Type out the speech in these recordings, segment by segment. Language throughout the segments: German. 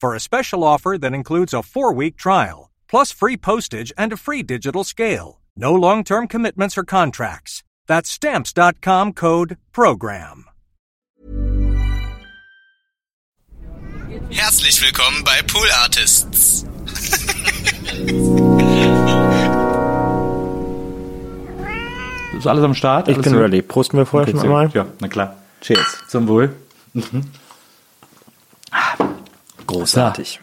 for a special offer that includes a four week trial, plus free postage and a free digital scale. No long term commitments or contracts. That's stamps.com code program. Herzlich willkommen bei Pool Artists. Ist alles am Start? Ich alles bin so? ready. Prosten wir vorher Okay, schon sehr einmal? Ja, na klar. Cheers. Zum Wohl. Mhm. Großartig.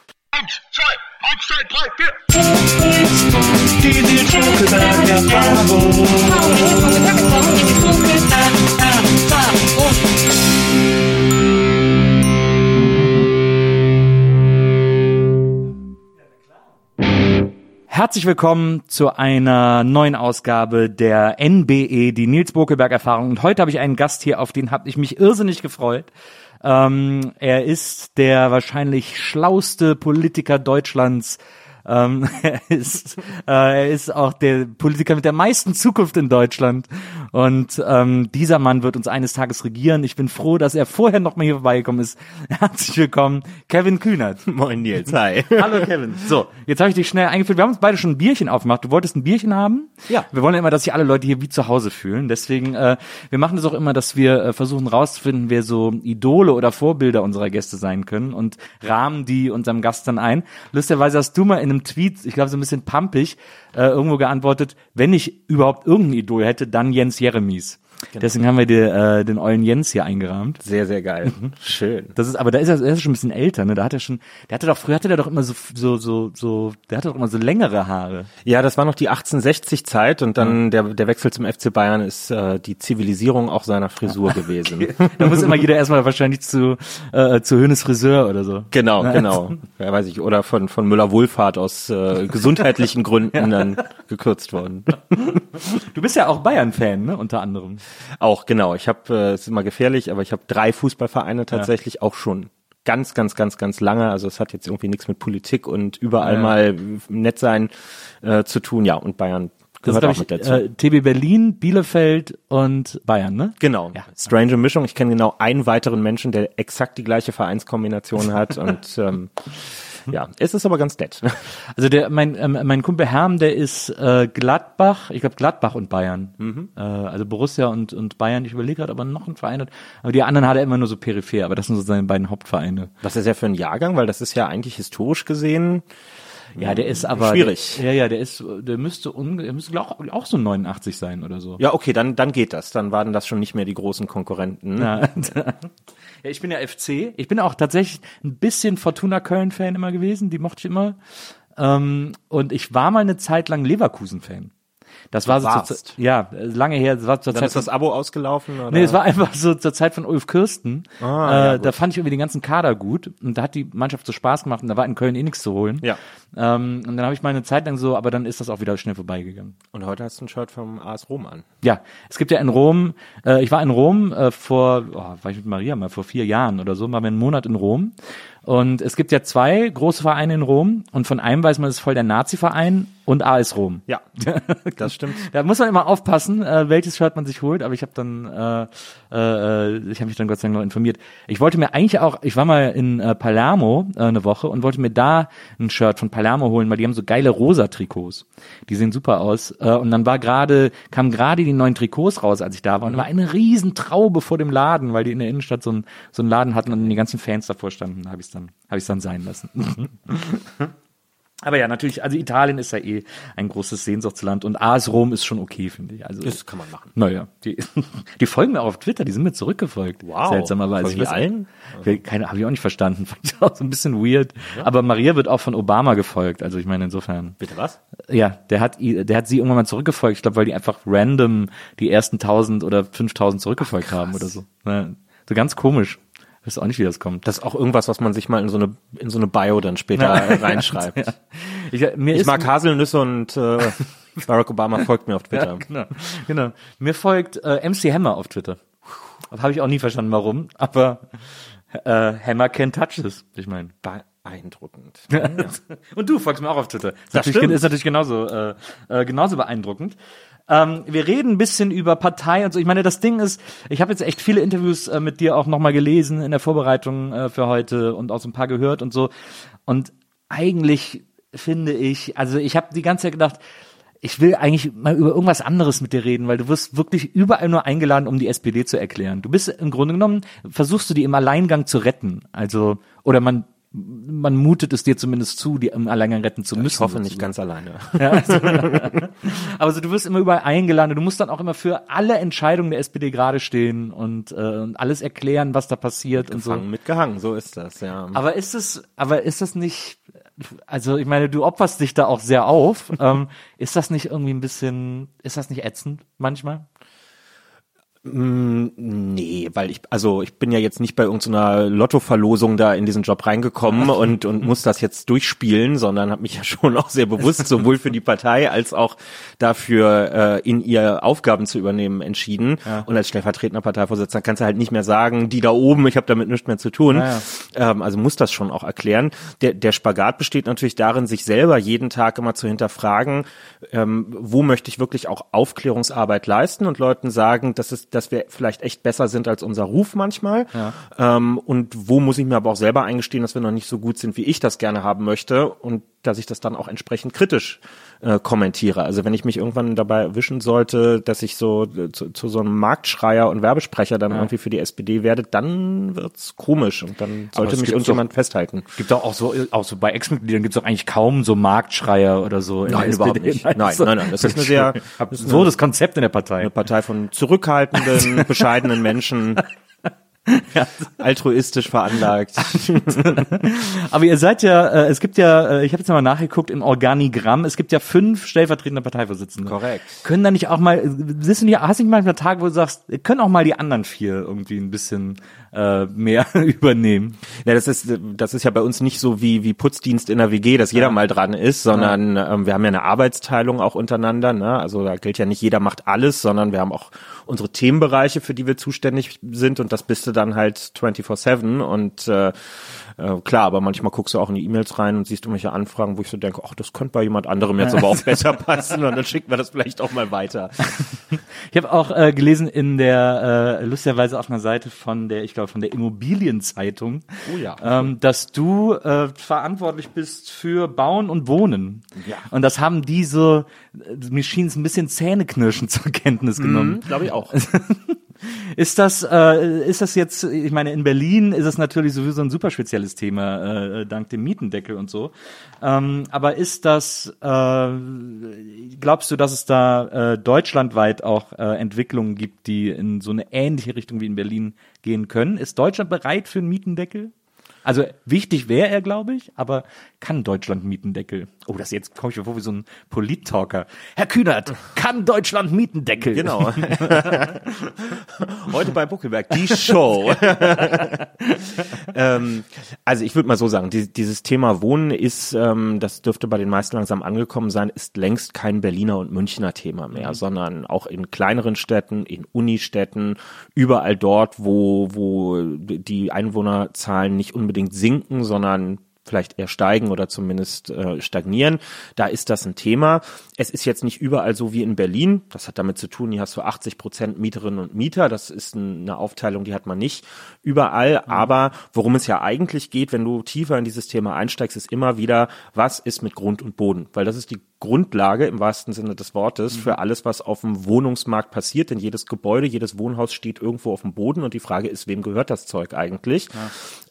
Herzlich willkommen zu einer neuen Ausgabe der NBE, die Nils Bokelberg Erfahrung. Und heute habe ich einen Gast hier, auf den habe ich mich irrsinnig gefreut. Ähm, er ist der wahrscheinlich schlauste Politiker Deutschlands. Ähm, er, ist, äh, er ist auch der Politiker mit der meisten Zukunft in Deutschland. Und ähm, dieser Mann wird uns eines Tages regieren. Ich bin froh, dass er vorher noch mal hier vorbeigekommen ist. Herzlich willkommen, Kevin Kühnert. Moin Nils, hi. Hallo Kevin. So, jetzt habe ich dich schnell eingeführt. Wir haben uns beide schon ein Bierchen aufgemacht. Du wolltest ein Bierchen haben? Ja. Wir wollen ja immer, dass sich alle Leute hier wie zu Hause fühlen. Deswegen, äh, wir machen das auch immer, dass wir äh, versuchen rauszufinden, wer so Idole oder Vorbilder unserer Gäste sein können und rahmen die unserem Gast dann ein. Lustigerweise hast du mal in einem Tweet, ich glaube so ein bisschen pumpig, äh, irgendwo geantwortet, wenn ich überhaupt irgendein Idol hätte, dann Jens Jeremies. Deswegen haben wir dir, äh, den ollen Jens hier eingerahmt. Sehr, sehr geil. Schön. Das ist, aber da ist er, er ist schon ein bisschen älter, ne? Da hat er schon, der hatte doch, früher hatte der doch immer so, so, so, so, der hatte doch immer so längere Haare. Ja, das war noch die 1860-Zeit und dann der, der Wechsel zum FC Bayern ist äh, die Zivilisierung auch seiner Frisur gewesen. Da muss immer jeder erstmal wahrscheinlich zu, äh, zu Hönes Friseur oder so. Genau, genau. Ja, weiß ich. Oder von, von Müller-Wohlfahrt aus äh, gesundheitlichen Gründen dann gekürzt worden. Du bist ja auch Bayern-Fan, ne? Unter anderem. Auch, genau. Ich habe, äh, es ist immer gefährlich, aber ich habe drei Fußballvereine tatsächlich auch schon ganz, ganz, ganz, ganz lange. Also es hat jetzt irgendwie nichts mit Politik und überall Ja. mal nett sein äh, zu tun. Ja, und Bayern Das ist, gehört auch glaub mit ich, dazu. äh, TB Berlin, Bielefeld und Bayern, ne? Genau. Ja. Strange Mischung. Ich kenne genau einen weiteren Menschen, der exakt die gleiche Vereinskombination hat. und ähm, ja, es ist aber ganz nett. Also der, mein, ähm, mein Kumpel Herm, der ist äh, Gladbach, ich glaube Gladbach und Bayern. Mhm. Äh, also Borussia und, und Bayern. Ich überlege gerade, ob er noch einen Verein hat. Aber die anderen hat er immer nur so peripher, aber das sind so seine beiden Hauptvereine. Was ist ja für ein Jahrgang? Weil das ist ja eigentlich historisch gesehen. Ja, der ist aber Schwierig. Der, ja, ja, der ist, der müsste, unge- der müsste auch, auch so 89 sein oder so. Ja, okay, dann, dann geht das. Dann waren das schon nicht mehr die großen Konkurrenten. Ja. ja, ich bin ja FC. Ich bin auch tatsächlich ein bisschen Fortuna Köln-Fan immer gewesen. Die mochte ich immer. Ähm, und ich war mal eine Zeit lang Leverkusen-Fan. Das war so? Zeit- ja, lange her. Das war zur Dann Zeit ist das Abo ausgelaufen? Oder? Nee, es war einfach so zur Zeit von Ulf Kirsten. Ah, äh, ja, da fand ich irgendwie den ganzen Kader gut und da hat die Mannschaft so Spaß gemacht und da war in Köln eh nichts zu holen. Ja. Ähm, und dann habe ich mal eine Zeit lang so, aber dann ist das auch wieder schnell vorbeigegangen. Und heute hast du ein Shirt vom AS Rom an. Ja, es gibt ja in Rom, äh, ich war in Rom äh, vor, oh, war ich mit Maria mal vor vier Jahren oder so, waren wir einen Monat in Rom. Und es gibt ja zwei große Vereine in Rom und von einem weiß man, es ist voll der Nazi-Verein und AS Rom. Ja, das stimmt. Da muss man immer aufpassen, äh, welches Shirt man sich holt, aber ich habe dann, äh, äh, ich habe mich dann Gott sei Dank noch informiert. Ich wollte mir eigentlich auch, ich war mal in äh, Palermo äh, eine Woche und wollte mir da ein Shirt von Palermo holen, weil die haben so geile rosa Trikots. Die sehen super aus. Äh, und dann war gerade, kamen gerade die neuen Trikots raus, als ich da war. Und war eine riesen Traube vor dem Laden, weil die in der Innenstadt so, ein, so einen Laden hatten und die ganzen Fans davor standen. Habe ich dann, habe ich dann sein lassen. Aber ja, natürlich, also Italien ist ja eh ein großes Sehnsuchtsland und AS Rom ist schon okay, finde ich. Also, Das kann man machen. naja, die, die folgen mir auch auf Twitter, die sind mir zurückgefolgt. Wow. Seltsamerweise. Folgen weiß- allen? Keine, habe ich auch nicht verstanden. Fand ich auch so ein bisschen weird. Aber Maria wird auch von Obama gefolgt. Also ich meine, insofern. Bitte was? Ja, der hat, der hat sie irgendwann mal zurückgefolgt. Ich glaube, weil die einfach random die ersten 1000 oder 5000 zurückgefolgt haben oder so. Ja, so ganz komisch. Ich weiß auch nicht, wie das kommt. Das ist auch irgendwas, was man sich mal in so eine, in so eine Bio dann später reinschreibt. Ja. Ich, mir Ich ist, mag Haselnüsse und äh, Barack Obama folgt mir auf Twitter. genau, genau. Mir folgt äh, MC Hammer auf Twitter. Das habe ich auch nie verstanden, warum. Aber äh, Hammer can touches. Ich meine. Beeindruckend. Und du folgst mir auch auf Twitter. Das natürlich, stimmt. ist natürlich genauso, äh, äh, genauso beeindruckend. Ähm, wir reden ein bisschen über Partei und so. Ich meine, das Ding ist, ich habe jetzt echt viele Interviews äh, mit dir auch nochmal gelesen in der Vorbereitung äh, für heute und auch so ein paar gehört und so. Und eigentlich finde ich, also ich habe die ganze Zeit gedacht, ich will eigentlich mal über irgendwas anderes mit dir reden, weil du wirst wirklich überall nur eingeladen, um die SPD zu erklären. Du bist im Grunde genommen, versuchst du die im Alleingang zu retten. Also, oder man, man mutet es dir zumindest zu, die im Alleingang retten zu müssen. Ich hoffe nicht ganz alleine. Ja, also, aber so, du wirst immer überall eingeladen du musst dann auch immer für alle Entscheidungen der SPD gerade stehen und, äh, und alles erklären, was da passiert und so. Fangen mit gehangen, so ist das, ja. Aber ist es, aber ist das nicht, also ich meine, du opferst dich da auch sehr auf. ähm, ist das nicht irgendwie ein bisschen, ist das nicht ätzend manchmal? Nee, weil ich, also ich bin ja jetzt nicht bei irgendeiner Lottoverlosung da in diesen Job reingekommen und, und muss das jetzt durchspielen, sondern habe mich ja schon auch sehr bewusst sowohl für die Partei als auch dafür, äh, in ihr Aufgaben zu übernehmen, entschieden. Und als stellvertretender Parteivorsitzender kannst du halt nicht mehr sagen, die da oben, ich habe damit nichts mehr zu tun. Ja, Ähm, also muss das schon auch erklären. Der, der Spagat besteht natürlich darin, sich selber jeden Tag immer zu hinterfragen, ähm, wo möchte ich wirklich auch Aufklärungsarbeit leisten und Leuten sagen, dass es, dass wir vielleicht echt besser sind als unser Ruf manchmal. Ähm, und wo muss ich mir aber auch selber eingestehen, dass wir noch nicht so gut sind, wie ich das gerne haben möchte und dass ich das dann auch entsprechend kritisch äh, kommentiere. Also wenn ich mich irgendwann dabei erwischen sollte, dass ich so äh, zu, zu so einem Marktschreier und Werbesprecher dann irgendwie für die SPD werde, dann wird's komisch und dann sollte mich irgendjemand festhalten. Gibt auch, auch so, auch so bei Ex-Mitgliedern gibt es auch eigentlich kaum so Marktschreier oder so. in der Nein, SPD. überhaupt nicht. Nein, nein, nein, das ist eine sehr- so das Konzept in der Partei. Eine Partei von zurückhaltenden, bescheidenen Menschen, altruistisch veranlagt. Aber ihr seid ja, äh, es gibt ja, äh, ich habe jetzt mal nachgeguckt im Organigramm, es gibt ja fünf stellvertretende Parteivorsitzende. Korrekt. Können da nicht auch mal, bist du nicht, hast du nicht manchmal Tage, wo du sagst, können auch mal die anderen vier irgendwie ein bisschen äh, mehr übernehmen? Ja, das ist, das ist ja bei uns nicht so wie, wie Putzdienst in der WG, dass jeder mal dran ist, sondern ähm, wir haben ja eine Arbeitsteilung auch untereinander. Ne? Also da gilt ja nicht jeder macht alles, sondern wir haben auch unsere Themenbereiche, für die wir zuständig sind und das bist du dann halt 24-7 und äh, äh, klar, aber manchmal guckst du auch in die E-Mails rein und siehst irgendwelche Anfragen, wo ich so denke, ach, das könnte bei jemand anderem jetzt aber auch besser passen und dann schickt man das vielleicht auch mal weiter. Ich habe auch äh, gelesen in der, äh, lustigerweise auf einer Seite von der, ich glaube, von der Immobilienzeitung, Oh ja. ähm, dass du äh, verantwortlich bist für Bauen und Wohnen. Ja. Und das haben diese, äh, mir schien es ein bisschen Zähneknirschen zur Kenntnis genommen. Glaube ich auch. Ist das, äh, ist das jetzt, ich meine, in Berlin ist es natürlich sowieso ein super spezielles Thema, äh, dank dem Mietendeckel und so. Ähm, aber ist das, äh, glaubst du, dass es da äh, deutschlandweit auch äh, Entwicklungen gibt, die in so eine ähnliche Richtung wie in Berlin gehen können? Ist Deutschland bereit für einen Mietendeckel? Also wichtig wäre er, glaube ich, aber kann Deutschland Mietendeckel? Oh, das jetzt komme ich mir vor wie so ein Polit-Talker. Herr Kühnert, kann Deutschland Mietendeckel? Genau. Heute bei Buckelberg, die Show. ähm, also ich würde mal so sagen, die, dieses Thema Wohnen ist, ähm, das dürfte bei den meisten langsam angekommen sein, ist längst kein Berliner und Münchner Thema mehr, sondern auch in kleineren Städten, in Unistädten, überall dort, wo, wo die Einwohnerzahlen nicht unbedingt sinken, sondern vielleicht eher steigen oder zumindest äh, stagnieren. Da ist das ein Thema. Es ist jetzt nicht überall so wie in Berlin. Das hat damit zu tun, hier hast du 80 Prozent Mieterinnen und Mieter. Das ist ein, eine Aufteilung, die hat man nicht überall. Aber worum es ja eigentlich geht, wenn du tiefer in dieses Thema einsteigst, ist immer wieder, was ist mit Grund und Boden? Weil das ist die Grundlage im wahrsten Sinne des Wortes für alles, was auf dem Wohnungsmarkt passiert. Denn jedes Gebäude, jedes Wohnhaus steht irgendwo auf dem Boden und die Frage ist, wem gehört das Zeug eigentlich?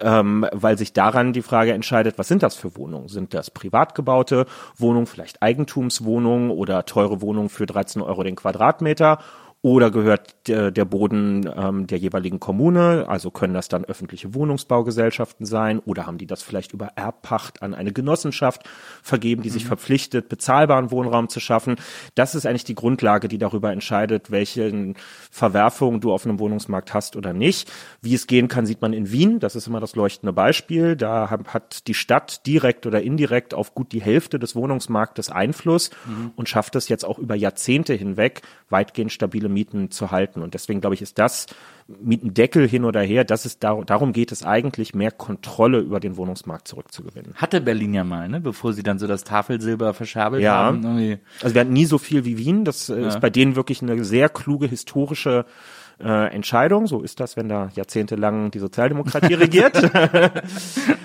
Ähm, weil sich daran die Frage entscheidet, was sind das für Wohnungen? Sind das privat gebaute Wohnungen, vielleicht Eigentumswohnungen oder teure Wohnungen für 13 Euro den Quadratmeter? Oder gehört der, der Boden ähm, der jeweiligen Kommune, also können das dann öffentliche Wohnungsbaugesellschaften sein oder haben die das vielleicht über Erbpacht an eine Genossenschaft vergeben, die sich verpflichtet, bezahlbaren Wohnraum zu schaffen. Das ist eigentlich die Grundlage, die darüber entscheidet, welche Verwerfungen du auf einem Wohnungsmarkt hast oder nicht. Wie es gehen kann, sieht man in Wien. Das ist immer das leuchtende Beispiel. Da hat die Stadt direkt oder indirekt auf gut die Hälfte des Wohnungsmarktes Einfluss und schafft es jetzt auch über Jahrzehnte hinweg, weitgehend stabile Mieten zu halten. Und deswegen glaube ich, ist das Mietendeckel hin oder her, das ist dar darum geht es eigentlich, mehr Kontrolle über den Wohnungsmarkt zurückzugewinnen. Hatte Berlin ja mal, ne? bevor sie dann so das Tafelsilber verscherbelt Ja. haben. Irgendwie. Also wir hatten nie so viel wie Wien. Das äh, ist bei denen wirklich eine sehr kluge historische äh, Entscheidung. So ist das, wenn da jahrzehntelang die Sozialdemokratie regiert.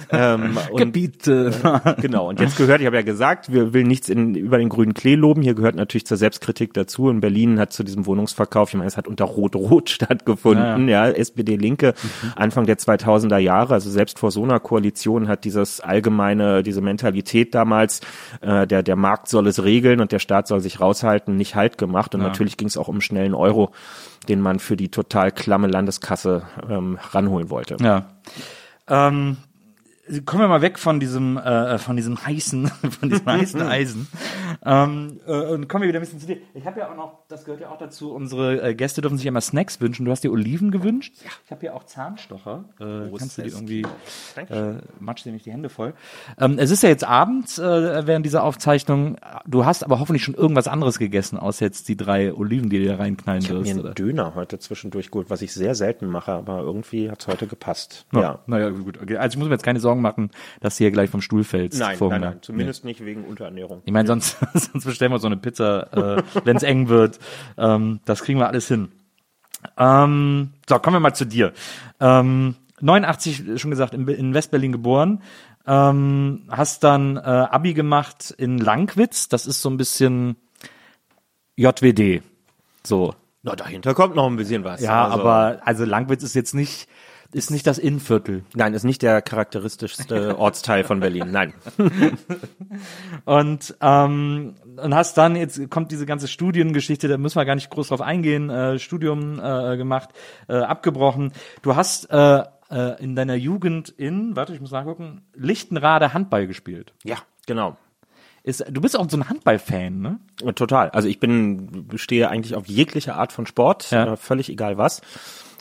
ähm, und, Gebiete. genau. Und jetzt gehört, ich habe ja gesagt, wir will nichts in, über den grünen Klee loben. Hier gehört natürlich zur Selbstkritik dazu. In Berlin hat zu diesem Wohnungsverkauf, ich meine, es hat unter Rot-Rot stattgefunden, ja, SPD-Linke, Anfang der 2000er Jahre. Also selbst vor so einer Koalition hat dieses allgemeine, diese Mentalität damals, äh, der, der Markt soll es regeln und der Staat soll sich raushalten, nicht halt gemacht. Und natürlich ging es auch um schnellen Euro, den man für die total klamme Landeskasse ähm, ranholen wollte. Ja. Ähm, kommen wir mal weg von diesem, äh, von diesem heißen, von diesem heißen Eisen. Ähm, äh, und kommen wir wieder ein bisschen zu dir. Ich habe ja auch noch, das gehört ja auch dazu, unsere äh, Gäste dürfen sich immer Snacks wünschen. Du hast dir Oliven gewünscht. Ja. Ich habe hier auch Zahnstocher. Äh, kannst du dir irgendwie, äh, matsch dir nicht die Hände voll. Ähm, es ist ja jetzt abends äh, während dieser Aufzeichnung. Du hast aber hoffentlich schon irgendwas anderes gegessen, außer jetzt die drei Oliven, die du da reinknallen Ich habe wirst. mir oder? einen Döner heute zwischendurch geholt, was ich sehr selten mache, aber irgendwie hat es heute gepasst. Ja. Ja. Naja, gut. Okay. Also ich muss mir jetzt keine Sorgen machen, dass du hier gleich vom Stuhl fällst. Nein, nein, nein, zumindest nicht wegen Unterernährung. Ich meine, sonst, sonst bestellen wir so eine Pizza, äh, wenn es eng wird. Ähm, das kriegen wir alles hin. Ähm, so, kommen wir mal zu dir. Ähm, 89, schon gesagt, in, in Westberlin geboren. Ähm, hast dann äh, Abi gemacht in Langwitz. Das ist so ein bisschen JWD. So. Na, dahinter kommt noch ein bisschen was. Ja, Also- aber also Langwitz ist jetzt nicht, ist nicht das Innenviertel. Nein, ist nicht der charakteristischste Ortsteil von Berlin. Nein. Und, ähm, und hast dann, jetzt kommt diese ganze Studiengeschichte, da müssen wir gar nicht groß drauf eingehen, äh, Studium äh, gemacht, äh, abgebrochen. Du hast äh, äh, in deiner Jugend in, warte, ich muss nachgucken, Lichtenrade Handball gespielt. Ja, genau. Ist, du bist auch so ein Handballfan, ne? Total. Also ich bin, stehe eigentlich auf jegliche Art von Sport, Ja. äh, völlig egal was.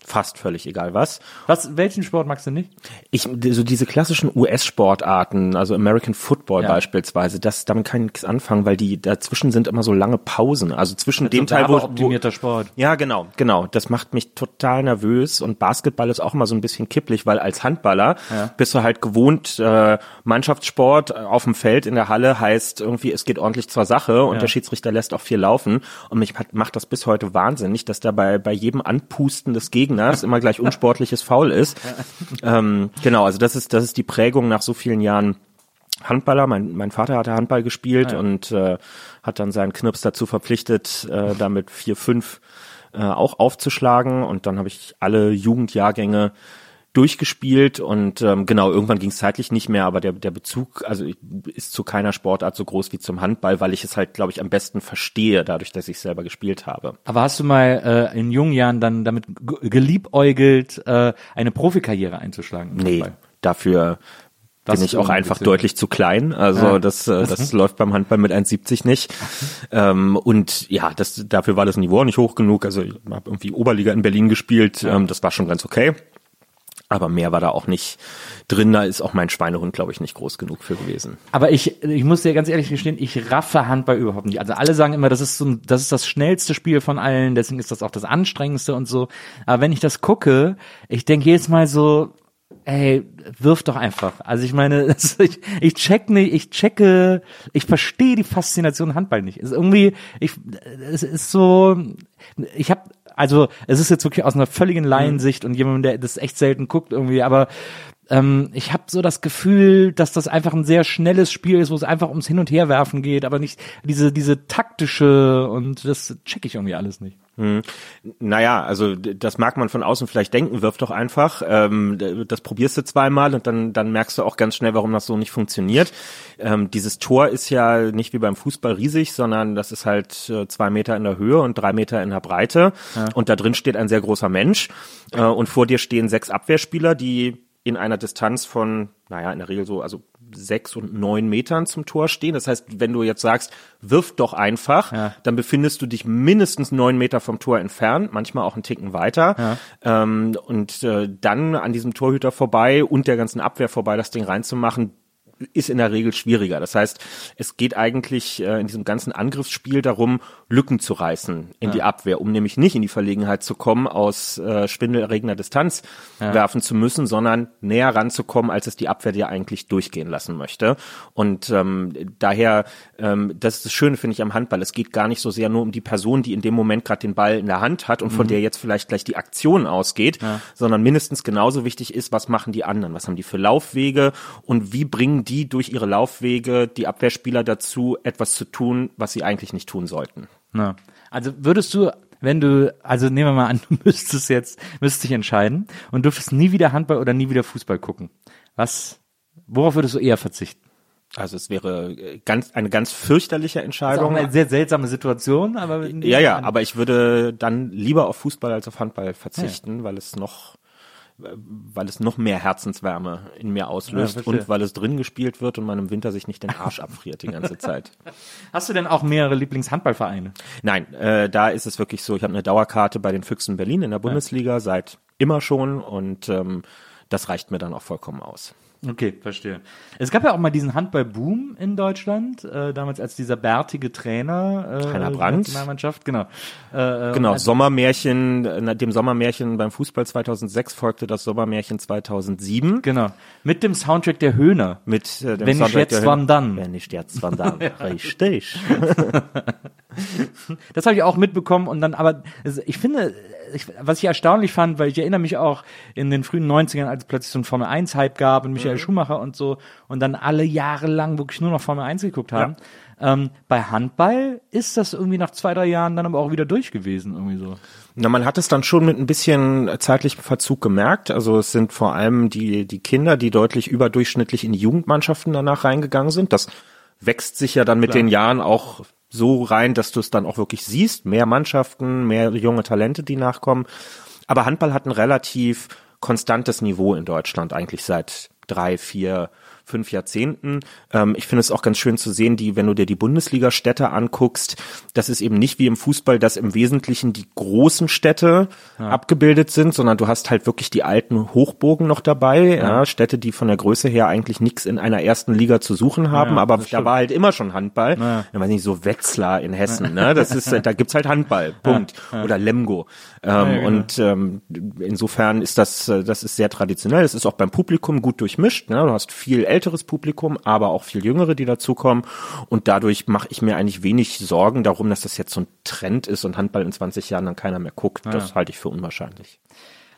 Fast völlig egal was. Was, welchen Sport magst du nicht? Ich, so diese klassischen US-Sportarten, also American Football Ja. beispielsweise, das, damit kann ich nichts anfangen, weil die, dazwischen sind immer so lange Pausen. Also zwischen dem Teil, wo, optimierter Sport. Ja, genau, genau. Das macht mich total nervös und Basketball ist auch immer so ein bisschen kipplig, weil als Handballer bist du halt gewohnt, äh, Mannschaftssport auf dem Feld in der Halle heißt irgendwie, es geht ordentlich zur Sache und Ja. der Schiedsrichter lässt auch viel laufen und mich macht das bis heute wahnsinnig, dass da bei, bei jedem Anpusten des Gegners immer gleich unsportliches Foul ist. Ähm, genau, also das ist, das ist die Prägung nach so vielen Jahren Handballer. Mein, mein Vater hatte Handball gespielt Ah, ja. und äh, hat dann seinen Knirps dazu verpflichtet, äh, damit vier, fünf äh, auch aufzuschlagen. Und dann habe ich alle Jugendjahrgänge durchgespielt und ähm, genau, irgendwann ging es zeitlich nicht mehr, aber der, der Bezug also ist zu keiner Sportart so groß wie zum Handball, weil ich es halt, glaube ich, am besten verstehe, dadurch, dass ich selber gespielt habe. Aber hast du mal äh, in jungen Jahren dann damit geliebäugelt, äh, eine Profikarriere einzuschlagen? Nee, Handball? dafür Das bin ich auch einfach irgendwie- deutlich zu klein. Also Ja. das, äh, das läuft beim Handball mit 1,70 nicht. ähm, und ja, das, dafür war das Niveau nicht hoch genug. Also ich habe irgendwie Oberliga in Berlin gespielt. Ähm, das war schon ganz okay. Aber mehr war da auch nicht drin. Da ist auch mein Schweinehund, glaube ich, nicht groß genug für gewesen. Aber ich, ich muss dir ganz ehrlich gestehen, ich raffe Handball überhaupt nicht. Also alle sagen immer, das ist so, das ist das schnellste Spiel von allen, deswegen ist das auch das anstrengendste und so. Aber wenn ich das gucke, ich denke jedes Mal so, ey, wirf doch einfach. Also ich meine, ich, ich check nicht, ich checke, ich verstehe die Faszination Handball nicht. Ist irgendwie, ich, es ist so, ich habe also es ist jetzt wirklich aus einer völligen Laiensicht und jemand, der das echt selten guckt irgendwie, aber ähm, ich habe so das Gefühl, dass das einfach ein sehr schnelles Spiel ist, wo es einfach ums Hin und Herwerfen geht, aber nicht diese diese taktische und das check ich irgendwie alles nicht. Hm. Naja, also das mag man von außen vielleicht denken, wirf doch einfach. Ähm, das probierst du zweimal und dann, dann merkst du auch ganz schnell, warum das so nicht funktioniert. Ähm, dieses Tor ist ja nicht wie beim Fußball riesig, sondern das ist halt äh, zwei Meter in der Höhe und drei Meter in der Breite. Ja. Und da drin steht ein sehr großer Mensch. Äh, und vor dir stehen sechs Abwehrspieler, die in einer Distanz von, naja, in der Regel so, also sechs und neun Metern zum Tor stehen. Das heißt, wenn du jetzt sagst, wirf doch einfach, ja. dann befindest du dich mindestens neun Meter vom Tor entfernt, manchmal auch einen Ticken weiter. Ja. Ähm, und äh, dann an diesem Torhüter vorbei und der ganzen Abwehr vorbei das Ding reinzumachen, ist in der Regel schwieriger. Das heißt, es geht eigentlich äh, in diesem ganzen Angriffsspiel darum, Lücken zu reißen in ja. die Abwehr, um nämlich nicht in die Verlegenheit zu kommen, aus äh, schwindelerregender Distanz ja. werfen zu müssen, sondern näher ranzukommen, als es die Abwehr dir eigentlich durchgehen lassen möchte. Und ähm, daher, ähm, das ist das Schöne, finde ich, am Handball. Es geht gar nicht so sehr nur um die Person, die in dem Moment gerade den Ball in der Hand hat und mhm. von der jetzt vielleicht gleich die Aktion ausgeht, ja. sondern mindestens genauso wichtig ist, was machen die anderen, was haben die für Laufwege und wie bringen die durch ihre Laufwege die Abwehrspieler dazu, etwas zu tun, was sie eigentlich nicht tun sollten. Na, also würdest du, wenn du, also nehmen wir mal an, du müsstest jetzt, müsstest dich entscheiden und dürftest nie wieder Handball oder nie wieder Fußball gucken. Was, worauf würdest du eher verzichten? Also es wäre äh, ganz eine ganz fürchterliche Entscheidung. Das ist eine sehr seltsame Situation, aber ja, ja, aber ich würde dann lieber auf Fußball als auf Handball verzichten, ja. weil es noch weil es noch mehr Herzenswärme in mir auslöst ja, und weil es drin gespielt wird und man im Winter sich nicht den Arsch abfriert die ganze Zeit. Hast du denn auch mehrere Lieblingshandballvereine? Nein, äh, da ist es wirklich so, ich habe eine Dauerkarte bei den Füchsen Berlin in der Bundesliga ja. seit immer schon und ähm, das reicht mir dann auch vollkommen aus. Okay, verstehe. Es gab ja auch mal diesen Handballboom in Deutschland, äh, damals als dieser bärtige Trainer äh, Heiner Brandt. Nationalmannschaft, genau. Äh, äh genau, Sommermärchen, dem Sommermärchen beim Fußball 2006 folgte das Sommermärchen 2007. Genau, mit dem Soundtrack der Höhner. Mit äh, dem Wenn Soundtrack nicht jetzt, wann dann? Wenn nicht jetzt, wann dann? Richtig. das habe ich auch mitbekommen und dann, aber also ich finde, ich, was ich erstaunlich fand, weil ich erinnere mich auch in den frühen 90ern, als es plötzlich so einen Formel 1 Hype gab und Michael mhm. Schumacher und so und dann alle Jahre lang wirklich nur noch Formel 1 geguckt haben. Ja. Ähm, bei Handball ist das irgendwie nach zwei, drei Jahren dann aber auch wieder durch gewesen, irgendwie so. Na, man hat es dann schon mit ein bisschen zeitlichem Verzug gemerkt. Also es sind vor allem die, die Kinder, die deutlich überdurchschnittlich in die Jugendmannschaften danach reingegangen sind. Das wächst sich ja dann mit Klar. den Jahren auch so rein, dass du es dann auch wirklich siehst. Mehr Mannschaften, mehr junge Talente, die nachkommen. Aber Handball hat ein relativ konstantes Niveau in Deutschland eigentlich seit drei, vier, fünf Jahrzehnten. Ähm, ich finde es auch ganz schön zu sehen, die, wenn du dir die Bundesliga-Städte anguckst, das ist eben nicht wie im Fußball, dass im Wesentlichen die großen Städte ja. abgebildet sind, sondern du hast halt wirklich die alten Hochburgen noch dabei, ja. ja Städte, die von der Größe her eigentlich nichts in einer ersten Liga zu suchen haben, aber da war halt immer schon Handball. Ja. Ich weiß nicht, so Wetzlar in Hessen, ne? Das ist, da gibt's halt Handball, Punkt. Oder Lemgo. Ähm, genau. Und ähm, insofern ist das, das ist sehr traditionell. Es ist auch beim Publikum gut durchmischt. Ne? Du hast viel älteres Publikum, aber auch viel jüngere, die dazukommen. Und dadurch mache ich mir eigentlich wenig Sorgen darum, dass das jetzt so ein Trend ist und Handball in 20 Jahren dann keiner mehr guckt. Ja. Das halte ich für unwahrscheinlich.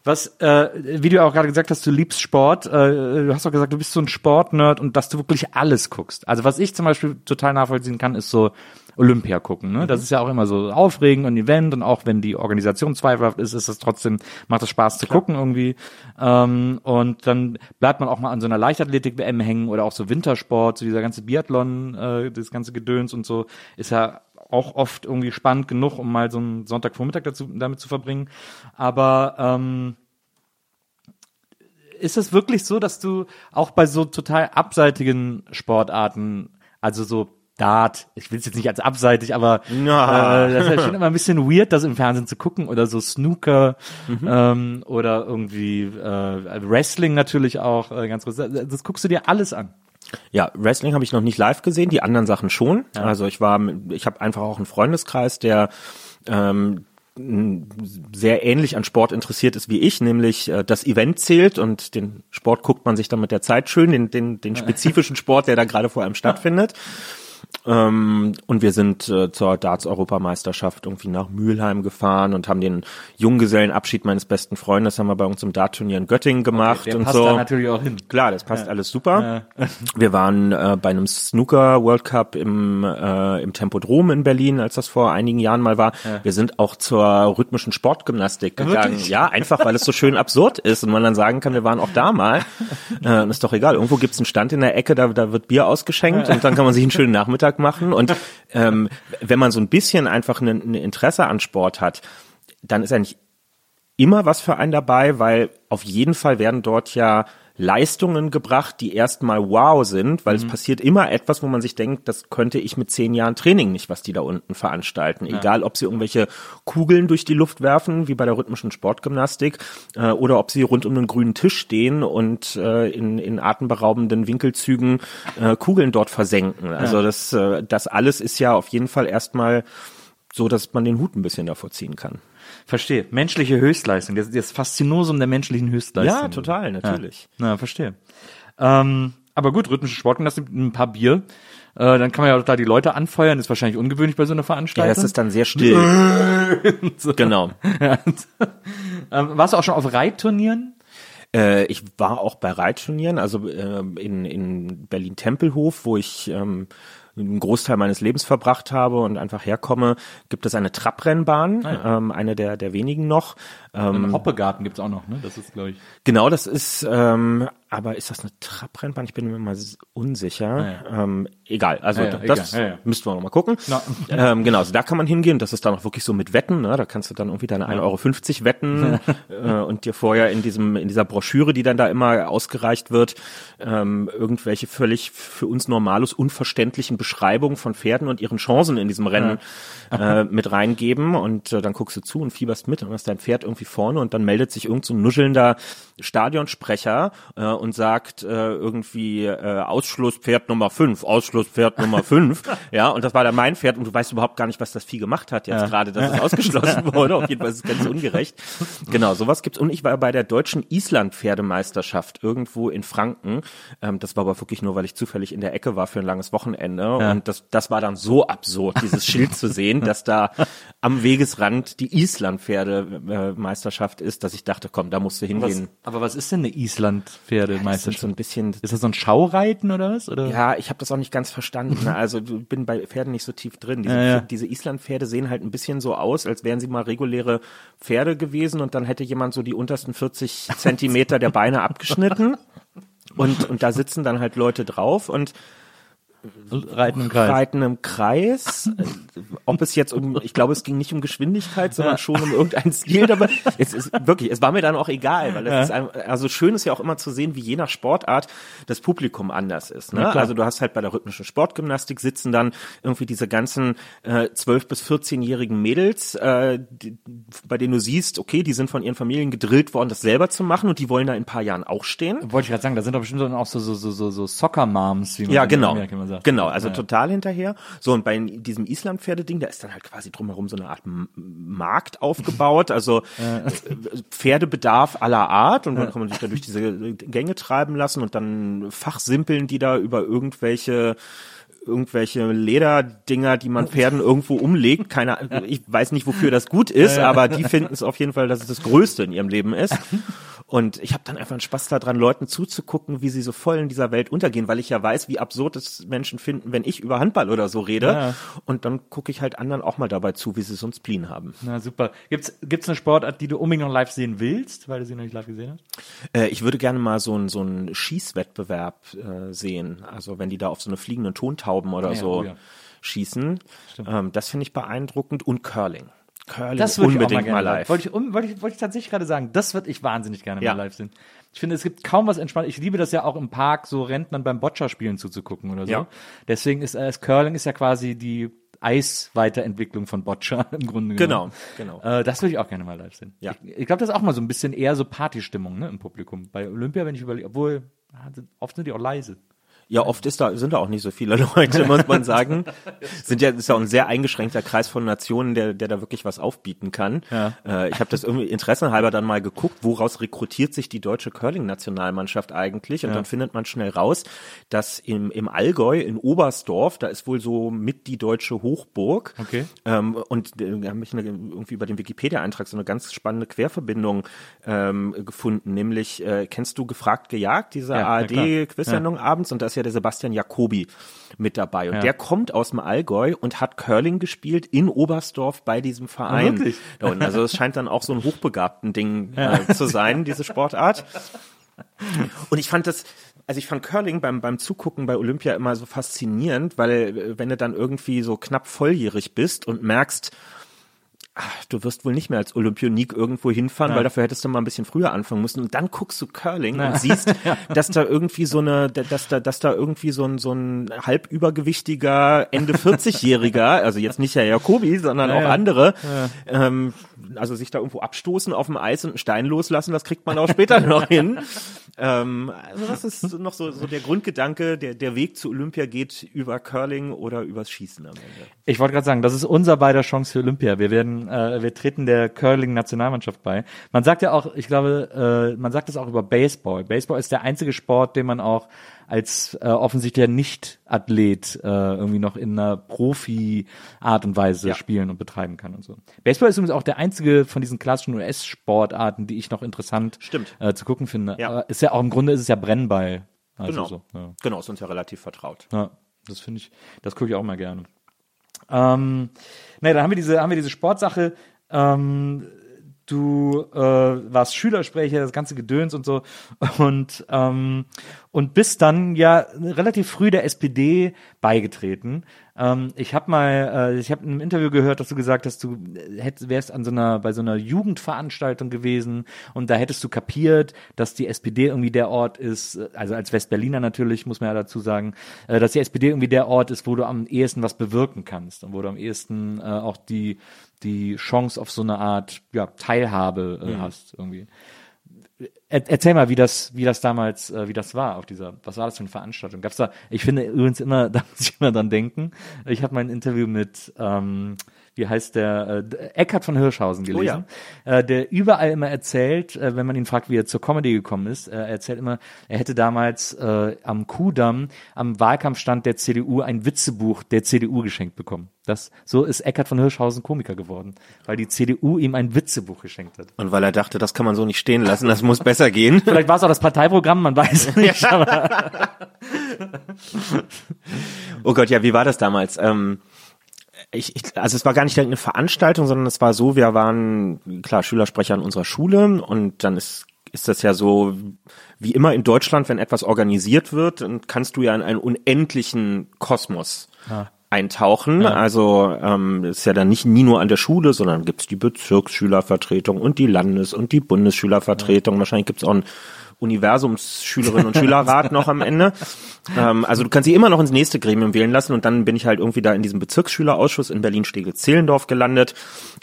Was, äh, wie du auch gerade gesagt hast, du liebst Sport. Äh, du hast auch gesagt, du bist so ein Sportnerd und dass du wirklich alles guckst. Also was ich zum Beispiel total nachvollziehen kann, ist so Olympia gucken. Ne? Das mhm. ist ja auch immer so aufregend und Event und auch wenn die Organisation zweifelhaft ist, ist es trotzdem, macht es Spaß zu Klar. gucken irgendwie. Ähm, und dann bleibt man auch mal an so einer Leichtathletik-WM hängen oder auch so Wintersport, so dieser ganze Biathlon, äh, das ganze Gedöns und so, ist ja auch oft irgendwie spannend genug, um mal so einen Sonntagvormittag dazu, damit zu verbringen. Aber ähm, ist es wirklich so, dass du auch bei so total abseitigen Sportarten, also so Dart, ich will es jetzt nicht als abseitig, aber ja. äh, das ist ja schon immer ein bisschen weird, das im Fernsehen zu gucken oder so Snooker mhm. ähm, oder irgendwie äh, Wrestling natürlich auch äh, ganz groß. Das guckst du dir alles an. Ja, Wrestling habe ich noch nicht live gesehen, die anderen Sachen schon. Ja. Also ich war, ich habe einfach auch einen Freundeskreis, der ähm, sehr ähnlich an Sport interessiert ist wie ich, nämlich äh, das Event zählt und den Sport guckt man sich dann mit der Zeit schön, den, den, den spezifischen Sport, der da gerade vor allem stattfindet. Ähm, und wir sind äh, zur Darts-Europameisterschaft irgendwie nach Mülheim gefahren und haben den Junggesellenabschied meines besten Freundes haben wir bei uns im Dart-Turnier in Göttingen gemacht Der und passt so. da natürlich auch hin. Klar, das passt alles super. Wir waren äh, bei einem Snooker World Cup im, äh, im Tempodrom in Berlin, als das vor einigen Jahren mal war. Wir sind auch zur rhythmischen Sportgymnastik gegangen. Wirklich? Ja, einfach weil es so schön absurd ist und man dann sagen kann, wir waren auch da mal. Äh, ist doch egal. Irgendwo gibt's einen Stand in der Ecke, da, da wird Bier ausgeschenkt und dann kann man sich einen schönen Nachmittag machen. Und ähm, wenn man so ein bisschen einfach ein, ein Interesse an Sport hat, dann ist eigentlich immer was für einen dabei, weil auf jeden Fall werden dort ja Leistungen gebracht, die erstmal wow sind, weil es passiert immer etwas, wo man sich denkt, das könnte ich mit zehn Jahren Training nicht, was die da unten veranstalten. Egal, ob sie irgendwelche Kugeln durch die Luft werfen, wie bei der rhythmischen Sportgymnastik, äh, oder ob sie rund um einen grünen Tisch stehen und äh, in, in atemberaubenden Winkelzügen äh, Kugeln dort versenken. Also das, äh, das alles ist ja auf jeden Fall erstmal so, dass man den Hut ein bisschen davor ziehen kann. Verstehe. Menschliche Höchstleistung. Das, das Faszinosum der menschlichen Höchstleistung. Ja, total, natürlich. Ja, verstehe. Ähm, aber gut, rhythmische Sportgymnastik, ein paar Bier. Äh, dann kann man ja auch da die Leute anfeuern. Ist wahrscheinlich ungewöhnlich bei so einer Ja, Veranstaltung. das ist dann sehr still. genau. ähm, warst du auch schon auf Reitturnieren? Äh, ich war auch bei Reitturnieren, also äh, in, in Berlin-Tempelhof, wo ich ähm, einen Großteil meines Lebens verbracht habe und einfach herkomme, gibt es eine Trabrennbahn, ähm, eine der, der wenigen noch. Ähm, Im Hoppegarten gibt's auch noch, ne? Das ist, glaube ich. Genau, das ist, ähm, aber ist das eine Trabrennbahn? Ich bin mir mal unsicher. Ähm, egal, also Ja, ja, das egal, ja, ja. müssten wir noch mal gucken. Ähm, genau, also da kann man hingehen. Das ist dann auch wirklich so mit Wetten. Ne? Da kannst du dann irgendwie deine 1,50 Euro wetten äh, und dir vorher in diesem in dieser Broschüre, die dann da immer ausgereicht wird, ähm, irgendwelche völlig für uns normalus unverständlichen Beschreibungen von Pferden und ihren Chancen in diesem Rennen äh, mit reingeben. Und äh, dann guckst du zu und fieberst mit und hast dein Pferd irgendwie vorne und dann meldet sich irgend so ein nuschelnder Stadionsprecher äh, und sagt äh, irgendwie äh, Ausschlusspferd Nummer 5, Ausschlusspferd Nummer 5. ja, und das war dann mein Pferd und du weißt überhaupt gar nicht, was das Vieh gemacht hat jetzt gerade, dass es ausgeschlossen wurde. Auf jeden Fall ist es ganz ungerecht. Genau, sowas gibt's. Und ich war bei der deutschen Island-Pferdemeisterschaft irgendwo in Franken. Ähm, das war aber wirklich nur, weil ich zufällig in der Ecke war für ein langes Wochenende. Und das, das war dann so absurd, dieses Schild zu sehen, dass da am Wegesrand die Island-Pferdemeisterschaft ist, dass ich dachte, komm, da musst du hingehen. aber was ist denn eine Island-Pferdemeisterschaft? so ein bisschen Ist das so ein Schaureiten oder was? Oder? ja, ich habe das auch nicht ganz verstanden. Also bin bei Pferden nicht so tief drin. Diese, Ja, ja. diese Island-Pferde sehen halt ein bisschen so aus, als wären sie mal reguläre Pferde gewesen und dann hätte jemand so die untersten 40 Zentimeter der Beine abgeschnitten. Und, und da sitzen dann halt Leute drauf und Reiten im Kreis. reiten im Kreis. Ob es jetzt um, ich glaube, es ging nicht um Geschwindigkeit, sondern schon um irgendeinen Stil. Aber es ist wirklich, es war mir dann auch egal, weil es ist ein, also schön ist ja auch immer zu sehen, wie je nach Sportart das Publikum anders ist. Ne? Ja, also du hast halt bei der rhythmischen Sportgymnastik sitzen dann irgendwie diese ganzen äh, 12 bis 14-jährigen Mädels, äh, die, bei denen du siehst, okay, die sind von ihren Familien gedrillt worden, das selber zu machen und die wollen da in ein paar Jahren auch stehen. Wollte ich gerade sagen, da sind doch bestimmt dann auch so, so, so, so, so Soccer-Moms, wie man Ja, in genau. Amerika immer sagt. Genau, also total hinterher. So, und bei diesem Island-Pferdeding, da ist dann halt quasi drumherum so eine Art Markt aufgebaut, also äh, Pferdebedarf aller Art. Und dann kann man sich da durch diese Gänge treiben lassen und dann fachsimpeln die da über irgendwelche irgendwelche Lederdinger, die man Pferden irgendwo umlegt. Keine, ich weiß nicht, wofür das gut ist, aber die finden es auf jeden Fall, dass es das Größte in ihrem Leben ist. Und ich habe dann einfach einen Spaß daran, Leuten zuzugucken, wie sie so voll in dieser Welt untergehen, weil ich ja weiß, wie absurd es Menschen finden, wenn ich über Handball oder so rede. Ja. Und dann gucke ich halt anderen auch mal dabei zu, wie sie so einen Spleen haben. Na super. Gibt's gibt's eine Sportart, die du unbedingt noch live sehen willst, weil du sie noch nicht live gesehen hast? Äh, ich würde gerne mal so einen so einen Schießwettbewerb äh, sehen. Also wenn die da auf so eine fliegenden Tontauben oder ja, so oh ja. schießen. Ähm, das finde ich beeindruckend. Und Curling. Curling Das würde ich mal unbedingt gerne mal live. Wollte ich, um, wollte ich, wollte ich tatsächlich gerade sagen, das würde ich wahnsinnig gerne Ja. mal live sehen. Ich finde, es gibt kaum was entspannt. Ich liebe das ja auch im Park, so Rentnern beim Boccia-Spielen zuzugucken oder so. Ja. Deswegen ist äh, Curling ist ja quasi die Eisweiterentwicklung von Boccia im Grunde genommen. Genau, genau. Äh, das würde ich auch gerne mal live sehen. Ja. Ich, ich glaube, das ist auch mal so ein bisschen eher so Partystimmung ne, im Publikum. Bei Olympia, wenn ich überlege, obwohl ah, oft sind die auch leise. Ja, oft ist da, sind da auch nicht so viele Leute, muss man sagen. sind ja, ist ja auch ein sehr eingeschränkter Kreis von Nationen, der, der da wirklich was aufbieten kann. Ja. Äh, ich habe das irgendwie interessenhalber dann mal geguckt, woraus rekrutiert sich die deutsche Curling-Nationalmannschaft eigentlich? Und Ja. dann findet man schnell raus, dass im, im Allgäu, in Oberstdorf, da ist wohl so mit die deutsche Hochburg. Okay. Ähm, und äh, da habe ich eine, irgendwie über den Wikipedia-Eintrag so eine ganz spannende Querverbindung ähm, gefunden, nämlich äh, kennst du gefragt gejagt, diese Ja. ARD-Quizsendung abends und da ist ja der Sebastian Jacobi mit dabei und Ja. der kommt aus dem Allgäu und hat Curling gespielt in Oberstdorf bei diesem Verein. wirklich? Da unten. Also es scheint dann auch so ein hochbegabten Ding äh, zu sein, diese Sportart. Und ich fand das, also ich fand Curling beim, beim Zugucken bei Olympia immer so faszinierend, weil äh, wenn du dann irgendwie so knapp volljährig bist und merkst, ach, du wirst wohl nicht mehr als Olympionik irgendwo hinfahren, weil dafür hättest du mal ein bisschen früher anfangen müssen. Und dann guckst du Curling und siehst, dass da irgendwie so eine, dass da, dass da irgendwie so ein, so ein halb übergewichtiger Ende 40-Jähriger, also jetzt nicht Herr Jacobi, sondern auch ja. andere, ähm, also sich da irgendwo abstoßen auf dem Eis und einen Stein loslassen, das kriegt man auch später noch hin. Ähm, also das ist noch so, so der Grundgedanke, der, der Weg zu Olympia geht über Curling oder übers Schießen am Ende. Ich wollte gerade sagen, das ist unser beider Chance für Olympia. Wir werden, äh, wir treten der Curling-Nationalmannschaft bei. Man sagt ja auch, ich glaube, äh, man sagt das auch über Baseball. Baseball ist der einzige Sport, den man auch als äh, offensichtlicher Nicht-Athlet äh, irgendwie noch in einer Profi-Art und Weise Ja. spielen und betreiben kann und so. Baseball ist übrigens auch der einzige von diesen klassischen US-Sportarten, die ich noch interessant Stimmt. Äh, zu gucken finde. Ja. Ist ja auch im Grunde ist es ja Brennball. Also Genau. so, ja. Genau, ist uns ja relativ vertraut. Ja, das finde ich, das gucke ich auch mal gerne. Ähm, naja, dann haben wir diese, haben wir diese Sportsache. Ähm, du äh, warst Schülersprecher, das ganze Gedöns und so und ähm, und bist dann ja relativ früh der SPD beigetreten. Ähm, ich habe mal, äh, ich habe in einem Interview gehört, dass du gesagt hast, du hättest, wärst an so einer bei so einer Jugendveranstaltung gewesen und da hättest du kapiert, dass die SPD irgendwie der Ort ist, also als Westberliner natürlich muss man ja dazu sagen, äh, dass die SPD irgendwie der Ort ist, wo du am ehesten was bewirken kannst und wo du am ehesten äh, auch die die Chance auf so eine Art ja, Teilhabe äh, hast irgendwie. Er, erzähl mal, wie das, wie das damals, äh, wie das war auf dieser, was war das für eine Veranstaltung? Gab's da, ich finde übrigens immer, da muss ich immer dran denken. Ich habe mein Interview mit, ähm, wie heißt der, äh, Eckhard von Hirschhausen gelesen, äh, der überall immer erzählt, äh, wenn man ihn fragt, wie er zur Comedy gekommen ist, äh, er erzählt immer, er hätte damals äh, am Kudamm am Wahlkampfstand der CDU ein Witzebuch der CDU geschenkt bekommen. Das, so ist Eckhard von Hirschhausen Komiker geworden, weil die CDU ihm ein Witzebuch geschenkt hat. Und weil er dachte, das kann man so nicht stehen lassen, das muss besser gehen. Vielleicht war es auch das Parteiprogramm, man weiß nicht. Oh Gott, ja, wie war das damals? Ähm, ich, ich, also es war gar nicht eine Veranstaltung, sondern es war so, wir waren, klar, Schülersprecher an unserer Schule und dann ist, ist das ja so, wie immer in Deutschland, wenn etwas organisiert wird, dann kannst du ja in einen unendlichen Kosmos eintauchen. Also ähm, ist ja dann nicht nie nur an der Schule, sondern gibt's die Bezirksschülervertretung und die Landes- und die Bundesschülervertretung. Wahrscheinlich gibt's auch ein Universumsschülerinnen und Schülerrat noch am Ende. Ähm, also du kannst sie immer noch ins nächste Gremium wählen lassen und dann bin ich halt irgendwie da in diesem Bezirksschülerausschuss in Berlin-Steglitz-Zehlendorf gelandet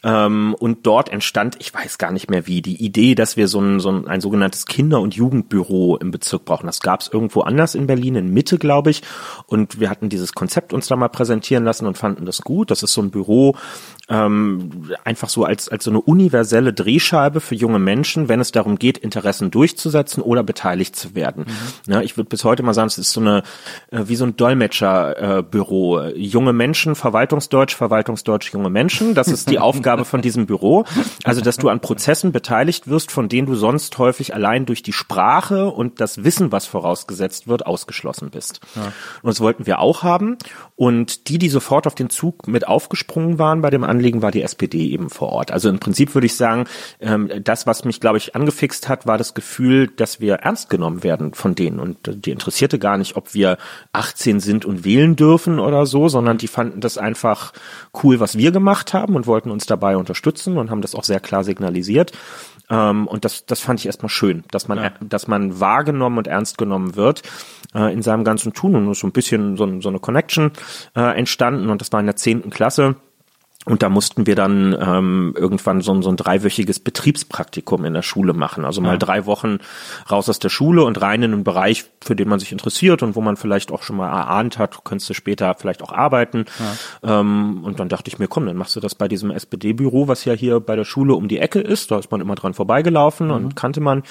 ähm, und dort entstand, ich weiß gar nicht mehr wie, die Idee, dass wir so ein, so ein, ein sogenanntes Kinder- und Jugendbüro im Bezirk brauchen. Das gab es irgendwo anders in Berlin, in Mitte, glaube ich. Und wir hatten dieses Konzept uns da mal präsentieren lassen und fanden das gut. Das ist so ein Büro, ähm, einfach so als, als so eine universelle Drehscheibe für junge Menschen, wenn es darum geht, Interessen durchzusetzen oder beteiligt zu werden. Ja, ich würde bis heute mal sagen, es ist so eine, äh, wie so ein Dolmetscherbüro. Äh, junge Menschen, Verwaltungsdeutsch, Verwaltungsdeutsch, junge Menschen. Das ist die Aufgabe von diesem Büro. Also, dass du an Prozessen beteiligt wirst, von denen du sonst häufig allein durch die Sprache und das Wissen, was vorausgesetzt wird, ausgeschlossen bist. Und das wollten wir auch haben. Und die, die sofort auf den Zug mit aufgesprungen waren bei dem Anliegen, war die SPD eben vor Ort. Also im Prinzip würde ich sagen, ähm, das, was mich, glaube ich, angefixt hat, war das Gefühl, dass wir ernst genommen werden von denen. Und äh, die interessierte gar nicht, ob wir 18 sind und wählen dürfen oder so, sondern die fanden das einfach cool, was wir gemacht haben und wollten uns dabei unterstützen und haben das auch sehr klar signalisiert. Ähm, und das, das fand ich erstmal schön, dass man, dass man wahrgenommen und ernst genommen wird äh, in seinem ganzen Tun und so ein bisschen so, so eine Connection äh, entstanden und das war in der zehnten Klasse. Und da mussten wir dann ähm, irgendwann so, so ein dreiwöchiges Betriebspraktikum in der Schule machen. Also mal ja. drei Wochen raus aus der Schule und rein in einen Bereich, für den man sich interessiert und wo man vielleicht auch schon mal erahnt hat, könntest du später vielleicht auch arbeiten. Ja. Ähm, und dann dachte ich mir, komm, dann machst du das bei diesem SPD-Büro, was ja hier bei der Schule um die Ecke ist. Da ist man immer dran vorbeigelaufen mhm. und kannte man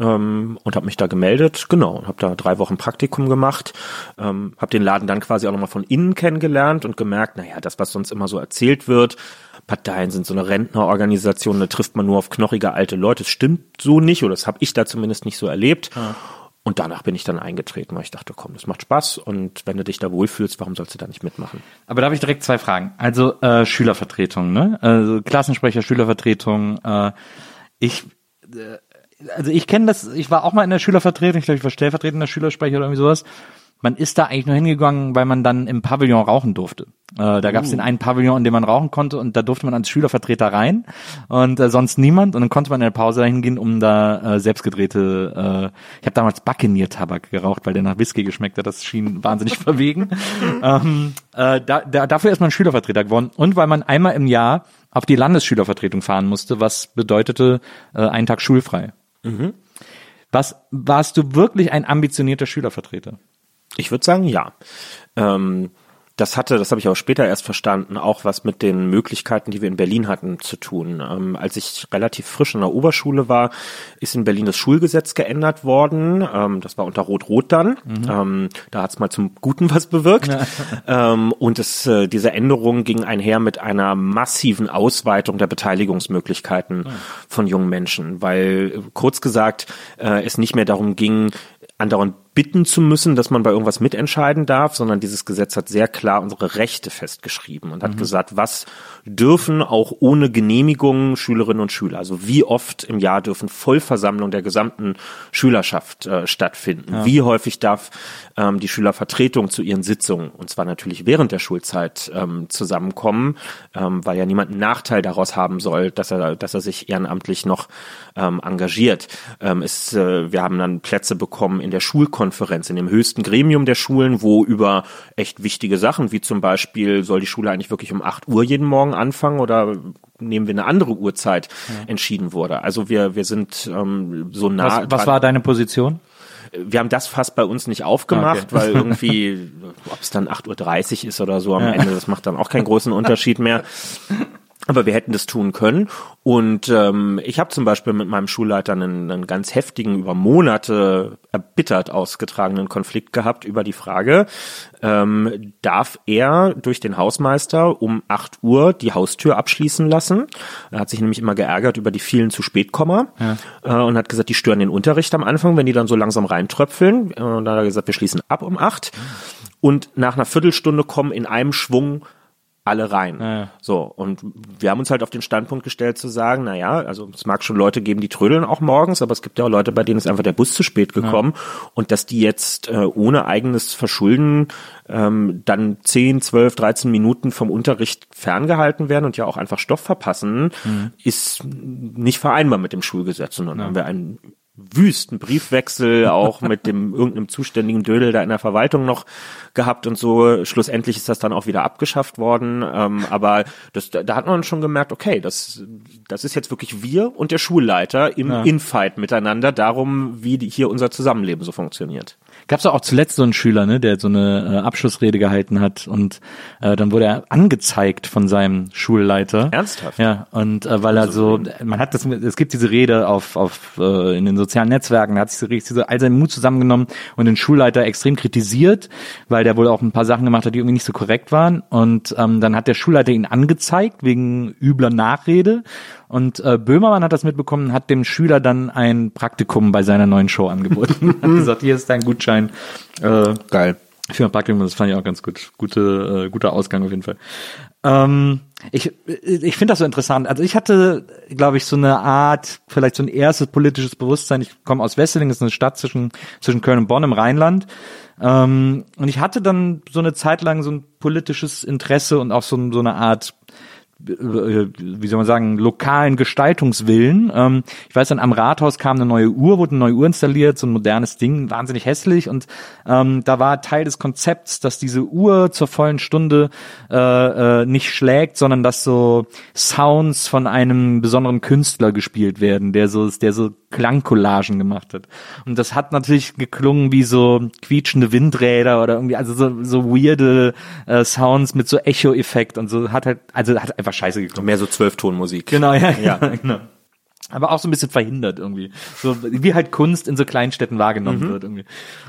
ähm, und habe mich da gemeldet, genau, und habe da drei Wochen Praktikum gemacht, ähm, habe den Laden dann quasi auch nochmal von innen kennengelernt und gemerkt, naja, das, was sonst immer so erzählt wird, Parteien sind so eine Rentnerorganisation, da trifft man nur auf knochige alte Leute, das stimmt so nicht, oder das habe ich da zumindest nicht so erlebt. Ja. Und danach bin ich dann eingetreten, weil ich dachte, komm, das macht Spaß und wenn du dich da wohlfühlst, warum sollst du da nicht mitmachen? Aber da habe ich direkt zwei Fragen. Also äh, Schülervertretung, ne? Also Klassensprecher, Schülervertretung. Äh, ich äh, also ich kenne das, ich war auch mal in der Schülervertretung, ich glaube, ich war stellvertretender Schülersprecher oder irgendwie sowas. Man ist da eigentlich nur hingegangen, weil man dann im Pavillon rauchen durfte. Äh, da gab es uh. den einen Pavillon, in dem man rauchen konnte und da durfte man als Schülervertreter rein und äh, sonst niemand. Und dann konnte man in der Pause dahin gehen, um da äh, selbstgedrehte, äh, ich habe damals Buccaneer-Tabak geraucht, weil der nach Whisky geschmeckt hat. Das schien wahnsinnig verwegen. ähm, äh, da, da, dafür ist man Schülervertreter geworden. Und weil man einmal im Jahr auf die Landesschülervertretung fahren musste, was bedeutete äh, einen Tag schulfrei. Mhm. Was, warst du wirklich ein ambitionierter Schülervertreter? Ich würde sagen, ja. Ähm, das hatte, das habe ich auch später erst verstanden, auch was mit den Möglichkeiten, die wir in Berlin hatten, zu tun. Ähm, als ich relativ frisch in der Oberschule war, ist in Berlin das Schulgesetz geändert worden. Ähm, das war unter Rot-Rot dann. Mhm. Ähm, da hat es mal zum Guten was bewirkt. Ähm, und es, äh, diese Änderung ging einher mit einer massiven Ausweitung der Beteiligungsmöglichkeiten mhm. von jungen Menschen, weil kurz gesagt äh, es nicht mehr darum ging, andauernd bitten zu müssen, dass man bei irgendwas mitentscheiden darf, sondern dieses Gesetz hat sehr klar unsere Rechte festgeschrieben und hat mhm. gesagt, was dürfen auch ohne Genehmigung Schülerinnen und Schüler, also wie oft im Jahr dürfen Vollversammlungen der gesamten Schülerschaft äh, stattfinden, ja. wie häufig darf ähm, die Schülervertretung zu ihren Sitzungen, und zwar natürlich während der Schulzeit, ähm, zusammenkommen, ähm, weil ja niemand einen Nachteil daraus haben soll, dass er, dass er sich ehrenamtlich noch ähm, engagiert. Ähm, ist, äh, wir haben dann Plätze bekommen in der Schulkonferenz, in dem höchsten Gremium der Schulen, wo über echt wichtige Sachen, wie zum Beispiel, soll die Schule eigentlich wirklich um 8 Uhr jeden Morgen anfangen oder nehmen wir eine andere Uhrzeit, ja. entschieden wurde. Also wir, wir sind ähm, so nah. Was, was war deine Position? wir haben das fast bei uns nicht aufgemacht, okay. weil irgendwie, ob es dann 8.30 Uhr ist oder so am ja. Ende, das macht dann auch keinen großen Unterschied mehr. Aber wir hätten das tun können. Und ähm, ich habe zum Beispiel mit meinem Schulleiter einen, einen ganz heftigen, über Monate erbittert ausgetragenen Konflikt gehabt über die Frage, ähm, darf er durch den Hausmeister um 8 Uhr die Haustür abschließen lassen? Er hat sich nämlich immer geärgert über die vielen zu spät Komma ja. äh, und hat gesagt, die stören den Unterricht am Anfang, wenn die dann so langsam reintröpfeln. Äh, und dann hat er gesagt, wir schließen ab um 8. Und nach einer Viertelstunde kommen in einem Schwung alle rein. Ja. So, und wir haben uns halt auf den Standpunkt gestellt zu sagen, na ja, also es mag schon Leute geben, die trödeln auch morgens, aber es gibt ja auch Leute, bei denen ist einfach der Bus zu spät gekommen ja. und dass die jetzt äh, ohne eigenes Verschulden ähm, dann 10, 12, 13 Minuten vom Unterricht ferngehalten werden und ja auch einfach Stoff verpassen, mhm. ist nicht vereinbar mit dem Schulgesetz. Und dann ja. haben wir einen wüsten Briefwechsel auch mit dem irgendeinem zuständigen Dödel da in der Verwaltung noch gehabt und so. Schlussendlich ist das dann auch wieder abgeschafft worden. Ähm, aber das, da, hat man schon gemerkt, okay, das, das ist jetzt wirklich wir und der Schulleiter im ja. Infight miteinander darum, wie die, hier unser Zusammenleben so funktioniert. Gab es auch zuletzt so einen Schüler, ne, der so eine äh, Abschlussrede gehalten hat und äh, dann wurde er angezeigt von seinem Schulleiter. Ernsthaft? Ja, und äh, weil er so, man hat das, es gibt diese Rede auf, auf äh, in den sozialen Netzwerken, da hat sich so, all seinen Mut zusammengenommen und den Schulleiter extrem kritisiert, weil der wohl auch ein paar Sachen gemacht hat, die irgendwie nicht so korrekt waren. Und ähm, dann hat der Schulleiter ihn angezeigt wegen übler Nachrede und äh, Böhmermann hat das mitbekommen, hat dem Schüler dann ein Praktikum bei seiner neuen Show angeboten. hat gesagt, hier ist dein Gutschein. Äh, Geil. Für ein Praktikum, das fand ich auch ganz gut. Gute, äh, guter Ausgang auf jeden Fall. Ähm, ich ich finde das so interessant. Also ich hatte, glaube ich, so eine Art, vielleicht so ein erstes politisches Bewusstsein. Ich komme aus Wesseling, das ist eine Stadt zwischen, zwischen Köln und Bonn im Rheinland. Ähm, und ich hatte dann so eine Zeit lang so ein politisches Interesse und auch so, so eine Art wie soll man sagen, lokalen Gestaltungswillen. Ähm, ich weiß dann, am Rathaus kam eine neue Uhr, wurde eine neue Uhr installiert, so ein modernes Ding, wahnsinnig hässlich. Und ähm, da war Teil des Konzepts, dass diese Uhr zur vollen Stunde äh, äh, nicht schlägt, sondern dass so Sounds von einem besonderen Künstler gespielt werden, der so, der so Klangcollagen gemacht hat. Und das hat natürlich geklungen wie so quietschende Windräder oder irgendwie, also so, so weirde äh, Sounds mit so Echo-Effekt und so hat halt, also hat einfach scheiße geklungen. Mehr so Zwölftonmusik. Genau, ja, ja. genau. Aber auch so ein bisschen verhindert irgendwie. So wie halt Kunst in so Kleinstädten wahrgenommen Mhm. wird irgendwie.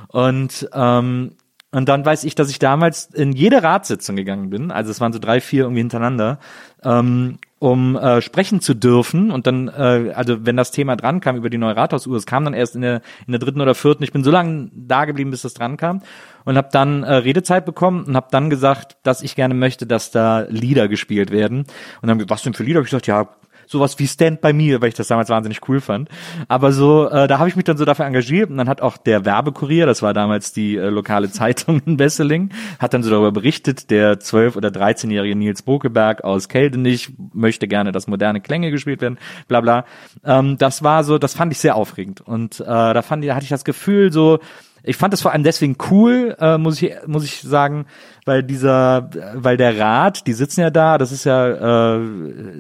Und ähm, und dann weiß ich, dass ich damals in jede Ratssitzung gegangen bin, also es waren so drei, vier irgendwie hintereinander, ähm, um äh, sprechen zu dürfen. Und dann, äh, also wenn das Thema dran kam über die neue Rathausuhr, es kam dann erst in der, in der dritten oder vierten, ich bin so lange da geblieben, bis das dran kam und habe dann äh, Redezeit bekommen und habe dann gesagt, dass ich gerne möchte, dass da Lieder gespielt werden. Und dann was denn für Lieder? Hab ich gesagt, ja, sowas wie Stand by Me, weil ich das damals wahnsinnig cool fand. Aber so, äh, da habe ich mich dann so dafür engagiert und dann hat auch der Werbekurier, das war damals die äh, lokale Zeitung in Besseling, hat dann so darüber berichtet, der 12- oder 13-jährige Nils Bokeberg aus Keldenich möchte gerne, dass moderne Klänge gespielt werden, bla bla. Ähm, das war so, das fand ich sehr aufregend und äh, da fand ich, da hatte ich das Gefühl so, ich fand das vor allem deswegen cool, äh, muss ich muss ich sagen, weil dieser, weil der Rat, die sitzen ja da, das ist ja, äh,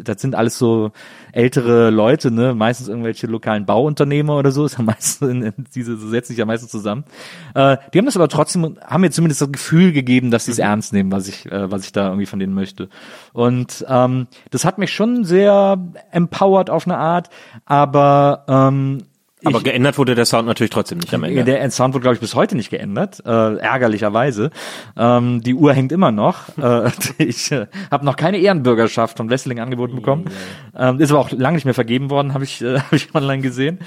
das sind alles so ältere Leute, ne, meistens irgendwelche lokalen Bauunternehmer oder so, ist ja meistens in, in diese so setzen sich ja meistens zusammen. Äh, die haben das aber trotzdem, haben mir zumindest das Gefühl gegeben, dass sie es ernst nehmen, was ich, äh, was ich da irgendwie von denen möchte. Und ähm, das hat mich schon sehr empowered auf eine Art, aber ähm, Aber ich- geändert wurde der Sound natürlich trotzdem nicht am Ende. der Sound wurde, glaube ich, bis heute nicht geändert, äh, ärgerlicherweise. Ähm, die Uhr hängt immer noch. Äh, ich äh, habe noch keine Ehrenbürgerschaft von Wrestling angeboten bekommen. Ähm, ist aber auch lange nicht mehr vergeben worden, habe ich, äh, hab ich online gesehen.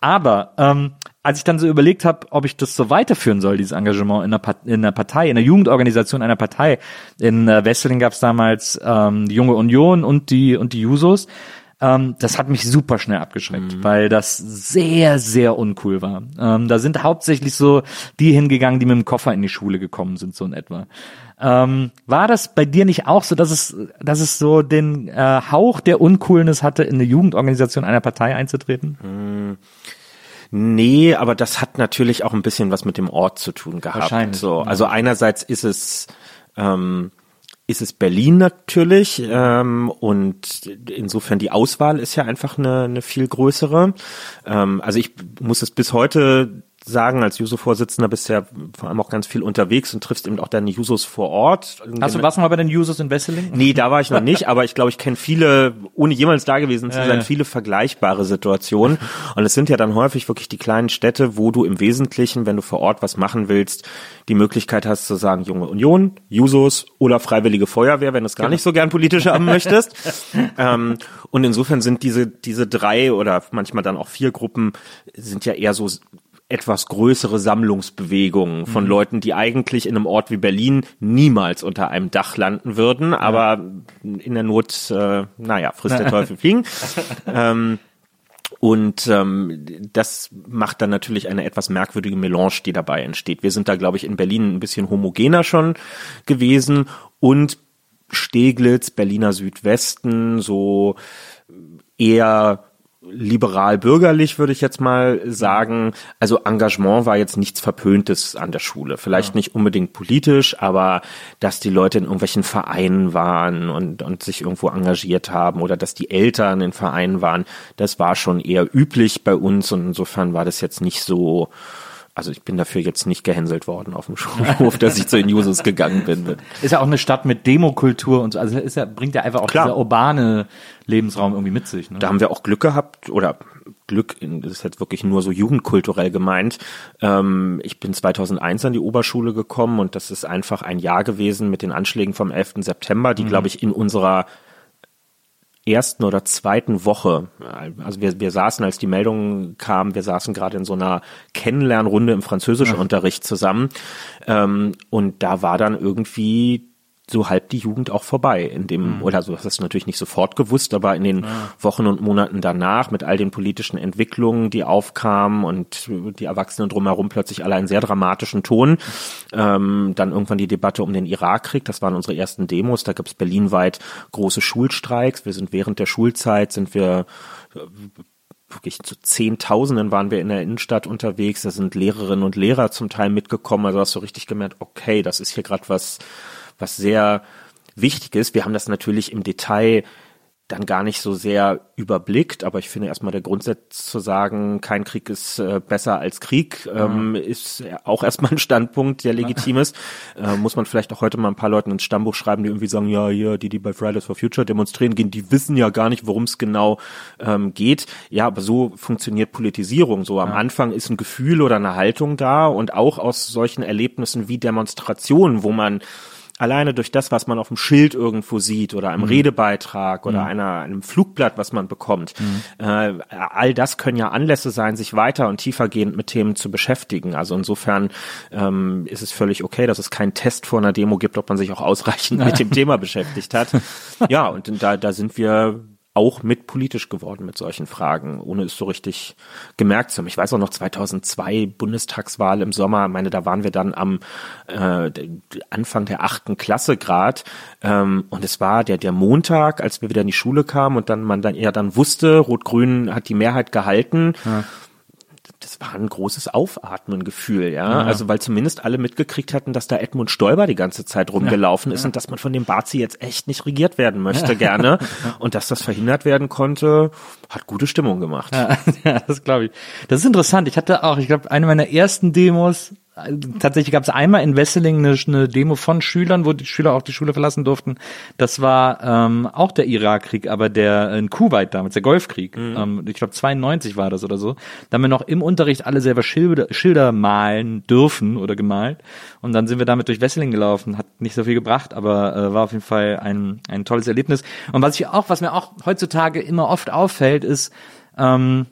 Aber ähm, als ich dann so überlegt habe, ob ich das so weiterführen soll, dieses Engagement in einer, Part in einer Partei, in einer Jugendorganisation einer Partei. In äh, Wesseling gab es damals ähm, die Junge Union und die und die Jusos. Ähm, das hat mich super schnell abgeschreckt, weil das sehr, sehr uncool war. Ähm, da sind hauptsächlich so die hingegangen, die mit dem Koffer in die Schule gekommen sind, so in etwa. Ähm, war das bei dir nicht auch so, dass es, dass es so den äh, Hauch der Uncoolness hatte, in eine Jugendorganisation einer Partei einzutreten? Nee, aber das hat natürlich auch ein bisschen was mit dem Ort zu tun gehabt. Wahrscheinlich, So, also einerseits ist es ähm, ist es Berlin natürlich ähm, und insofern die Auswahl ist ja einfach eine, eine viel größere. Ähm, also ich muss es bis heute sagen, als Juso-Vorsitzender bist du ja vor allem auch ganz viel unterwegs und triffst eben auch deine Jusos vor Ort. Hast du was mal bei den Users in Wesseling? Nee, da war ich noch nicht, aber ich glaube, ich kenne viele, ohne jemals da gewesen zu Ja, sein, ja. viele vergleichbare Situationen. Und es sind ja dann häufig wirklich die kleinen Städte, wo du im Wesentlichen, wenn du vor Ort was machen willst, die Möglichkeit hast zu sagen, Junge Union, Jusos oder Freiwillige Feuerwehr, wenn du es gar nicht so gern politisch haben möchtest. ähm, und insofern sind diese, diese drei oder manchmal dann auch vier Gruppen sind ja eher so etwas größere Sammlungsbewegungen von Leuten, die eigentlich in einem Ort wie Berlin niemals unter einem Dach landen würden, aber in der Not, äh, naja, frisst der Teufel fliegen. ähm, und ähm, das macht dann natürlich eine etwas merkwürdige Melange, die dabei entsteht. Wir sind da, glaube ich, in Berlin ein bisschen homogener schon gewesen und Steglitz, Berliner Südwesten, so eher liberal-bürgerlich, würde ich jetzt mal sagen. Also Engagement war jetzt nichts Verpöntes an der Schule. Vielleicht nicht unbedingt politisch, aber dass die Leute in irgendwelchen Vereinen waren und, und sich irgendwo engagiert haben oder dass die Eltern in Vereinen waren, das war schon eher üblich bei uns und insofern war das jetzt nicht so, also ich bin dafür jetzt nicht gehänselt worden auf dem Schulhof, dass ich zu den Jusos gegangen bin. Ist ja auch eine Stadt mit Demokultur und so. Also ist ja, bringt ja einfach auch Klar. dieser urbane Lebensraum irgendwie mit sich. Ne? Da haben wir auch Glück gehabt oder Glück, das ist jetzt wirklich nur so jugendkulturell gemeint. Ähm, ich bin 2001 an die Oberschule gekommen und das ist einfach ein Jahr gewesen mit den Anschlägen vom 11. September, die, glaube ich, in unserer ersten oder zweiten Woche, also wir, wir saßen, als die Meldung kam, wir saßen gerade in so einer Kennenlernrunde im Französischunterricht zusammen ähm, und da war dann irgendwie so halb die Jugend auch vorbei. In dem, mhm. oder so, das ist natürlich nicht sofort gewusst, aber in den ja. Wochen und Monaten danach mit all den politischen Entwicklungen, die aufkamen und die Erwachsenen drumherum plötzlich alle einen sehr dramatischen Ton. Ähm, dann irgendwann die Debatte um den Irakkrieg, das waren unsere ersten Demos, da gab es berlinweit große Schulstreiks. Wir sind während der Schulzeit, sind wir wirklich zu Zehntausenden waren wir in der Innenstadt unterwegs. Da sind Lehrerinnen und Lehrer zum Teil mitgekommen. Also hast du richtig gemerkt, okay, das ist hier gerade was, was sehr wichtig ist. Wir haben das natürlich im Detail dann gar nicht so sehr überblickt, aber ich finde erstmal der Grundsatz zu sagen, kein Krieg ist äh, besser als Krieg, ähm, mhm. ist auch erstmal ein Standpunkt, der legitim ist. Äh, muss man vielleicht auch heute mal ein paar Leuten ins Stammbuch schreiben, die irgendwie sagen, ja, hier, die, die bei Fridays for Future demonstrieren gehen, die wissen ja gar nicht, worum es genau ähm, geht. Ja, aber so funktioniert Politisierung. So am ja. Anfang ist ein Gefühl oder eine Haltung da und auch aus solchen Erlebnissen wie Demonstrationen, wo man alleine durch das, was man auf dem Schild irgendwo sieht oder einem mhm. Redebeitrag oder mhm. einer, einem Flugblatt, was man bekommt, mhm. äh, all das können ja Anlässe sein, sich weiter und tiefergehend mit Themen zu beschäftigen. Also insofern ähm, ist es völlig okay, dass es keinen Test vor einer Demo gibt, ob man sich auch ausreichend mit dem Thema beschäftigt hat. Ja, und da, da sind wir auch mit politisch geworden mit solchen Fragen, ohne es so richtig gemerkt zu haben. Ich weiß auch noch 2002 Bundestagswahl im Sommer, meine, da waren wir dann am äh, Anfang der achten Klasse grad ähm, und es war der der Montag, als wir wieder in die Schule kamen und dann man dann eher dann wusste, Rot-Grün hat die Mehrheit gehalten. Ja das war ein großes Aufatmen-Gefühl, ja? ja. Also weil zumindest alle mitgekriegt hatten, dass da Edmund Stoiber die ganze Zeit rumgelaufen ja. ist ja. und dass man von dem Barzi jetzt echt nicht regiert werden möchte gerne und dass das verhindert werden konnte, hat gute Stimmung gemacht. Ja, das glaube ich. Das ist interessant. Ich hatte auch, ich glaube, eine meiner ersten Demos tatsächlich gab es einmal in Wesseling eine, eine, Demo von Schülern, wo die Schüler auch die Schule verlassen durften. Das war ähm, auch der Irakkrieg, aber der in Kuwait damals, der Golfkrieg. Mhm. Ähm, ich glaube 92 war das oder so. Da haben wir noch im Unterricht alle selber Schilder, Schilder malen dürfen oder gemalt. Und dann sind wir damit durch Wesseling gelaufen. Hat nicht so viel gebracht, aber äh, war auf jeden Fall ein, ein tolles Erlebnis. Und was ich auch, was mir auch heutzutage immer oft auffällt, ist, ähm,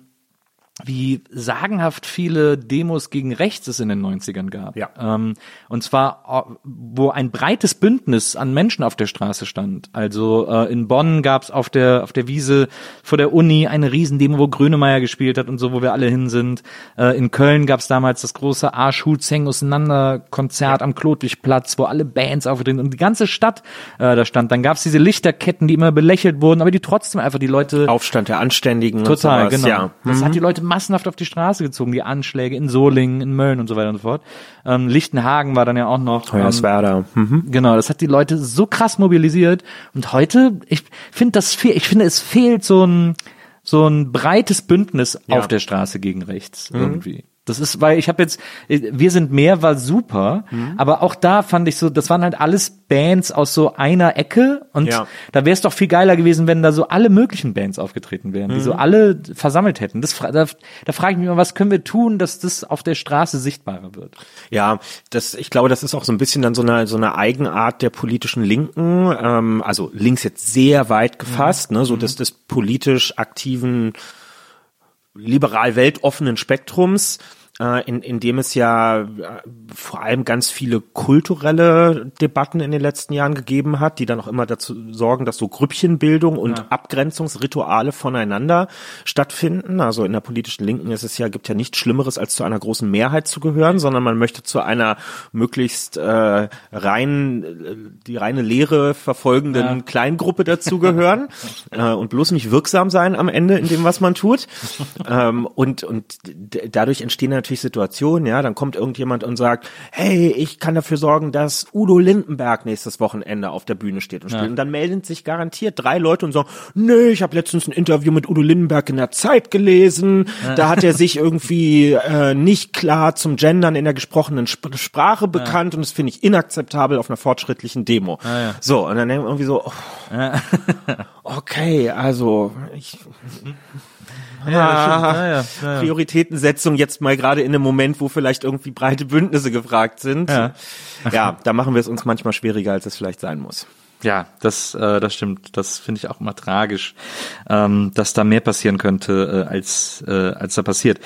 wie sagenhaft viele Demos gegen rechts es in den 90ern gab. Ja. Ähm, und zwar, äh, wo ein breites Bündnis an Menschen auf der Straße stand. Also äh, in Bonn gab es auf der, auf der Wiese vor der Uni eine Riesendemo, wo Grönemeyer gespielt hat und so, wo wir alle hin sind. Äh, in Köln gab es damals das große Arsch, Zeng auseinander Konzert ja. am Klotwigplatz, wo alle Bands aufgetreten und die ganze Stadt äh, da stand. Dann gab es diese Lichterketten, die immer belächelt wurden, aber die trotzdem einfach die Leute... Aufstand der Anständigen. Total, genau. Ja. Das mhm. hat die Leute massenhaft auf die Straße gezogen, die Anschläge in Solingen, in Mölln und so weiter und so fort. Ähm, Lichtenhagen war dann ja auch noch. Hoyerswerda. Ähm, mhm. Genau, das hat die Leute so krass mobilisiert. Und heute, ich finde das fehlt, ich finde es fehlt so ein so ein breites Bündnis ja. auf der Straße gegen rechts mhm. irgendwie. Das ist, weil ich habe jetzt, wir sind mehr war super, mhm. aber auch da fand ich so, das waren halt alles Bands aus so einer Ecke und ja. da wäre es doch viel geiler gewesen, wenn da so alle möglichen Bands aufgetreten wären, mhm. die so alle versammelt hätten. Das, da, da frage ich mich mal, was können wir tun, dass das auf der Straße sichtbarer wird? Ja, das, ich glaube, das ist auch so ein bisschen dann so eine so eine Eigenart der politischen Linken, ähm, also links jetzt sehr weit gefasst, mhm. ne, so dass des politisch aktiven liberal weltoffenen Spektrums, äh, in, in dem es ja äh, vor allem ganz viele kulturelle Debatten in den letzten Jahren gegeben hat, die dann auch immer dazu sorgen, dass so Grüppchenbildung und ja. Abgrenzungsrituale voneinander stattfinden. Also in der politischen Linken ist es ja, gibt ja nichts Schlimmeres, als zu einer großen Mehrheit zu gehören, sondern man möchte zu einer möglichst äh, rein, äh, die reine Lehre verfolgenden ja. Kleingruppe dazugehören äh, und bloß nicht wirksam sein am Ende in dem, was man tut. ähm, und, und dadurch entstehen natürlich Situationen, ja, dann kommt irgendjemand und sagt, hey, ich kann dafür sorgen, dass Udo Lindenberg nächstes Wochenende auf der Bühne steht und spielt. Ja. Und dann melden sich garantiert drei Leute und sagen, nö, ich habe letztens ein Interview mit Udo Lindenberg in der Zeit gelesen, ja. da hat er sich irgendwie äh, nicht klar zum Gendern in der gesprochenen Sp Sprache bekannt ja. und das finde ich inakzeptabel auf einer fortschrittlichen Demo. So, und dann irgendwie so, oh, okay, also ich ja, ja, ja, ja, Prioritätensetzung jetzt mal gerade in einem Moment, wo vielleicht irgendwie breite Bündnisse gefragt sind. Ja, ja da machen wir es uns manchmal schwieriger, als es vielleicht sein muss. Ja, das, äh, das stimmt. Das finde ich auch immer tragisch, ähm, dass da mehr passieren könnte, äh, als, äh, als da passiert.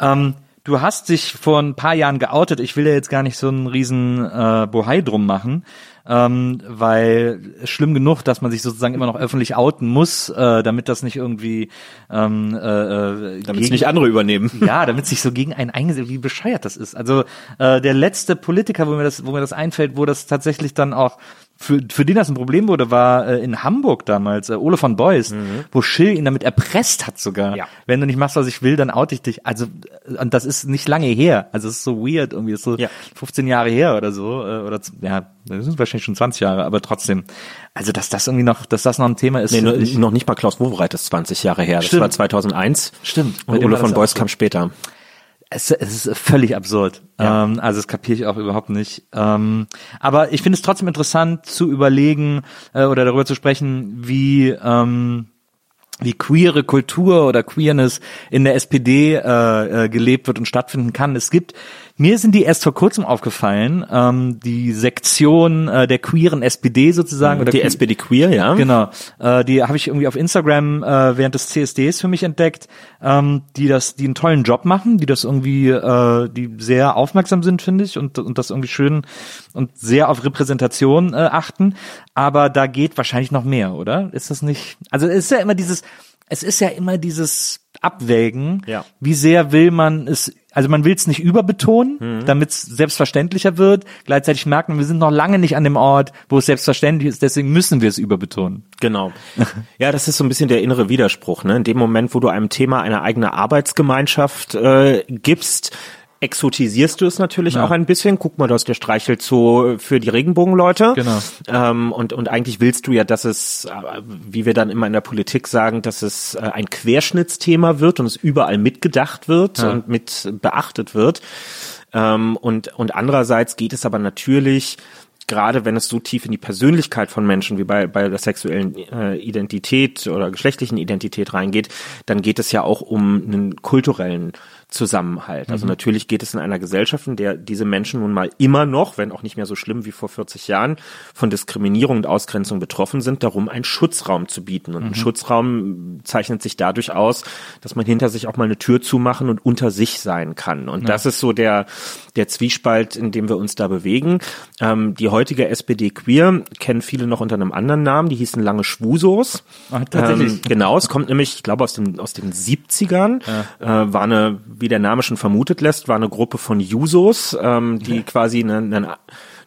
Ähm, du hast dich vor ein paar Jahren geoutet. Ich will ja jetzt gar nicht so einen riesen äh, Bohai drum machen. Ähm, weil schlimm genug, dass man sich sozusagen immer noch öffentlich outen muss, äh, damit das nicht irgendwie ähm, äh, damit es nicht andere übernehmen. Ja, damit sich so gegen einen eingesetzt, wie bescheuert das ist. Also äh, der letzte Politiker, wo mir das, wo mir das einfällt, wo das tatsächlich dann auch für, für den das ein Problem wurde, war äh, in Hamburg damals, äh, Ole von Beuys, mhm. wo Schill ihn damit erpresst hat sogar. Ja. Wenn du nicht machst, was ich will, dann oute ich dich. Also, äh, und das ist nicht lange her. Also, es ist so weird, irgendwie, ist so ja. 15 Jahre her oder so, äh, oder, ja, das sind wahrscheinlich schon 20 Jahre, aber trotzdem. Also, dass das irgendwie noch, dass das noch ein Thema ist. Nee, nur, noch nicht mal Klaus Wowereit ist 20 Jahre her. Stimmt. Das war 2001. Stimmt. Und Ole von Beuys kam später es, es ist völlig absurd. Ja. Ähm, also das kapiere ich auch überhaupt nicht. Ähm, aber ich finde es trotzdem interessant zu überlegen äh, oder darüber zu sprechen, wie ähm, wie queere Kultur oder Queerness in der SPD äh, äh, gelebt wird und stattfinden kann. Es gibt mir sind die erst vor kurzem aufgefallen, ähm, die Sektion äh, der queeren SPD sozusagen. Oder die SPD Queer, ja. Genau. Äh, die habe ich irgendwie auf Instagram äh, während des CSDs für mich entdeckt, ähm, die das, die einen tollen Job machen, die das irgendwie, äh, die sehr aufmerksam sind, finde ich, und, und das irgendwie schön und sehr auf Repräsentation äh, achten. Aber da geht wahrscheinlich noch mehr, oder? Ist das nicht? Also es ist ja immer dieses, es ist ja immer dieses Abwägen, ja. wie sehr will man es also man will es nicht überbetonen, mhm. damit es selbstverständlicher wird. Gleichzeitig merkt man, wir sind noch lange nicht an dem Ort, wo es selbstverständlich ist, deswegen müssen wir es überbetonen. Genau. Ja, das ist so ein bisschen der innere Widerspruch. Ne? In dem Moment, wo du einem Thema eine eigene Arbeitsgemeinschaft äh, gibst, exotisierst du es natürlich ja. auch ein bisschen. Guck mal, du hast der Streichelzoo für die Regenbogenleute. Genau. Ähm, und, und eigentlich willst du ja, dass es, äh, wie wir dann immer in der Politik sagen, dass es äh, ein Querschnittsthema wird und es überall mitgedacht wird ja. und mit beachtet wird. Ähm, und, und andererseits geht es aber natürlich gerade wenn es so tief in die Persönlichkeit von Menschen wie bei, bei der sexuellen äh, Identität oder geschlechtlichen Identität reingeht, dann geht es ja auch um einen kulturellen Zusammenhalt. Also mhm. natürlich geht es in einer Gesellschaft, in der diese Menschen nun mal immer noch, wenn auch nicht mehr so schlimm wie vor 40 Jahren, von Diskriminierung und Ausgrenzung betroffen sind, darum einen Schutzraum zu bieten. Und mhm. ein Schutzraum zeichnet sich dadurch aus, dass man hinter sich auch mal eine Tür zumachen und unter sich sein kann. Und ja. das ist so der, der Zwiespalt, in dem wir uns da bewegen. Ähm, die heutige SPD Queer kennen viele noch unter einem anderen Namen, die hießen lange Schwusos. Ach, tatsächlich. Ähm, genau, es kommt nämlich, ich glaube, aus den, aus den 70ern, ja. äh, war eine wie der Name schon vermutet lässt, war eine Gruppe von Jusos, ähm, die quasi eine, eine,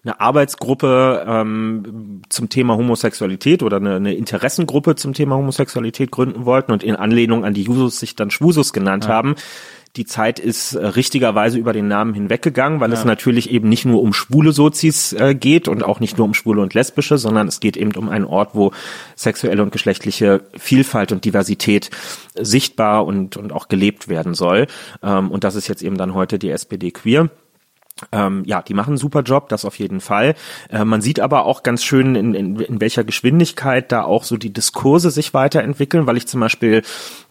eine Arbeitsgruppe ähm, zum Thema Homosexualität oder eine, eine Interessengruppe zum Thema Homosexualität gründen wollten und in Anlehnung an die Jusos sich dann Schwusos genannt ja. haben. Die Zeit ist äh, richtigerweise über den Namen hinweggegangen, weil ja. es natürlich eben nicht nur um schwule Sozis äh, geht und auch nicht nur um schwule und lesbische, sondern es geht eben um einen Ort, wo sexuelle und geschlechtliche Vielfalt und Diversität sichtbar und, und auch gelebt werden soll. Ähm, und das ist jetzt eben dann heute die SPD Queer. Ähm, ja, die machen einen super Job, das auf jeden Fall. Äh, man sieht aber auch ganz schön, in, in, in welcher Geschwindigkeit da auch so die Diskurse sich weiterentwickeln, weil ich zum Beispiel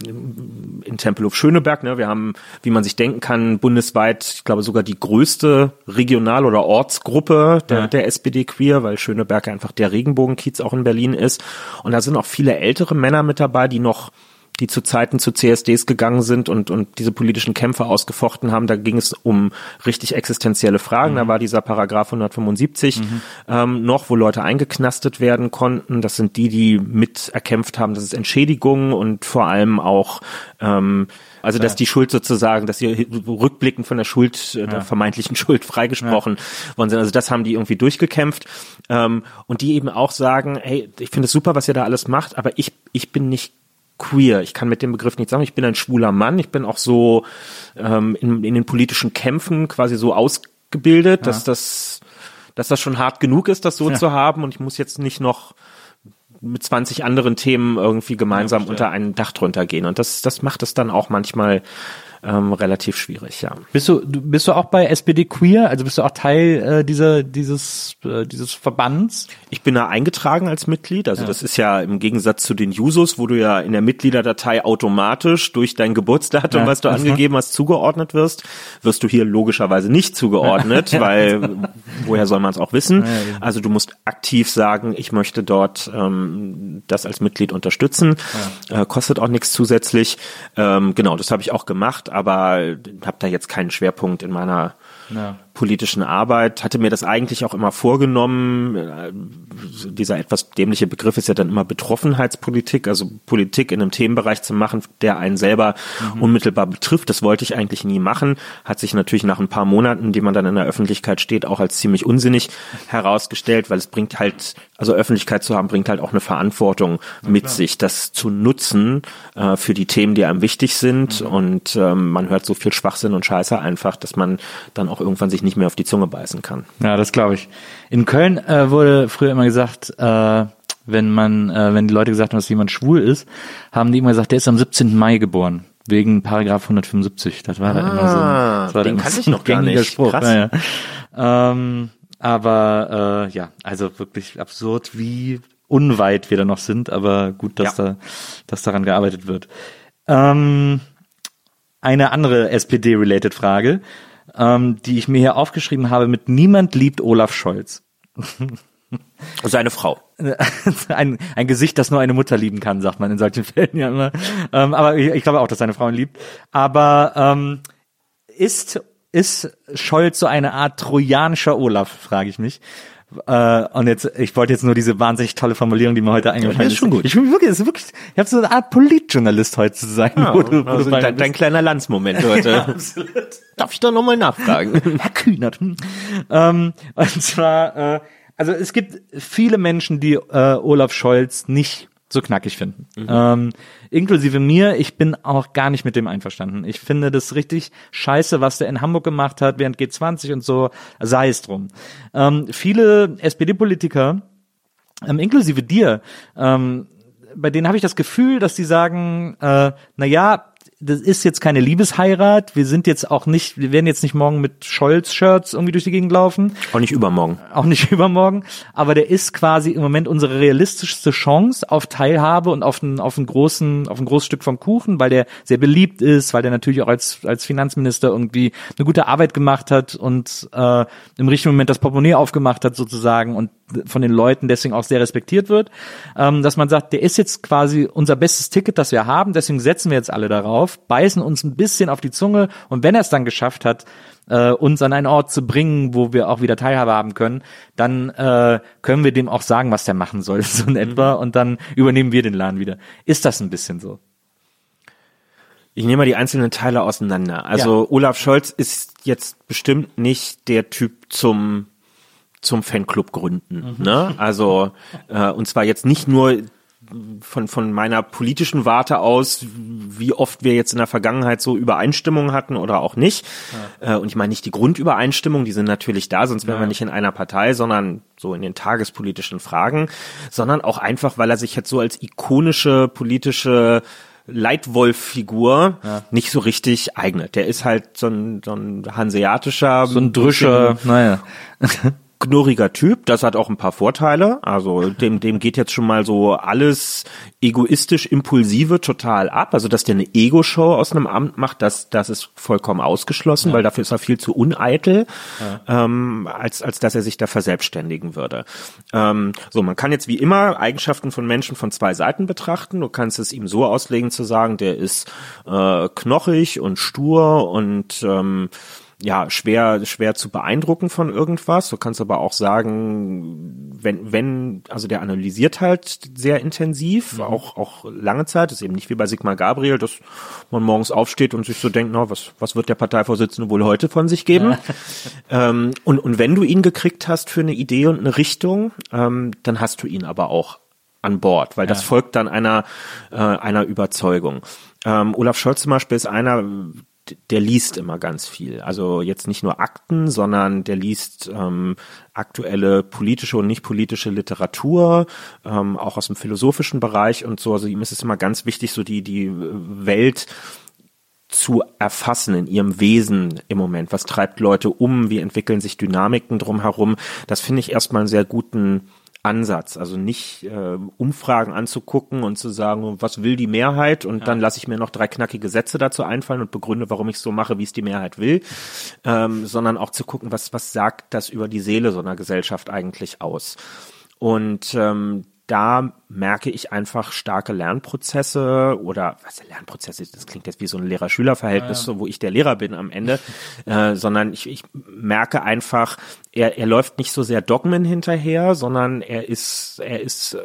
in Tempelhof Schöneberg, ne, wir haben, wie man sich denken kann, bundesweit, ich glaube sogar die größte Regional- oder Ortsgruppe der, ja. der SPD Queer, weil Schöneberg einfach der Regenbogenkiez auch in Berlin ist. Und da sind auch viele ältere Männer mit dabei, die noch die zu Zeiten zu CSDs gegangen sind und, und diese politischen Kämpfe ausgefochten haben. Da ging es um richtig existenzielle Fragen. Mhm. Da war dieser Paragraph 175 mhm. ähm, noch, wo Leute eingeknastet werden konnten. Das sind die, die mit erkämpft haben, dass es Entschädigungen und vor allem auch ähm, also dass die Schuld sozusagen, dass sie rückblickend von der Schuld, äh, der vermeintlichen Schuld freigesprochen ja. worden sind. Also das haben die irgendwie durchgekämpft. Ähm, und die eben auch sagen, hey, ich finde es super, was ihr da alles macht, aber ich, ich bin nicht queer. Ich kann mit dem Begriff nicht sagen, ich bin ein schwuler Mann. Ich bin auch so ähm, in, in den politischen Kämpfen quasi so ausgebildet, ja. dass das dass das schon hart genug ist, das so ja. zu haben und ich muss jetzt nicht noch mit 20 anderen Themen irgendwie gemeinsam ja, unter ein Dach drunter gehen. Und das, das macht es dann auch manchmal ähm, relativ schwierig, ja. Bist du, bist du auch bei SPD Queer? Also bist du auch Teil äh, dieser, dieses, äh, dieses Verbands? Ich bin da eingetragen als Mitglied. Also ja. das ist ja im Gegensatz zu den Jusos, wo du ja in der Mitgliederdatei automatisch durch dein Geburtsdatum, ja. was du angegeben hast, zugeordnet wirst, wirst du hier logischerweise nicht zugeordnet, weil woher soll man es auch wissen? Also du musst aktiv sagen, ich möchte dort ähm, das als Mitglied unterstützen. Äh, kostet auch nichts zusätzlich. Ähm, genau, das habe ich auch gemacht aber habe da jetzt keinen Schwerpunkt in meiner ja. Politischen Arbeit, hatte mir das eigentlich auch immer vorgenommen. Äh, dieser etwas dämliche Begriff ist ja dann immer Betroffenheitspolitik, also Politik in einem Themenbereich zu machen, der einen selber mhm. unmittelbar betrifft. Das wollte ich eigentlich nie machen. Hat sich natürlich nach ein paar Monaten, die man dann in der Öffentlichkeit steht, auch als ziemlich unsinnig herausgestellt, weil es bringt halt, also Öffentlichkeit zu haben, bringt halt auch eine Verantwortung mit sich, das zu nutzen äh, für die Themen, die einem wichtig sind. Mhm. Und ähm, man hört so viel Schwachsinn und Scheiße einfach, dass man dann auch irgendwann sich nicht mehr auf die Zunge beißen kann. Ja, das glaube ich. In Köln äh, wurde früher immer gesagt, äh, wenn man, äh, wenn die Leute gesagt haben, dass jemand schwul ist, haben die immer gesagt, der ist am 17. Mai geboren. Wegen Paragraph 175. Das war ah, da immer so. Das war den da kannte ich noch gar nicht. Spruch. Krass. Ja, ja. Ähm, aber äh, ja, also wirklich absurd, wie unweit wir da noch sind, aber gut, dass ja. da, dass daran gearbeitet wird. Ähm, eine andere SPD-related Frage, ähm, die ich mir hier aufgeschrieben habe mit Niemand liebt Olaf Scholz. Seine Frau. Ein, ein Gesicht, das nur eine Mutter lieben kann, sagt man in solchen Fällen ja immer. Ähm, aber ich, ich, glaube auch, dass seine Frau ihn liebt. Aber ähm, ist, ist Scholz so eine Art trojanischer Olaf, frage ich mich. Äh, und jetzt, ich wollte jetzt nur diese wahnsinnig tolle Formulierung, die mir heute eingefallen ja, ist. schon gut. Ich bin wirklich, das ist wirklich, ich habe so eine Art Politjournalist heute zu sein. Ja, wo du, wo also dein, dein, kleiner Landsmoment heute. ja, absolut. Darf ich da nochmal nachfragen? Herr Kühnert. Hm. Ähm, und zwar, äh, also es gibt viele Menschen, die äh, Olaf Scholz nicht so knackig finden. Mhm. Ähm, inklusive mir, ich bin auch gar nicht mit dem einverstanden. Ich finde das richtig scheiße, was der in Hamburg gemacht hat, während G20 und so, sei es drum. Ähm, viele SPD-Politiker, ähm, inklusive dir, ähm, bei denen habe ich das Gefühl, dass die sagen, äh, na ja, das ist jetzt keine Liebesheirat. Wir sind jetzt auch nicht, wir werden jetzt nicht morgen mit Scholz-Shirts irgendwie durch die Gegend laufen. Auch nicht übermorgen. Auch nicht übermorgen. Aber der ist quasi im Moment unsere realistischste Chance auf Teilhabe und auf einen, auf einen großen, auf ein großes Stück vom Kuchen, weil der sehr beliebt ist, weil der natürlich auch als, als Finanzminister irgendwie eine gute Arbeit gemacht hat und äh, im richtigen Moment das Portemonnaie aufgemacht hat sozusagen und von den Leuten deswegen auch sehr respektiert wird, ähm, dass man sagt, der ist jetzt quasi unser bestes Ticket, das wir haben, deswegen setzen wir jetzt alle darauf, beißen uns ein bisschen auf die Zunge und wenn er es dann geschafft hat, äh, uns an einen Ort zu bringen, wo wir auch wieder Teilhabe haben können, dann äh, können wir dem auch sagen, was der machen soll, so in etwa, und dann übernehmen wir den Laden wieder. Ist das ein bisschen so? Ich nehme mal die einzelnen Teile auseinander. Also ja. Olaf Scholz ist jetzt bestimmt nicht der Typ zum zum Fanclub gründen. Mhm. Ne? Also äh, und zwar jetzt nicht nur von, von meiner politischen Warte aus, wie oft wir jetzt in der Vergangenheit so Übereinstimmungen hatten oder auch nicht. Ja. Äh, und ich meine nicht die Grundübereinstimmung, die sind natürlich da, sonst wären ja. wir nicht in einer Partei, sondern so in den tagespolitischen Fragen, sondern auch einfach, weil er sich jetzt so als ikonische politische Leitwolf-Figur ja. nicht so richtig eignet. Der ist halt so ein, so ein hanseatischer, so ein Drüscher, naja. Knurriger Typ, das hat auch ein paar Vorteile. Also dem, dem geht jetzt schon mal so alles egoistisch, impulsive total ab. Also dass der eine Ego-Show aus einem Amt macht, das, das ist vollkommen ausgeschlossen, ja. weil dafür ist er viel zu uneitel, ja. ähm, als, als dass er sich da verselbstständigen würde. Ähm, so, man kann jetzt wie immer Eigenschaften von Menschen von zwei Seiten betrachten. Du kannst es ihm so auslegen zu sagen, der ist äh, knochig und stur und ähm, ja, schwer, schwer zu beeindrucken von irgendwas. Du kannst aber auch sagen, wenn, wenn, also der analysiert halt sehr intensiv, mhm. auch, auch lange Zeit. Das ist eben nicht wie bei Sigmar Gabriel, dass man morgens aufsteht und sich so denkt, na, was, was wird der Parteivorsitzende wohl heute von sich geben? Ja. ähm, und, und wenn du ihn gekriegt hast für eine Idee und eine Richtung, ähm, dann hast du ihn aber auch an Bord, weil ja. das folgt dann einer, äh, einer Überzeugung. Ähm, Olaf Scholz zum Beispiel ist einer, der liest immer ganz viel. Also jetzt nicht nur Akten, sondern der liest ähm, aktuelle politische und nicht politische Literatur, ähm, auch aus dem philosophischen Bereich und so. Also ihm ist es immer ganz wichtig, so die, die Welt zu erfassen in ihrem Wesen im Moment. Was treibt Leute um? Wie entwickeln sich Dynamiken drumherum? Das finde ich erstmal einen sehr guten Ansatz. Also nicht äh, Umfragen anzugucken und zu sagen, was will die Mehrheit und ja. dann lasse ich mir noch drei knackige Sätze dazu einfallen und begründe, warum ich so mache, wie es die Mehrheit will, ähm, sondern auch zu gucken, was, was sagt das über die Seele so einer Gesellschaft eigentlich aus. Und ähm, da merke ich einfach starke Lernprozesse oder was Lernprozesse, das klingt jetzt wie so ein Lehrer-Schüler-Verhältnis, ja. wo ich der Lehrer bin am Ende, äh, sondern ich, ich merke einfach, er, er läuft nicht so sehr Dogmen hinterher, sondern er ist, er ist äh,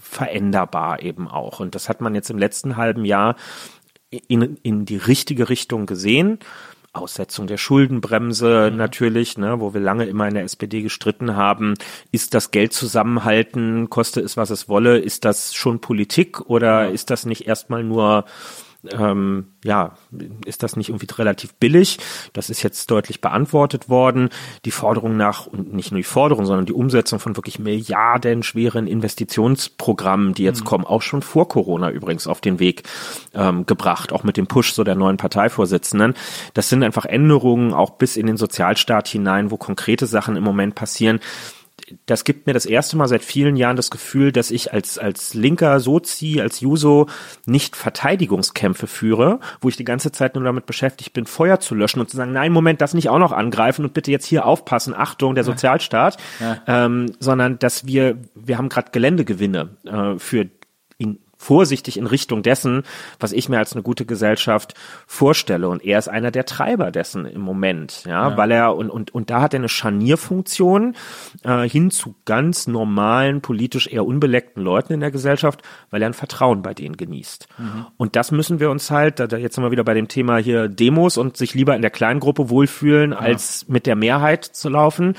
veränderbar eben auch. Und das hat man jetzt im letzten halben Jahr in, in die richtige Richtung gesehen. Aussetzung der Schuldenbremse mhm. natürlich, ne, wo wir lange immer in der SPD gestritten haben. Ist das Geld zusammenhalten, koste es, was es wolle? Ist das schon Politik oder ja. ist das nicht erstmal nur ähm, ja, ist das nicht irgendwie relativ billig? Das ist jetzt deutlich beantwortet worden. Die Forderung nach, und nicht nur die Forderung, sondern die Umsetzung von wirklich milliardenschweren Investitionsprogrammen, die jetzt mhm. kommen, auch schon vor Corona übrigens auf den Weg ähm, gebracht, auch mit dem Push so der neuen Parteivorsitzenden. Das sind einfach Änderungen auch bis in den Sozialstaat hinein, wo konkrete Sachen im Moment passieren das gibt mir das erste Mal seit vielen Jahren das Gefühl, dass ich als, als linker Sozi, als Juso nicht Verteidigungskämpfe führe, wo ich die ganze Zeit nur damit beschäftigt bin, Feuer zu löschen und zu sagen, nein, Moment, das nicht auch noch angreifen und bitte jetzt hier aufpassen, Achtung, der Sozialstaat, ja. ähm, sondern dass wir, wir haben gerade Geländegewinne äh, für vorsichtig in Richtung dessen, was ich mir als eine gute Gesellschaft vorstelle. Und er ist einer der Treiber dessen im Moment, ja, ja. weil er und, und, und da hat er eine Scharnierfunktion äh, hin zu ganz normalen, politisch eher unbeleckten Leuten in der Gesellschaft, weil er ein Vertrauen bei denen genießt. Mhm. Und das müssen wir uns halt, da, jetzt sind wir wieder bei dem Thema hier Demos und sich lieber in der kleinen Gruppe wohlfühlen, ja. als mit der Mehrheit zu laufen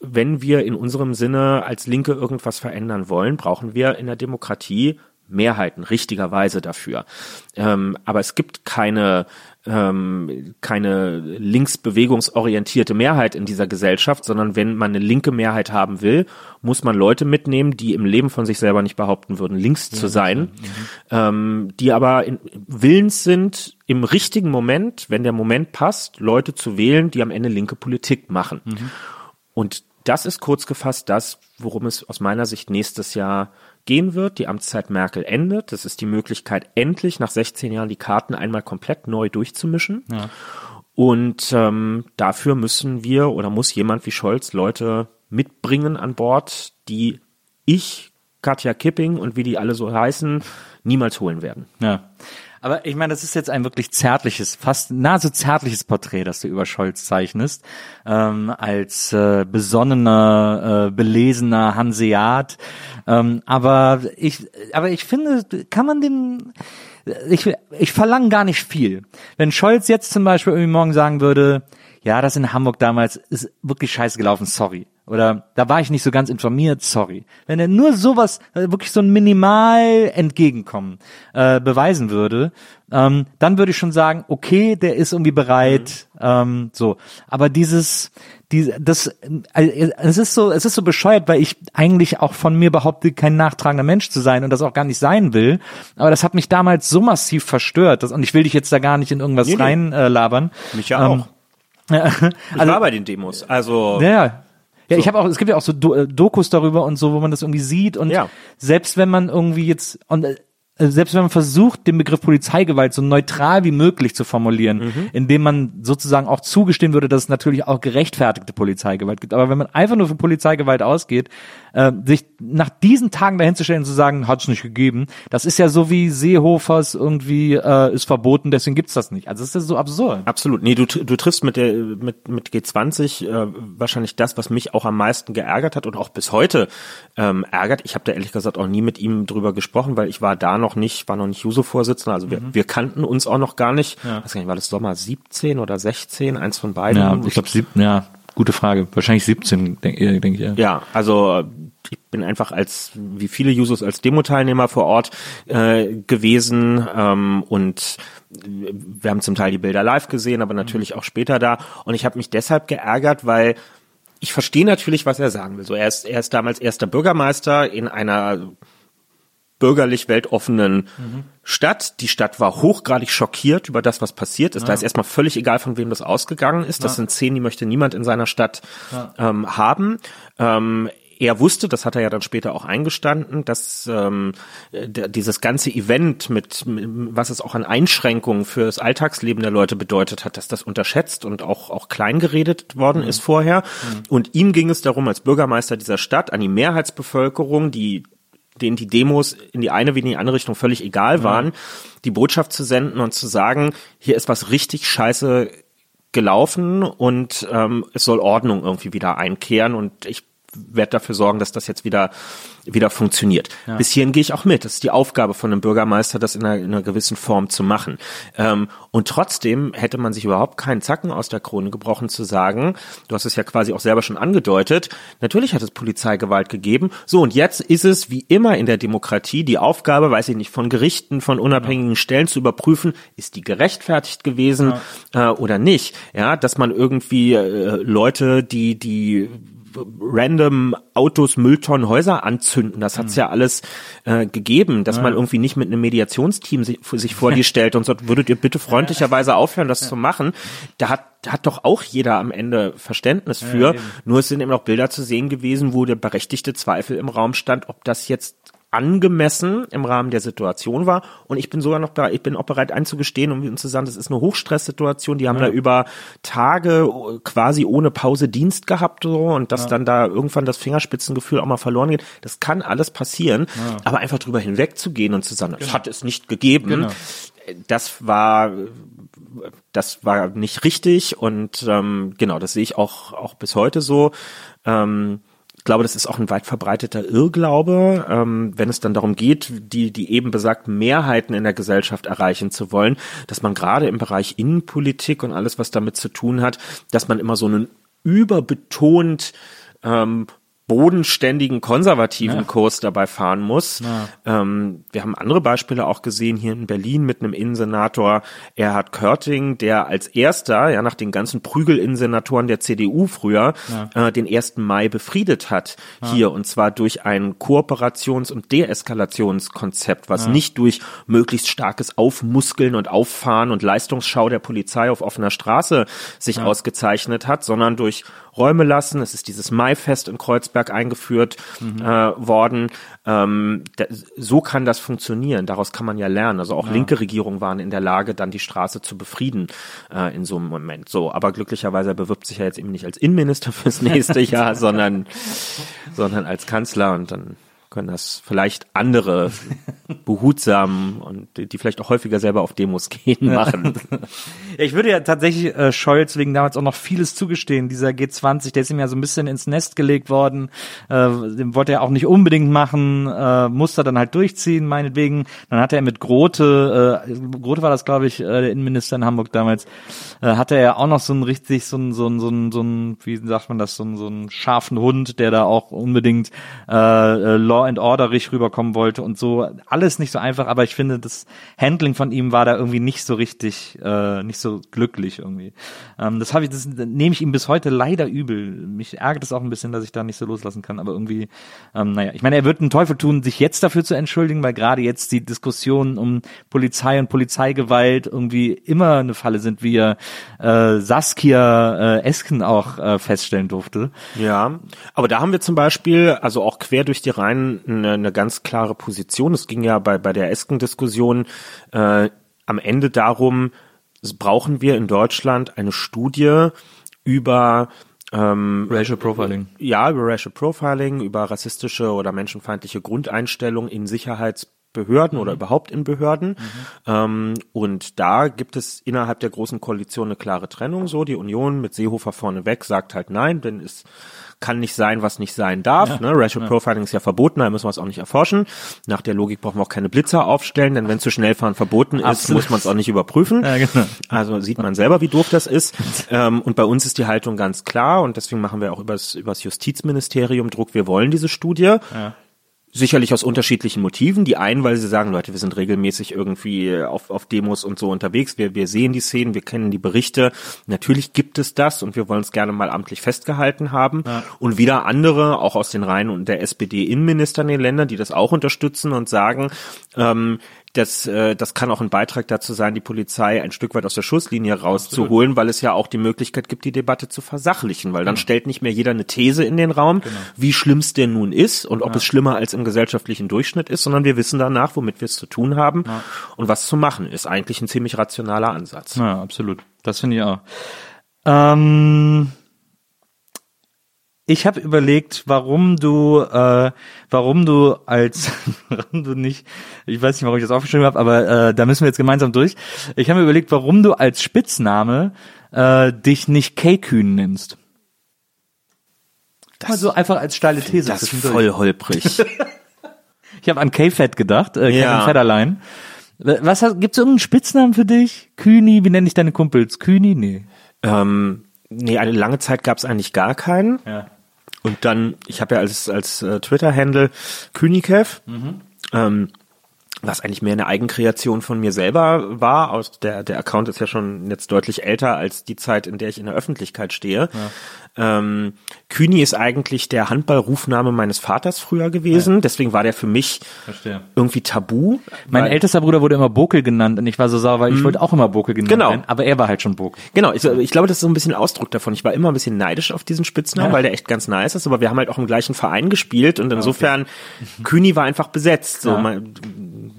wenn wir in unserem Sinne als Linke irgendwas verändern wollen, brauchen wir in der Demokratie Mehrheiten richtigerweise dafür. Ähm, aber es gibt keine ähm, keine linksbewegungsorientierte Mehrheit in dieser Gesellschaft, sondern wenn man eine linke Mehrheit haben will, muss man Leute mitnehmen, die im Leben von sich selber nicht behaupten würden, links ja, zu sein, mhm. ähm, die aber in, willens sind, im richtigen Moment, wenn der Moment passt, Leute zu wählen, die am Ende linke Politik machen. Mhm. Und das ist kurz gefasst das, worum es aus meiner Sicht nächstes Jahr gehen wird. Die Amtszeit Merkel endet. Das ist die Möglichkeit, endlich nach 16 Jahren die Karten einmal komplett neu durchzumischen. Ja. Und ähm, dafür müssen wir oder muss jemand wie Scholz Leute mitbringen an Bord, die ich, Katja Kipping und wie die alle so heißen, niemals holen werden. Ja. Aber ich meine, das ist jetzt ein wirklich zärtliches, fast nahezu zärtliches Porträt, das du über Scholz zeichnest, ähm, als äh, besonnener, äh, belesener Hanseat. Ähm, aber ich, aber ich finde, kann man dem, ich, ich verlange gar nicht viel. Wenn Scholz jetzt zum Beispiel irgendwie morgen sagen würde, ja, das in Hamburg damals ist wirklich scheiße gelaufen, sorry. Oder da war ich nicht so ganz informiert, sorry. Wenn er nur sowas, äh, wirklich so ein Minimal Entgegenkommen äh, beweisen würde, ähm, dann würde ich schon sagen, okay, der ist irgendwie bereit, mhm. ähm, so. Aber dieses, die, das, äh, es ist so, es ist so bescheuert, weil ich eigentlich auch von mir behaupte, kein nachtragender Mensch zu sein und das auch gar nicht sein will. Aber das hat mich damals so massiv verstört, dass, und ich will dich jetzt da gar nicht in irgendwas nee, reinlabern. Äh, mich ja ähm, auch. ich also, war bei den Demos, also. Ja, ja, so. ich habe auch, es gibt ja auch so äh, Dokus darüber und so, wo man das irgendwie sieht und ja. selbst wenn man irgendwie jetzt und äh, also selbst wenn man versucht, den Begriff Polizeigewalt so neutral wie möglich zu formulieren, mhm. indem man sozusagen auch zugestehen würde, dass es natürlich auch gerechtfertigte Polizeigewalt gibt. Aber wenn man einfach nur für Polizeigewalt ausgeht, äh, sich nach diesen Tagen dahinzustellen und zu sagen, hat es nicht gegeben, das ist ja so wie Seehofers irgendwie äh, ist verboten, deswegen gibt's das nicht. Also das ist ja so absurd. Absolut. Nee, du, du triffst mit der mit mit G20 äh, wahrscheinlich das, was mich auch am meisten geärgert hat und auch bis heute ähm, ärgert. Ich habe da ehrlich gesagt auch nie mit ihm drüber gesprochen, weil ich war da noch noch nicht, war noch nicht Juso-Vorsitzender, also wir, mhm. wir kannten uns auch noch gar nicht. Ja. Weiß gar nicht, war das Sommer 17 oder 16, eins von beiden? Ja, ich glaube, ja, gute Frage. Wahrscheinlich 17, denke denk ich. Ja. ja, also ich bin einfach als, wie viele Jusos, als Demo-Teilnehmer vor Ort äh, gewesen ähm, und wir haben zum Teil die Bilder live gesehen, aber natürlich auch später da. Und ich habe mich deshalb geärgert, weil ich verstehe natürlich, was er sagen will. So, er ist, er ist damals erster Bürgermeister in einer bürgerlich weltoffenen mhm. Stadt. Die Stadt war hochgradig schockiert über das, was passiert ist. Ja. Da ist erstmal völlig egal, von wem das ausgegangen ist. Das ja. sind Szenen, die möchte niemand in seiner Stadt ja. ähm, haben. Ähm, er wusste, das hat er ja dann später auch eingestanden, dass ähm, dieses ganze Event mit, was es auch an Einschränkungen für das Alltagsleben der Leute bedeutet hat, dass das unterschätzt und auch auch klein geredet worden mhm. ist vorher. Mhm. Und ihm ging es darum, als Bürgermeister dieser Stadt an die Mehrheitsbevölkerung, die denen die Demos in die eine wie in die andere Richtung völlig egal waren, ja. die Botschaft zu senden und zu sagen, hier ist was richtig scheiße gelaufen und ähm, es soll Ordnung irgendwie wieder einkehren und ich werde dafür sorgen, dass das jetzt wieder wieder funktioniert. Ja. Bis hierhin gehe ich auch mit. Das ist die Aufgabe von einem Bürgermeister, das in einer, in einer gewissen Form zu machen. Ähm, und trotzdem hätte man sich überhaupt keinen Zacken aus der Krone gebrochen zu sagen, du hast es ja quasi auch selber schon angedeutet, natürlich hat es Polizeigewalt gegeben. So, und jetzt ist es wie immer in der Demokratie die Aufgabe, weiß ich nicht, von Gerichten, von unabhängigen ja. Stellen zu überprüfen, ist die gerechtfertigt gewesen ja. äh, oder nicht. Ja, dass man irgendwie äh, Leute, die, die random Autos, Mülltonnen, Häuser anzünden. Das hat's mhm. ja alles äh, gegeben, dass ja. man irgendwie nicht mit einem Mediationsteam sich, sich vor dir stellt und sagt, würdet ihr bitte freundlicherweise aufhören, das ja. zu machen? Da hat, hat doch auch jeder am Ende Verständnis für. Ja, Nur es sind eben noch Bilder zu sehen gewesen, wo der berechtigte Zweifel im Raum stand, ob das jetzt angemessen im Rahmen der Situation war. Und ich bin sogar noch da, ich bin auch bereit einzugestehen und um zu sagen, das ist eine Hochstresssituation. Die haben ja. da über Tage quasi ohne Pause Dienst gehabt so und dass ja. dann da irgendwann das Fingerspitzengefühl auch mal verloren geht. Das kann alles passieren. Ja. Aber einfach drüber hinwegzugehen und zu sagen, das genau. hat es nicht gegeben. Genau. Das war das war nicht richtig und ähm, genau, das sehe ich auch auch bis heute so. Ähm, glaube, das ist auch ein weit verbreiteter Irrglaube, ähm, wenn es dann darum geht, die, die eben besagten Mehrheiten in der Gesellschaft erreichen zu wollen, dass man gerade im Bereich Innenpolitik und alles, was damit zu tun hat, dass man immer so einen überbetont ähm, bodenständigen konservativen ja. Kurs dabei fahren muss. Ja. Ähm, wir haben andere Beispiele auch gesehen hier in Berlin mit einem Innensenator Erhard Körting, der als erster, ja nach den ganzen Prügel-Innensenatoren der CDU früher, ja. äh, den 1. Mai befriedet hat hier und zwar durch ein Kooperations- und Deeskalationskonzept, was nicht durch möglichst starkes Aufmuskeln und Auffahren und Leistungsschau der Polizei auf offener Straße sich ausgezeichnet hat, sondern durch Räume lassen. Es ist dieses Maifest in Kreuzberg eingeführt mhm. äh, worden. Ähm, da, so kann das funktionieren. Daraus kann man ja lernen. Also auch ja. linke Regierungen waren in der Lage, dann die Straße zu befrieden äh, in so einem Moment. So, aber glücklicherweise bewirbt sich ja jetzt eben nicht als Innenminister fürs nächste Jahr, sondern sondern als Kanzler und dann können das vielleicht andere behutsam und die, vielleicht auch häufiger selber auf Demos gehen machen. ich würde ja tatsächlich äh, Scholz wegen damals auch noch vieles zugestehen. Dieser G20, der ist ihm ja so ein bisschen ins Nest gelegt worden. Äh, den wollte er auch nicht unbedingt machen, äh, musste dann halt durchziehen, meinetwegen. Dann hat er mit Grote, äh, Grote war das, glaube ich, äh, der Innenminister in Hamburg damals, äh, hatte er ja auch noch so ein richtig, so ein, so ein, so ein, so ein wie sagt man das, so ein, so ein scharfen Hund, der da auch unbedingt äh, äh Law and Orderig rüberkommen wollte und so. Alles nicht so einfach, aber ich finde, das Handling von ihm war da irgendwie nicht so richtig, äh, nicht so glücklich irgendwie. Ähm, das habe ich, das nehme ich ihm bis heute leider übel. Mich ärgert es auch ein bisschen, dass ich da nicht so loslassen kann, aber irgendwie, ähm, naja, ich meine, er wird einen Teufel tun, sich jetzt dafür zu entschuldigen, weil gerade jetzt die Diskussionen um Polizei und Polizeigewalt irgendwie immer eine Falle sind, wie er äh, Saskia äh, Esken auch äh, feststellen durfte. Ja, aber da haben wir zum Beispiel, also auch quer durch die Reihen eine, eine ganz klare Position. Es ging ja bei, bei der Esken-Diskussion äh, am Ende darum, brauchen wir in Deutschland eine Studie über ähm, Racial Profiling. Ja, über Racial Profiling, über rassistische oder menschenfeindliche Grundeinstellungen in Sicherheitsbehörden mhm. oder überhaupt in Behörden. Mhm. Ähm, und da gibt es innerhalb der großen Koalition eine klare Trennung. So, die Union mit Seehofer vorneweg sagt halt nein, denn es kann nicht sein, was nicht sein darf. Ja, ne? Racial ja. Profiling ist ja verboten, da müssen wir es auch nicht erforschen. Nach der Logik brauchen wir auch keine Blitzer aufstellen, denn wenn zu schnell fahren verboten ist, Absolut. muss man es auch nicht überprüfen. Ja, genau. Also sieht man selber, wie doof das ist. ähm, und bei uns ist die Haltung ganz klar und deswegen machen wir auch übers, übers Justizministerium Druck. Wir wollen diese Studie. Ja. Sicherlich aus unterschiedlichen Motiven. Die einen, weil sie sagen, Leute, wir sind regelmäßig irgendwie auf, auf Demos und so unterwegs. Wir, wir sehen die Szenen, wir kennen die Berichte. Natürlich gibt es das und wir wollen es gerne mal amtlich festgehalten haben. Ja. Und wieder andere, auch aus den Reihen und der SPD-Innenminister in den Ländern, die das auch unterstützen und sagen, ähm, das, äh, das kann auch ein Beitrag dazu sein, die Polizei ein Stück weit aus der Schusslinie rauszuholen, Absolut. weil es ja auch die Möglichkeit gibt, die Debatte zu versachlichen, weil dann genau. stellt nicht mehr jeder eine These in den Raum, genau. wie schlimm es denn nun ist und ob ja. es schlimmer als im gesellschaftlichen Durchschnitt ist, sondern wir wissen danach, womit wir es zu tun haben ja. und was zu machen, ist eigentlich ein ziemlich rationaler Ansatz. Ja, absolut. Das finde ich auch. Ähm Ich habe überlegt, warum du, äh, warum du als, warum du nicht, ich weiß nicht, warum ich das aufgeschrieben habe, aber äh, da müssen wir jetzt gemeinsam durch. Ich habe mir überlegt, warum du als Spitzname äh, dich nicht K-Kühn nimmst. Das, also einfach als steile These. Das ist voll holprig. ich habe an K-Fed gedacht, äh, Kevin Ja. Federline. Was hast, gibt's irgendeinen Spitznamen für dich? Kühni, wie nenne ich deine Kumpels? Kühni? Nee. ähm, nee, eine lange Zeit gab es eigentlich gar keinen. Ja. Und dann, ich habe ja als, als äh, Twitter-Handle Künikev, ähm, was eigentlich mehr eine Eigenkreation von mir selber war. Aus der, der Account ist ja schon jetzt deutlich älter als die Zeit, in der ich in der Öffentlichkeit stehe. Ähm, Kühni ist eigentlich der Handballrufname meines Vaters früher gewesen. Deswegen war der für mich Verstehe. irgendwie tabu. Mein ältester Bruder wurde immer Bokel genannt und ich war so sauer, weil ich wollte auch immer Bokel genannt Genau. werden, aber er war halt schon Bokel. Genau, ich, ich glaube, das ist so ein bisschen Ausdruck davon. Ich war immer ein bisschen neidisch auf diesen Spitznamen, Ja. weil der echt ganz nice ist, aber wir haben halt auch im gleichen Verein gespielt und insofern, Kühni war einfach besetzt. So, Ja.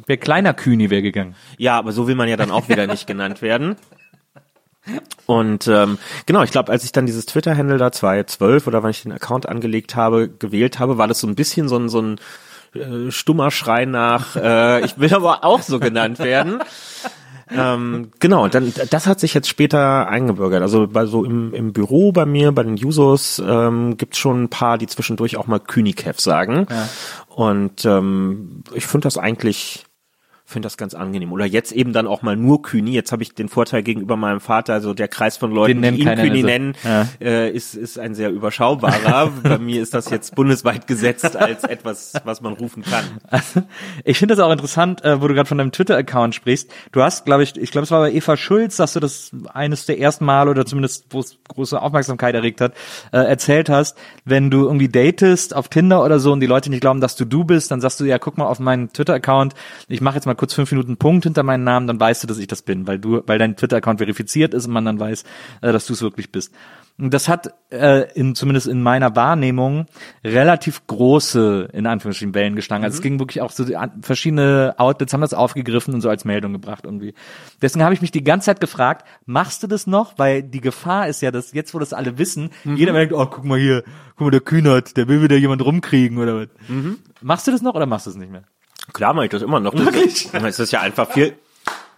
Wer kleiner Kühni wäre gegangen. ja, aber so will man ja dann auch wieder nicht genannt werden. Und ähm, genau, ich glaube, als ich dann dieses Twitter-Handle da 2012 oder wann ich den Account angelegt habe, gewählt habe, war das so ein bisschen so ein, so ein äh, stummer Schrei nach, äh, ich will aber auch so genannt werden. ähm, genau, und dann das hat sich jetzt später eingebürgert. Also bei so im, im Büro bei mir, bei den Jusos, ähm, gibt's schon ein paar, die zwischendurch auch mal Künikev sagen. Und ähm, ich finde das eigentlich finde das ganz angenehm. Oder jetzt eben dann auch mal nur Kühni. Jetzt habe ich den Vorteil gegenüber meinem Vater, also der Kreis von Leuten, die ihn Kühni also. nennen, Ja. äh, ist, ist ein sehr überschaubarer. Bei mir ist das jetzt bundesweit gesetzt als etwas, was man rufen kann. Ich finde das auch interessant, äh, wo du gerade von deinem Twitter-Account sprichst. Du hast, glaube ich, ich glaube, es war bei Eva Schulz, dass du das eines der ersten Mal oder zumindest, wo es große Aufmerksamkeit erregt hat, äh, erzählt hast, wenn du irgendwie datest auf Tinder oder so und die Leute nicht glauben, dass du du bist, dann sagst du, ja, guck mal auf meinen Twitter-Account, ich mache jetzt mal kurz fünf Minuten Punkt hinter meinen Namen, dann weißt du, dass ich das bin, weil du, weil dein Twitter-Account verifiziert ist und man dann weiß, äh, dass du es wirklich bist. Und das hat äh, in, zumindest in meiner Wahrnehmung relativ große, in Anführungsstrichen, Wellen geschlagen. Also es ging wirklich auch so, verschiedene Outlets haben das aufgegriffen und so als Meldung gebracht irgendwie. Deswegen habe ich mich die ganze Zeit gefragt, machst du das noch? Weil die Gefahr ist ja, dass jetzt, wo das alle wissen, jeder merkt, oh, guck mal hier, guck mal, der Kühnert, der will wieder jemand rumkriegen oder was. Machst du das noch oder machst du es nicht mehr? Klar mache ich das immer noch. Das Wirklich? Das ist ja einfach viel,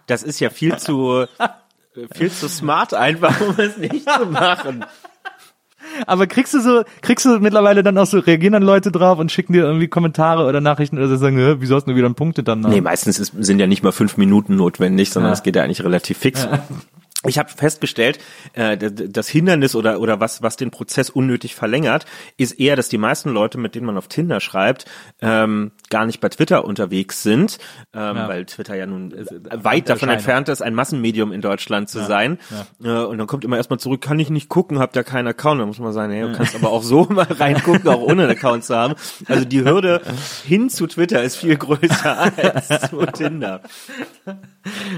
das ist ja viel zu, viel zu smart einfach, um es nicht zu machen. Aber kriegst du so, kriegst du mittlerweile dann auch so, reagieren dann Leute drauf und schicken dir irgendwie Kommentare oder Nachrichten oder so sagen, "Hä, wieso hast du wieder einen Punkt hinter den Namen?" Nee, meistens ist, sind ja nicht mal fünf Minuten notwendig, sondern Ja. es geht ja eigentlich relativ fix. Ich habe festgestellt, äh, das Hindernis oder oder was was den Prozess unnötig verlängert, ist eher, dass die meisten Leute, mit denen man auf Tinder schreibt, ähm, gar nicht bei Twitter unterwegs sind, ähm, Ja. weil Twitter ja nun äh, weit davon entfernt ist, ein Massenmedium in Deutschland zu sein. Äh, und dann kommt immer erstmal zurück, kann ich nicht gucken, habt ja keinen Account. Dann muss man sagen, nee, du kannst aber auch so mal reingucken, auch ohne einen Account zu haben. Also die Hürde hin zu Twitter ist viel größer als zu Tinder.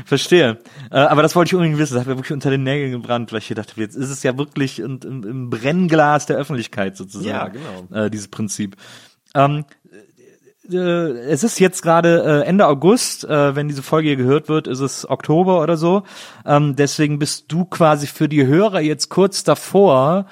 Verstehe. Äh, aber das wollte ich unbedingt wissen. Das hat mir wirklich unter den Nägeln gebrannt, weil ich hier dachte, jetzt ist es ja wirklich im, im, im Brennglas der Öffentlichkeit sozusagen. Ja, genau. Äh, dieses Prinzip. Ähm, äh, es ist jetzt gerade äh, Ende August, äh, wenn diese Folge hier gehört wird, ist es Oktober oder so. Ähm, deswegen bist du quasi für die Hörer jetzt kurz davor,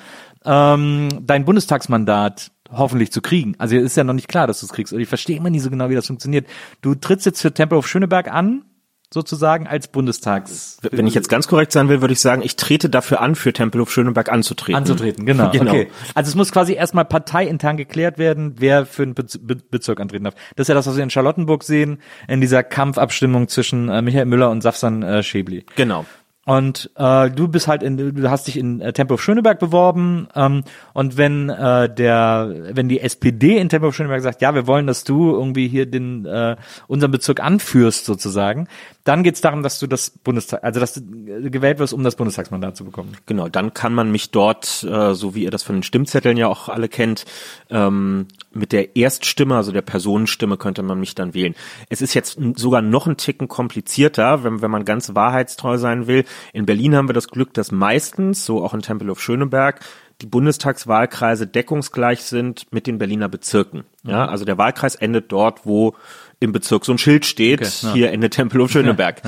ähm, dein Bundestagsmandat hoffentlich zu kriegen. Also ist ja noch nicht klar, dass du es kriegst. Und ich verstehe immer nie so genau, wie das funktioniert. Du trittst jetzt für Tempelhof Schöneberg an, sozusagen als Bundestags Wenn ich jetzt ganz korrekt sein will, würde ich sagen, ich trete dafür an, für Tempelhof Schöneberg anzutreten. anzutreten, genau. Genau. Okay. Also es muss quasi erstmal parteiintern geklärt werden, wer für einen Bez Be Bezirk antreten darf. Das ist ja das, was wir in Charlottenburg sehen, in dieser Kampfabstimmung zwischen äh, Michael Müller und Safsan äh, Schäbli. Genau. Und äh, du bist halt in, du hast dich in äh, Tempelhof Schöneberg beworben ähm, und wenn äh, der, wenn die SPD in Tempelhof Schöneberg sagt, ja, wir wollen, dass du irgendwie hier den äh, unseren Bezirk anführst sozusagen, dann geht's darum, dass du das Bundestag, also dass du äh, gewählt wirst, um das Bundestagsmandat zu bekommen. Genau, dann kann man mich dort, äh, so wie ihr das von den Stimmzetteln ja auch alle kennt, ähm, mit der Erststimme, also der Personenstimme, könnte man mich dann wählen. Es ist jetzt sogar noch ein Ticken komplizierter, wenn, wenn man ganz wahrheitstreu sein will. In Berlin haben wir das Glück, dass meistens, so auch in Tempelhof Schöneberg, die Bundestagswahlkreise deckungsgleich sind mit den Berliner Bezirken. Ja, also der Wahlkreis endet dort, wo im Bezirk so ein Schild steht, Okay, ja. hier Ende Tempelhof Schöneberg.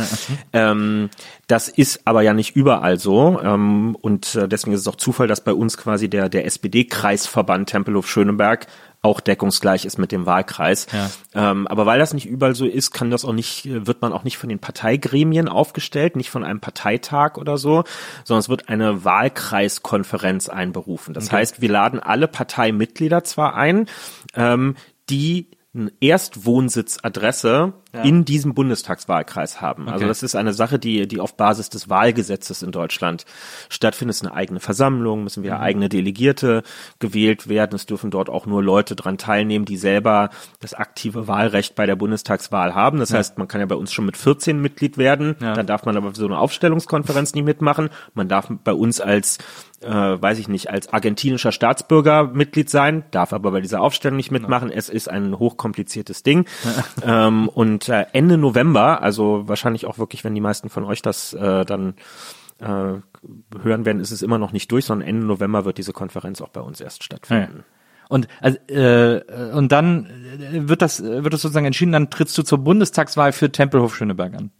ähm, das ist aber ja nicht überall so ähm, und äh, deswegen ist es auch Zufall, dass bei uns quasi der, der SPD-Kreisverband Tempelhof Schöneberg auch deckungsgleich ist mit dem Wahlkreis. Ja. Ähm, aber weil das nicht überall so ist, kann das auch nicht, wird man auch nicht von den Parteigremien aufgestellt, nicht von einem Parteitag oder so, sondern es wird eine Wahlkreiskonferenz einberufen. Das heißt, wir laden alle Parteimitglieder zwar ein, ähm, die eine Erstwohnsitzadresse in diesem Bundestagswahlkreis haben. Also Okay. das ist eine Sache, die, die auf Basis des Wahlgesetzes in Deutschland stattfindet. Es ist eine eigene Versammlung, müssen wir eigene Delegierte gewählt werden. Es dürfen dort auch nur Leute dran teilnehmen, die selber das aktive Wahlrecht bei der Bundestagswahl haben. Das heißt, man kann ja bei uns schon mit 14 Mitglied werden. Ja. Dann darf man aber so eine Aufstellungskonferenz nicht mitmachen. Man darf bei uns als äh, weiß ich nicht, als argentinischer Staatsbürger Mitglied sein, darf aber bei dieser Aufstellung nicht mitmachen. Es ist ein hochkompliziertes Ding. ähm, und äh, Ende November, also wahrscheinlich auch wirklich, wenn die meisten von euch das äh, dann äh, hören werden, ist es immer noch nicht durch, sondern Ende November wird diese Konferenz auch bei uns erst stattfinden. Und also, äh, und dann äh, wird das äh, wird das sozusagen entschieden, dann trittst du zur Bundestagswahl für Tempelhof Schöneberg an.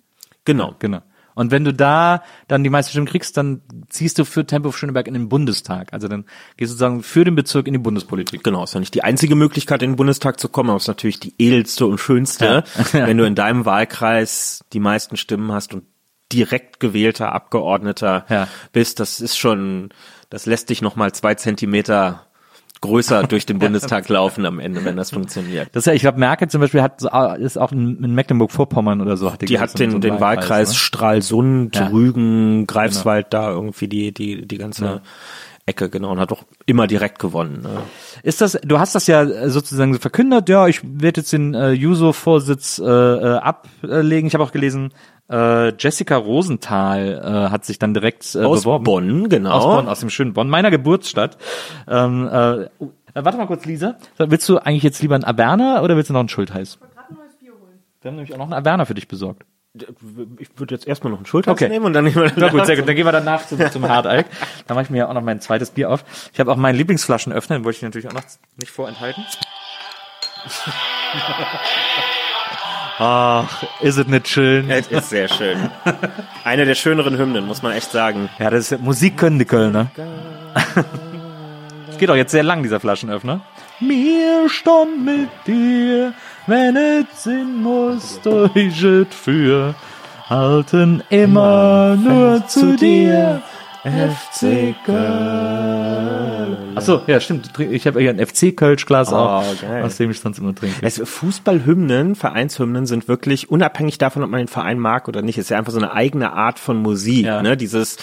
Genau. Genau. Und wenn du da dann die meisten Stimmen kriegst, dann ziehst du für Tempelhof Schöneberg in den Bundestag. Also dann gehst du sozusagen für den Bezirk in die Bundespolitik. Genau, ist ja nicht die einzige Möglichkeit, in den Bundestag zu kommen, aber es ist natürlich die edelste und schönste, Ja. wenn du in deinem Wahlkreis die meisten Stimmen hast und direkt gewählter Abgeordneter Ja. bist. Das ist schon, das lässt dich nochmal zwei Zentimeter größer durch den Bundestag laufen am Ende, wenn das funktioniert. Das ist ja, ich glaube, Merkel zum Beispiel hat ist auch in, Mecklenburg-Vorpommern oder so. Die glaub ich, hat den, so den Wahlkreis ne? Stralsund, Ja. Genau. Rügen, Greifswald, da irgendwie die, die, die ganze Ecke, genau, und hat auch immer direkt gewonnen. Ne? Ist das, du hast das ja äh, sozusagen so verkündet, ja, ich werde jetzt den äh, Juso-Vorsitz äh, äh, ablegen. Ich habe auch gelesen, äh, Jessica Rosenthal äh, hat sich dann direkt äh, Aus beworben. Bonn, genau. Aus Bonn, aus dem schönen Bonn, meiner Geburtsstadt. Ähm, äh, äh, warte mal kurz, Lisa. Willst du eigentlich jetzt lieber einen Averna oder willst du noch einen Schultheiß? Wir haben nämlich auch noch einen Averna für dich besorgt. Ich würde jetzt erstmal noch einen Schulter Okay. nehmen und dann nehmen wir Na gut, sehr gut. Dann gehen wir danach zum, zum Hartalk. Dann mache ich mir ja auch noch mein zweites Bier auf. Ich habe auch meinen Lieblingsflaschen öffnen, den wollte ich natürlich auch noch nicht vorenthalten. Ach, is it nicht schön? Es ist sehr schön. Eine der schöneren Hymnen, muss man echt sagen. Ja, das ist ja Musik können die Kölner. Es geht auch jetzt sehr lang, dieser Flaschenöffner. Mir stand mit dir, wenn es Sinn muss, durch et für. Halten immer nur zu dir, FC Köln. Achso, ja, stimmt. Ich habe hier ein FC Kölsch-Glas auch, geil. aus dem ich sonst immer trinke. Es, Fußballhymnen, Vereinshymnen sind wirklich unabhängig davon, ob man den Verein mag oder nicht. Es ist ja einfach so eine eigene Art von Musik, Ja. ne? Dieses,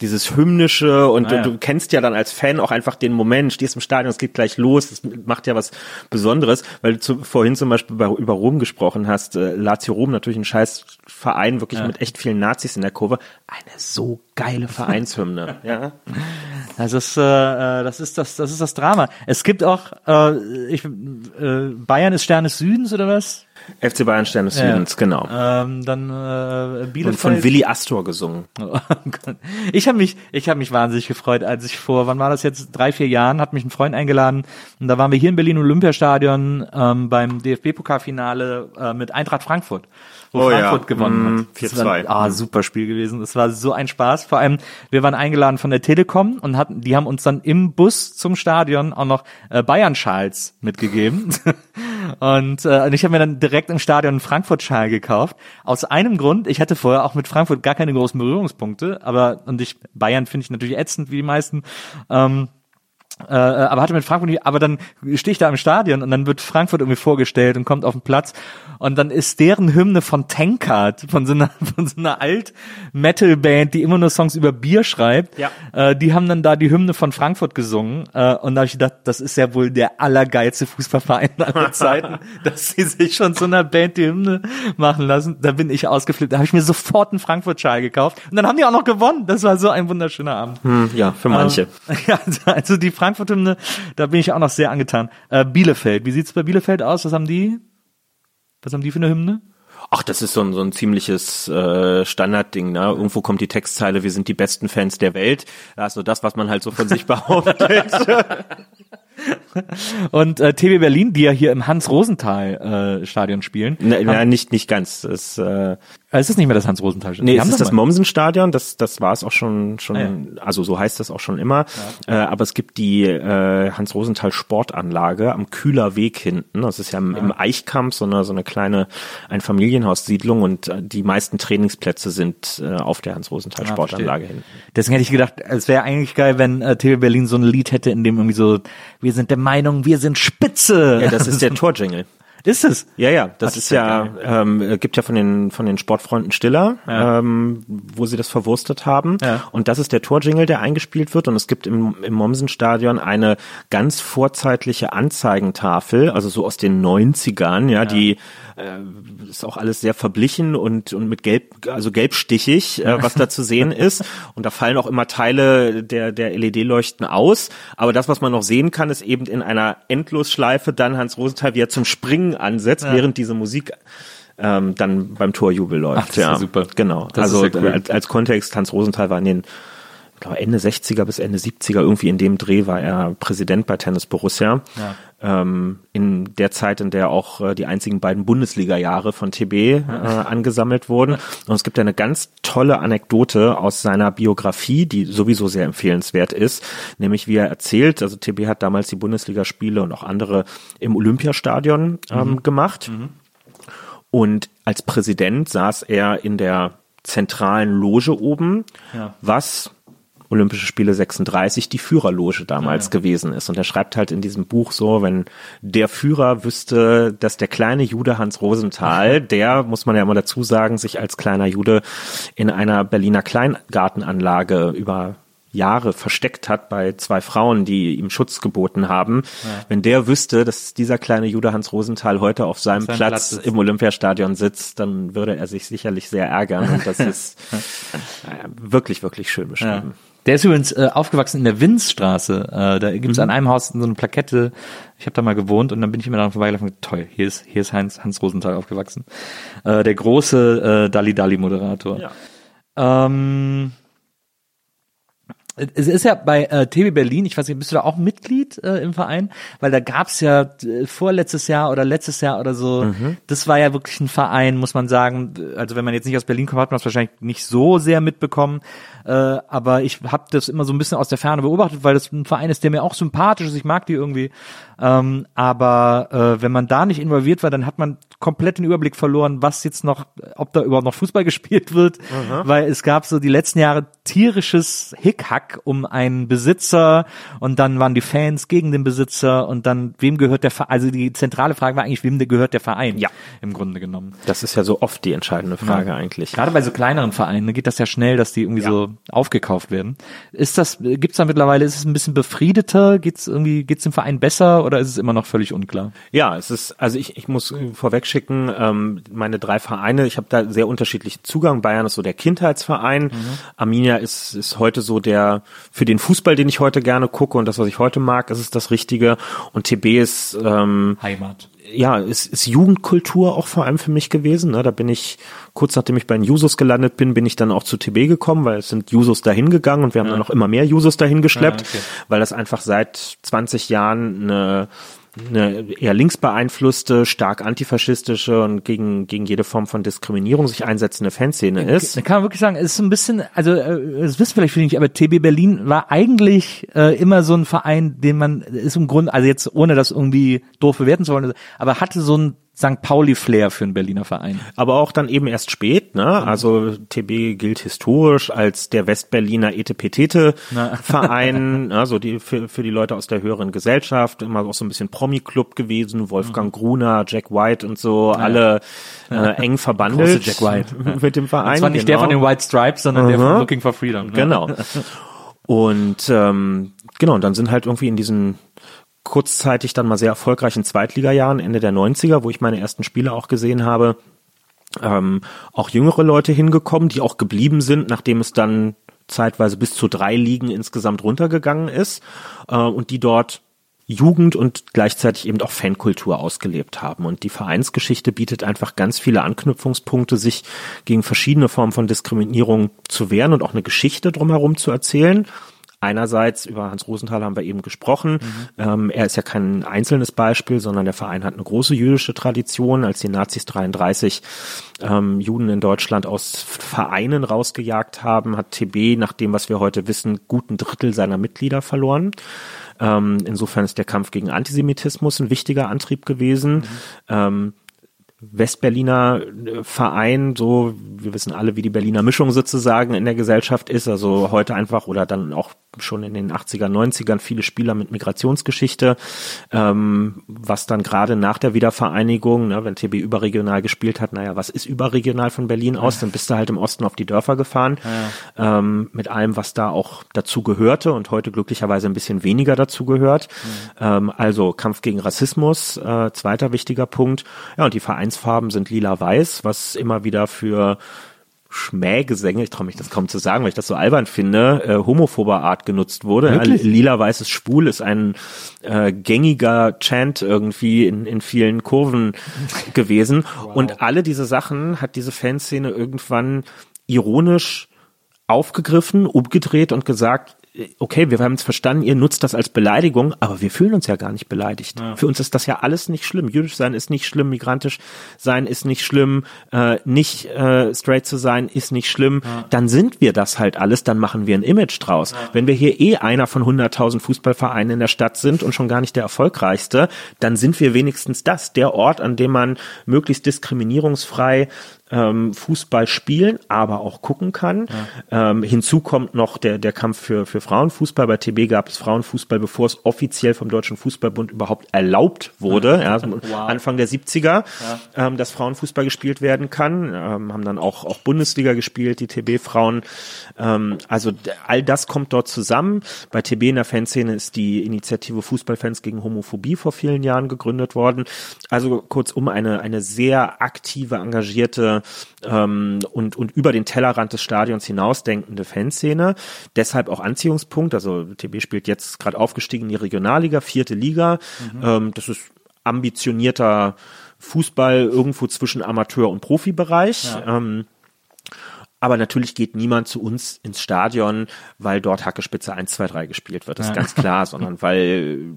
dieses hymnische und Ah, ja. du, du kennst ja dann als Fan auch einfach den Moment, stehst im Stadion, es geht gleich los, es macht ja was Besonderes, weil du zu, vorhin zum Beispiel bei, über Rom gesprochen hast, äh, Lazio Rom natürlich ein scheiß Verein, wirklich mit echt vielen Nazis in der Kurve. Eine so geile Vereinshymne, ja. Das ist, äh, äh, das ist das, das ist das Drama. Es gibt auch, äh, ich, äh, Bayern ist Stern des Südens oder was? FC Bayern Stern des Südens, genau. Ähm, dann äh, Bielefeld. Und von Willi Astor gesungen. Oh ich habe mich, ich habe mich wahnsinnig gefreut, als ich vor, wann war das jetzt, drei, vier Jahren, hat mich ein Freund eingeladen und da waren wir hier im Berlin Olympiastadion ähm, beim DFB-Pokalfinale äh, mit Eintracht Frankfurt, wo Oh ja, Frankfurt gewonnen mm, hat. Das 4-2. war ein- Ah, super Spiel gewesen. Das war so ein Spaß. Vor allem, wir waren eingeladen von der Telekom und hatten, die haben uns dann im Bus zum Stadion auch noch äh, Bayern-Schals mitgegeben. Und, äh, und ich habe mir dann direkt im Stadion einen Frankfurt-Schal gekauft. Aus einem Grund, ich hatte vorher auch mit Frankfurt gar keine großen Berührungspunkte, aber und ich Bayern finde ich natürlich ätzend wie die meisten. Ähm, äh, aber hatte mit Frankfurt nicht, aber dann stehe ich da im Stadion und dann wird Frankfurt irgendwie vorgestellt und kommt auf den Platz und dann ist deren Hymne von Tankard, von so einer, von so einer Alt-Metal-Band, die immer nur Songs über Bier schreibt, Ja. äh, die haben dann da die Hymne von Frankfurt gesungen äh, und da habe ich gedacht, das ist ja wohl der allergeilste Fußballverein aller Zeiten, dass sie sich schon so einer Band die Hymne machen lassen. Da bin ich ausgeflippt, da habe ich mir sofort einen Frankfurt-Schal gekauft und dann haben die auch noch gewonnen. Das war so ein wunderschöner Abend. Hm, ja, für manche. Ähm, Ja, also die Frankfurt-Hymne, da bin ich auch noch sehr angetan. Äh, Bielefeld, wie sieht's bei Bielefeld aus? Was haben die? Was haben die für eine Hymne? Ach, das ist so ein, so ein ziemliches äh, Standardding. Ne? Irgendwo kommt die Textzeile, wir sind die besten Fans der Welt. Also das, was man halt so von sich behauptet. Und äh, TB Berlin, die ja hier im Hans-Rosenthal-Stadion spielen. Na, na, nicht, nicht ganz. Das, äh, Äh, Es ist nicht mehr das Hans-Rosenthal-Stadion. nee, Die es haben ist das Mommsen-Stadion, das, das war es auch schon, schon Ah, also so heißt das auch schon immer. Äh, aber es gibt die äh, Hans-Rosenthal-Sportanlage am Kühler Weg hinten. Das ist ja im, im Eichkamp, so eine, so eine kleine Einfamilienhaussiedlung und äh, die meisten Trainingsplätze sind äh, auf der Hans-Rosenthal-Sportanlage hinten. Deswegen hätte ich gedacht, es wäre eigentlich geil, wenn äh, TV Berlin so ein Lied hätte, in dem irgendwie so, wir sind der Meinung, wir sind Spitze. Ja, das ist der Torjingle. Ist es? Ja, ja, das ist das ist ja, ähm, äh, gibt ja von den von den Sportfreunden Stiller, Ja. ähm, wo sie das verwurstet haben. Ja. Und das ist der Torjingle, der eingespielt wird. Und es gibt im, im Mommsen-Stadion eine ganz vorzeitliche Anzeigentafel, also so aus den 90ern, ja, die äh, ist auch alles sehr verblichen und und mit gelb, also gelbstichig, äh, was da zu sehen ist. Und da fallen auch immer Teile der der LED-Leuchten aus. Aber das, was man noch sehen kann, ist eben in einer Endlosschleife dann Hans Rosenthal, wie er zum Springen ansetzt, während diese Musik ähm, dann beim Torjubel läuft. Ach, das ist ja super. Genau. Das also ja cool. als, als Kontext, Hans Rosenthal war in den glaube, Ende 60er bis Ende 70er, irgendwie in dem Dreh war er Präsident bei Tennis Borussia. Ähm, in der Zeit, in der auch äh, die einzigen beiden Bundesliga-Jahre von TB äh, angesammelt wurden. Und es gibt eine ganz tolle Anekdote aus seiner Biografie, die sowieso sehr empfehlenswert ist, nämlich wie er erzählt, also TB hat damals die Bundesligaspiele und auch andere im Olympiastadion ähm, gemacht. Und als Präsident saß er in der zentralen Loge oben, Ja. was Olympische Spiele 36 die Führerloge damals gewesen ist. Und er schreibt halt in diesem Buch so, wenn der Führer wüsste, dass der kleine Jude Hans Rosenthal, der, muss man ja immer dazu sagen, sich als kleiner Jude in einer Berliner Kleingartenanlage über Jahre versteckt hat bei zwei Frauen, die ihm Schutz geboten haben. Wenn der wüsste, dass dieser kleine Jude Hans Rosenthal heute auf seinem seinem Platz, Platz im Olympiastadion sitzt, dann würde er sich sicherlich sehr ärgern. Und das ist äh, wirklich, wirklich schön Ja. Der ist übrigens äh, aufgewachsen in der Winzstraße. Äh, da gibt's an einem Haus so eine Plakette. Ich habe da mal gewohnt und dann bin ich immer daran vorbeigelaufen. und Toll, hier ist hier ist Hans Hans Rosenthal aufgewachsen. Äh, der große äh, Dali Dali Moderator. Ja. Ähm, es ist ja bei äh, TB Berlin, ich weiß nicht, bist du da auch Mitglied äh, im Verein? Weil da gab's ja äh, vorletztes Jahr oder letztes Jahr oder so, das war ja wirklich ein Verein, muss man sagen. Also wenn man jetzt nicht aus Berlin kommt, hat man das wahrscheinlich nicht so sehr mitbekommen. Äh, aber ich habe das immer so ein bisschen aus der Ferne beobachtet, weil das ein Verein ist, der mir auch sympathisch ist. Ich mag die irgendwie. Ähm, aber äh, wenn man da nicht involviert war, dann hat man komplett den Überblick verloren, was jetzt noch, ob da überhaupt noch Fußball gespielt wird, weil es gab so die letzten Jahre tierisches Hickhack um einen Besitzer und dann waren die Fans gegen den Besitzer und dann wem gehört der Verein? Also die zentrale Frage war eigentlich, wem gehört der Verein? Ja. im Grunde genommen. Das ist ja so oft die entscheidende Frage eigentlich. Gerade bei so kleineren Vereinen ne, geht das ja schnell, dass die irgendwie Ja. so aufgekauft werden. Ist das, gibt's da mittlerweile, ist es ein bisschen befriedeter? Geht's irgendwie, geht's dem Verein besser oder ist es immer noch völlig unklar? Ja, es ist, also ich, ich muss vorweg schicken, ähm, meine drei Vereine, ich habe da sehr unterschiedlichen Zugang. Bayern ist so der Kindheitsverein. Arminia ist, ist heute so der, für den Fußball, den ich heute gerne gucke und das, was ich heute mag, ist es das Richtige. Und TB ist, ähm, Heimat. Ja, ist, ist Jugendkultur auch vor allem für mich gewesen. Ne? Da bin ich, kurz nachdem ich bei den Jusos gelandet bin, bin ich dann auch zu TB gekommen, weil es sind Jusos dahin gegangen und wir haben dann noch immer mehr Jusos dahin geschleppt, Ah, okay. weil das einfach seit 20 Jahren eine eine eher links beeinflusste, stark antifaschistische und gegen, gegen jede Form von Diskriminierung sich einsetzende Fanszene ist. Da kann man wirklich sagen, es ist ein bisschen, also äh, das wissen vielleicht viele nicht, aber TB Berlin war eigentlich äh, immer so ein Verein, den man ist im Grunde, also jetzt ohne das irgendwie doof bewerten zu wollen, aber hatte so ein St. Pauli-Flair für einen Berliner Verein. aber auch dann eben erst spät, ne? Also TB gilt historisch als der Westberliner Etepetete-Verein, also die für, für die Leute aus der höheren Gesellschaft, immer auch so ein bisschen Promi-Club gewesen, Wolfgang Gruner, Jack White und so, alle äh, eng verbandelt Große Jack White. mit dem Verein. Und zwar nicht der genau. von den White Stripes, sondern der Aha. von Looking for Freedom. ne? Genau. Und ähm, genau, und dann sind halt irgendwie in diesen kurzzeitig dann mal sehr erfolgreichen Zweitligajahren, Ende der 90er, wo ich meine ersten Spiele auch gesehen habe, ähm, auch jüngere Leute hingekommen, die auch geblieben sind, nachdem es dann zeitweise bis zu drei Ligen insgesamt runtergegangen ist äh, und die dort Jugend und gleichzeitig eben auch Fankultur ausgelebt haben. Und die Vereinsgeschichte bietet einfach ganz viele Anknüpfungspunkte, sich gegen verschiedene Formen von Diskriminierung zu wehren und auch eine Geschichte drumherum zu erzählen. Einerseits über Hans Rosenthal haben wir eben gesprochen. Mhm. Ähm, er ist ja kein einzelnes Beispiel, sondern der Verein hat eine große jüdische Tradition. Als die Nazis 33 ähm, Juden in Deutschland aus Vereinen rausgejagt haben, hat TB, nach dem, was wir heute wissen, guten Drittel seiner Mitglieder verloren. Ähm, insofern ist der Kampf gegen Antisemitismus ein wichtiger Antrieb gewesen. Mhm. Westberliner äh, Verein, so, wir wissen alle, wie die Berliner Mischung sozusagen in der Gesellschaft ist, also heute einfach oder dann auch schon in den 80er, 90ern viele Spieler mit Migrationsgeschichte, ähm, was dann gerade nach der Wiedervereinigung, ne, wenn TB überregional gespielt hat, naja, was ist überregional von Berlin aus? Dann bist du halt im Osten auf die Dörfer gefahren, ja. ähm, mit allem, was da auch dazu gehörte und heute glücklicherweise ein bisschen weniger dazu gehört. Ja. Ähm, also Kampf gegen Rassismus, äh, zweiter wichtiger Punkt. Ja, und die Vereinsfarben sind lila-weiß, was immer wieder für Schmähgesänge, ich traue mich das kaum zu sagen, weil ich das so albern finde, äh, homophober Art genutzt wurde. Lila-weißes Schwul ist ein äh, gängiger Chant irgendwie in, in vielen Kurven gewesen. Wow. Und alle diese Sachen hat diese Fanszene irgendwann ironisch aufgegriffen, umgedreht und gesagt, okay, wir haben es verstanden, ihr nutzt das als Beleidigung, aber wir fühlen uns ja gar nicht beleidigt. Ja. Für uns ist das ja alles nicht schlimm. Jüdisch sein ist nicht schlimm, migrantisch sein ist nicht schlimm, äh, nicht äh, straight zu sein ist nicht schlimm. Ja. Dann sind wir das halt alles, dann machen wir ein Image draus. Ja. Wenn wir hier eh einer von 100.000 Fußballvereinen in der Stadt sind und schon gar nicht der erfolgreichste, dann sind wir wenigstens das, der Ort, an dem man möglichst diskriminierungsfrei ähm, Fußball spielen, aber auch gucken kann. Ja. Ähm, hinzu kommt noch der, der Kampf für, für Frauenfußball. Bei TB gab es Frauenfußball, bevor es offiziell vom Deutschen Fußballbund überhaupt erlaubt wurde. Ja, also wow. Anfang der 70er, ja. ähm, dass Frauenfußball gespielt werden kann. Ähm, haben dann auch, auch Bundesliga gespielt, die TB-Frauen. Ähm, also all das kommt dort zusammen. Bei TB in der Fanszene ist die Initiative Fußballfans gegen Homophobie vor vielen Jahren gegründet worden. Also kurzum eine, eine sehr aktive, engagierte ähm, und, und über den Tellerrand des Stadions hinausdenkende Fanszene. Deshalb auch Anziehungspunkt. Also TB spielt jetzt gerade aufgestiegen in die Regionalliga, vierte Liga. Mhm. Ähm, das ist ambitionierter Fußball irgendwo zwischen Amateur- und Profibereich. Ja. Ähm, aber natürlich geht niemand zu uns ins Stadion, weil dort Hackespitze 1, 2, 3 gespielt wird. Das ja. ist ganz klar, sondern weil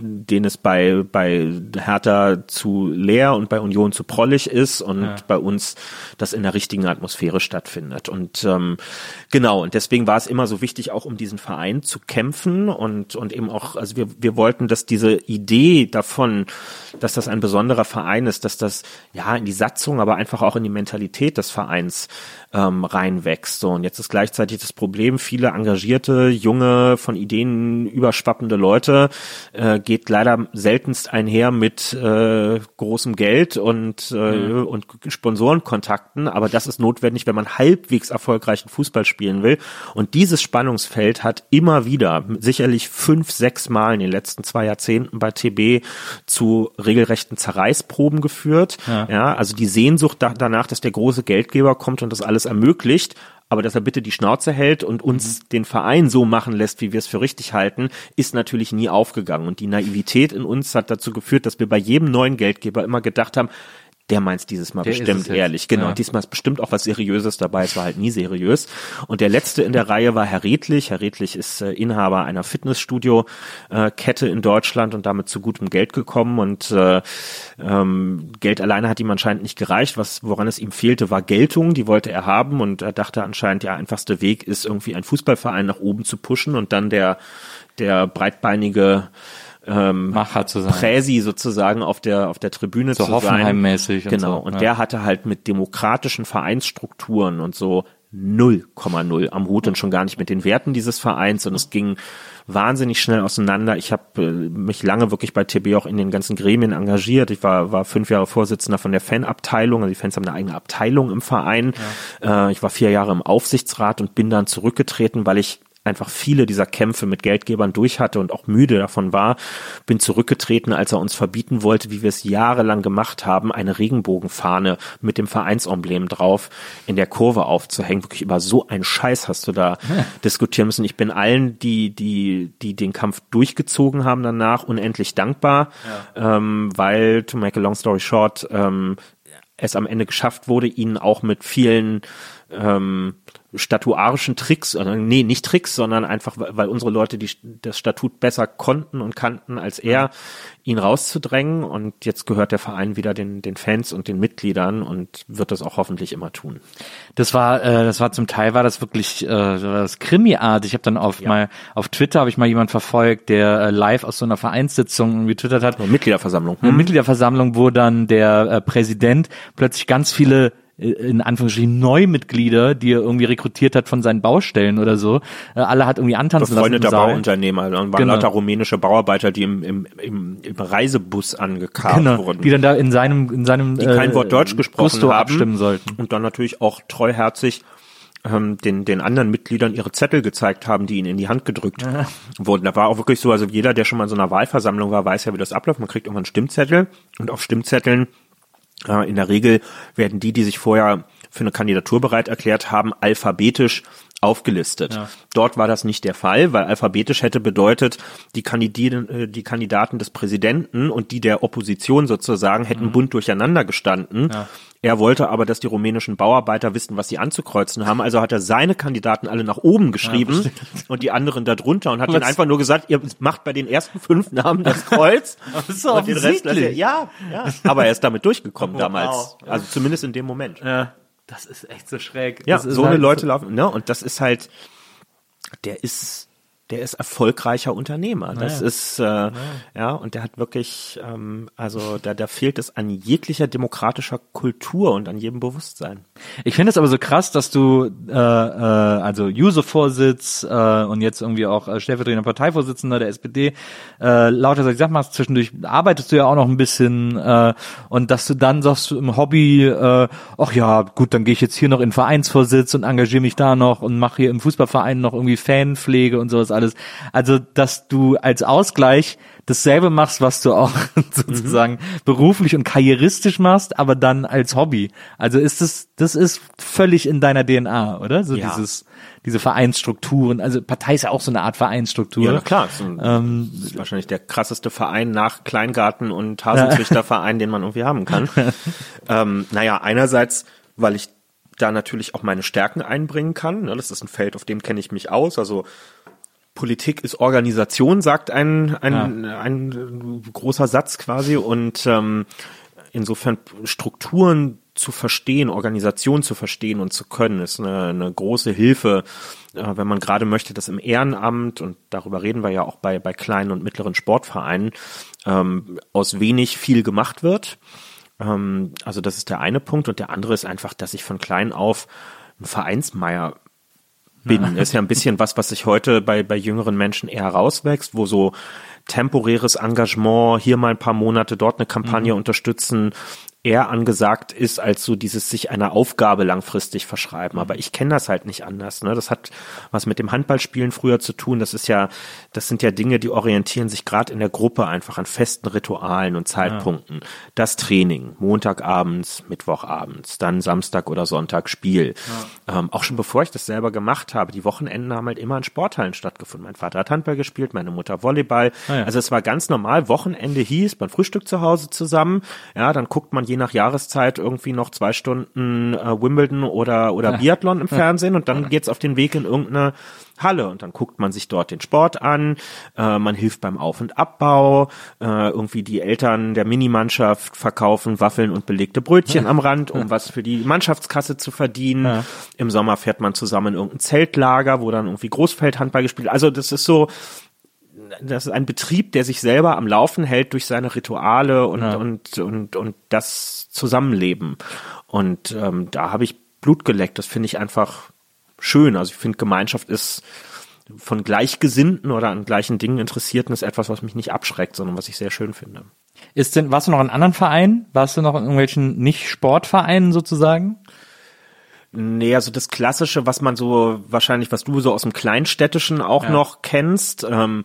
den es bei, bei Hertha zu leer und bei Union zu prollig ist und ja. bei uns das in der richtigen Atmosphäre stattfindet. Und ähm, genau, und deswegen war es immer so wichtig, auch um diesen Verein zu kämpfen und, und eben auch, also wir, wir wollten, dass diese Idee davon, dass das ein besonderer Verein ist, dass das ja in die Satzung, aber einfach auch in die Mentalität des Vereins ähm, reinwächst. So, und jetzt ist gleichzeitig das Problem, viele engagierte, junge, von Ideen überschwappende Leute äh, geht leider seltenst einher mit äh, großem Geld und, äh, mhm. und Sponsorenkontakten, aber das ist notwendig, wenn man halbwegs erfolgreichen Fußball spielen will. Und dieses Spannungsfeld hat immer wieder, sicherlich fünf, sechs Mal in den letzten zwei Jahrzehnten bei TB zu regelrechten Zerreißproben geführt. Ja, ja also die Sehnsucht da, danach, dass der große Geldgeber kommt und das alles ermöglicht, aber dass er bitte die Schnauze hält und uns mhm. den Verein so machen lässt, wie wir es für richtig halten, ist natürlich nie aufgegangen. Und die Naivität in uns hat dazu geführt, dass wir bei jedem neuen Geldgeber immer gedacht haben, der meint's dieses Mal der bestimmt ehrlich. Genau, ja. diesmal ist bestimmt auch was Seriöses dabei. Es war halt nie seriös. Und der letzte in der Reihe war Herr Redlich. Herr Redlich ist äh, Inhaber einer Fitnessstudio-Kette äh, in Deutschland und damit zu gutem Geld gekommen. Und äh, ähm, Geld alleine hat ihm anscheinend nicht gereicht. Was, woran es ihm fehlte, war Geltung. Die wollte er haben. Und er dachte anscheinend, der einfachste Weg ist irgendwie ein Fußballverein nach oben zu pushen und dann der, der breitbeinige ähm, Macher zu sein. Präsi sozusagen auf der auf der Tribüne so zu Hoffenheim-mäßig sein. Genau. Und, so, und ja. der hatte halt mit demokratischen Vereinsstrukturen und so 0,0 am Hut und schon gar nicht mit den Werten dieses Vereins und es ging wahnsinnig schnell auseinander. Ich habe äh, mich lange wirklich bei TB auch in den ganzen Gremien engagiert. Ich war, war fünf Jahre Vorsitzender von der Fanabteilung. Also die Fans haben eine eigene Abteilung im Verein. Ja. Äh, ich war vier Jahre im Aufsichtsrat und bin dann zurückgetreten, weil ich einfach viele dieser Kämpfe mit Geldgebern durch hatte und auch müde davon war, bin zurückgetreten, als er uns verbieten wollte, wie wir es jahrelang gemacht haben, eine Regenbogenfahne mit dem Vereinsemblem drauf in der Kurve aufzuhängen. Wirklich über so einen Scheiß hast du da ja. diskutieren müssen. Ich bin allen, die, die, die den Kampf durchgezogen haben danach, unendlich dankbar, ja. ähm, weil, to make a long story short, ähm, es am Ende geschafft wurde, ihn auch mit vielen ähm, statuarischen Tricks, äh, nee, nicht Tricks, sondern einfach, weil unsere Leute die, das Statut besser konnten und kannten als er, ihn rauszudrängen. Und jetzt gehört der Verein wieder den, den Fans und den Mitgliedern und wird das auch hoffentlich immer tun. Das war, äh, das war zum Teil war das wirklich äh, das Krimi-Art. Ich habe dann auf Ja. mal auf Twitter habe ich mal jemand verfolgt, der äh, live aus so einer Vereinssitzung getwittert hat. Eine Mitgliederversammlung. Eine Mitgliederversammlung, wo dann der äh, Präsident plötzlich ganz viele in Anführungsstrichen Neumitglieder, die er irgendwie rekrutiert hat von seinen Baustellen oder so, äh, alle hat irgendwie antanzen lassen. Befreundeter im Saal. Bauunternehmer und waren Genau. lauter rumänische Bauarbeiter, die im, im, im, im Reisebus angekarrt Genau, wurden. die dann da in seinem in seinem die kein Wort Deutsch gesprochen Gusto haben abstimmen sollten. und dann natürlich auch treuherzig ähm, den, den anderen Mitgliedern ihre Zettel gezeigt haben, die ihnen in die Hand gedrückt wurden. Da war auch wirklich so, also jeder, der schon mal in so einer Wahlversammlung war, weiß ja, wie das abläuft. Man kriegt irgendwann einen Stimmzettel und auf Stimmzetteln äh, in der Regel werden die, die sich vorher für eine Kandidatur bereit erklärt haben, alphabetisch aufgelistet. Dort war das nicht der Fall, weil alphabetisch hätte bedeutet, die, Kandidieren, äh, die Kandidaten des Präsidenten und die der Opposition sozusagen hätten bunt durcheinander gestanden. Er wollte aber, dass die rumänischen Bauarbeiter wissen, was sie anzukreuzen haben. Also hat er seine Kandidaten alle nach oben geschrieben und die anderen darunter und hat ihnen Was? einfach nur gesagt, ihr macht bei den ersten fünf Namen das Kreuz. Das ist und den Rest lasst ihr- offensichtlich. ja, ja. Aber er ist damit durchgekommen Oh, damals. wow. Also zumindest in dem Moment. Ja, das ist echt so schräg. Ja, so eine halt Leute laufen, ne? Und das ist halt, der ist, der ist erfolgreicher Unternehmer. Das Naja. ist, äh, ja, und der hat wirklich, ähm, also da, da fehlt es an jeglicher demokratischer Kultur und an jedem Bewusstsein. Ich finde es aber so krass, dass du äh, äh, also User-Vorsitz äh, und jetzt irgendwie auch äh, stellvertretender Parteivorsitzender der SPD äh, lauter so gesagt machst, zwischendurch arbeitest du ja auch noch ein bisschen äh, und dass du dann sagst du im Hobby, äh, ach ja, gut, dann gehe ich jetzt hier noch in Vereinsvorsitz und engagiere mich da noch und mache hier im Fußballverein noch irgendwie Fanpflege und sowas alles. Also, dass du als Ausgleich dasselbe machst, was du auch sozusagen beruflich und karrieristisch machst, aber dann als Hobby. Also ist es, das ist völlig in deiner DNA, oder? So Ja. dieses, diese Vereinsstrukturen. Also Partei ist ja auch so eine Art Vereinsstruktur. Ja, klar. Ist, ein, Ähm, ist wahrscheinlich der krasseste Verein nach Kleingarten und Hasenzüchterverein, den man irgendwie haben kann. ähm, naja, einerseits, weil ich da natürlich auch meine Stärken einbringen kann. Ne? Das ist ein Feld, auf dem kenne ich mich aus. Also Politik ist Organisation, sagt ein, ein, ein großer Satz quasi. Und ähm, insofern Strukturen zu verstehen, Organisation zu verstehen und zu können, ist eine, eine große Hilfe, äh, wenn man gerade möchte, dass im Ehrenamt, und darüber reden wir ja auch bei, bei kleinen und mittleren Sportvereinen, ähm, aus wenig viel gemacht wird. Ähm, also das ist der eine Punkt. Und der andere ist einfach, dass ich von klein auf ein Vereinsmeier bin. Ist ja ein bisschen was, was sich heute bei, bei jüngeren Menschen eher rauswächst, wo so temporäres Engagement, hier mal ein paar Monate, dort eine Kampagne unterstützen, eher angesagt ist, als so dieses sich einer Aufgabe langfristig verschreiben. Aber ich kenne das halt nicht anders. Ne? Das hat was mit dem Handballspielen früher zu tun. Das ist ja, das sind ja Dinge, die orientieren sich gerade in der Gruppe einfach an festen Ritualen und Zeitpunkten. Das Training, Montagabends, Mittwochabends, dann Samstag oder Sonntag Spiel. Ähm, auch schon bevor ich das selber gemacht habe, die Wochenenden haben halt immer in Sporthallen stattgefunden. Mein Vater hat Handball gespielt, meine Mutter Volleyball. ja. Also es war ganz normal. Wochenende hieß, man frühstückt zu Hause zusammen. Ja, dann guckt man je nach Jahreszeit irgendwie noch zwei Stunden äh, Wimbledon oder, oder Biathlon im Fernsehen und dann geht's auf den Weg in irgendeine Halle und dann guckt man sich dort den Sport an, äh, man hilft beim Auf- und Abbau, äh, irgendwie die Eltern der Minimannschaft verkaufen Waffeln und belegte Brötchen am Rand, um was für die Mannschaftskasse zu verdienen. Im Sommer fährt man zusammen in irgendein Zeltlager, wo dann irgendwie Großfeldhandball gespielt. Also das ist so, das ist ein Betrieb, der sich selber am Laufen hält durch seine Rituale und und und und das Zusammenleben. Und ähm, da habe ich Blut geleckt. Das finde ich einfach schön. Also ich finde Gemeinschaft ist von Gleichgesinnten oder an gleichen Dingen Interessierten ist etwas, was mich nicht abschreckt, sondern was ich sehr schön finde. Ist denn, warst du noch in anderen Vereinen? Warst du noch in irgendwelchen Nicht-Sportvereinen sozusagen? Nee, also das Klassische, was man so wahrscheinlich, was du so aus dem Kleinstädtischen auch Ja. noch kennst, ähm,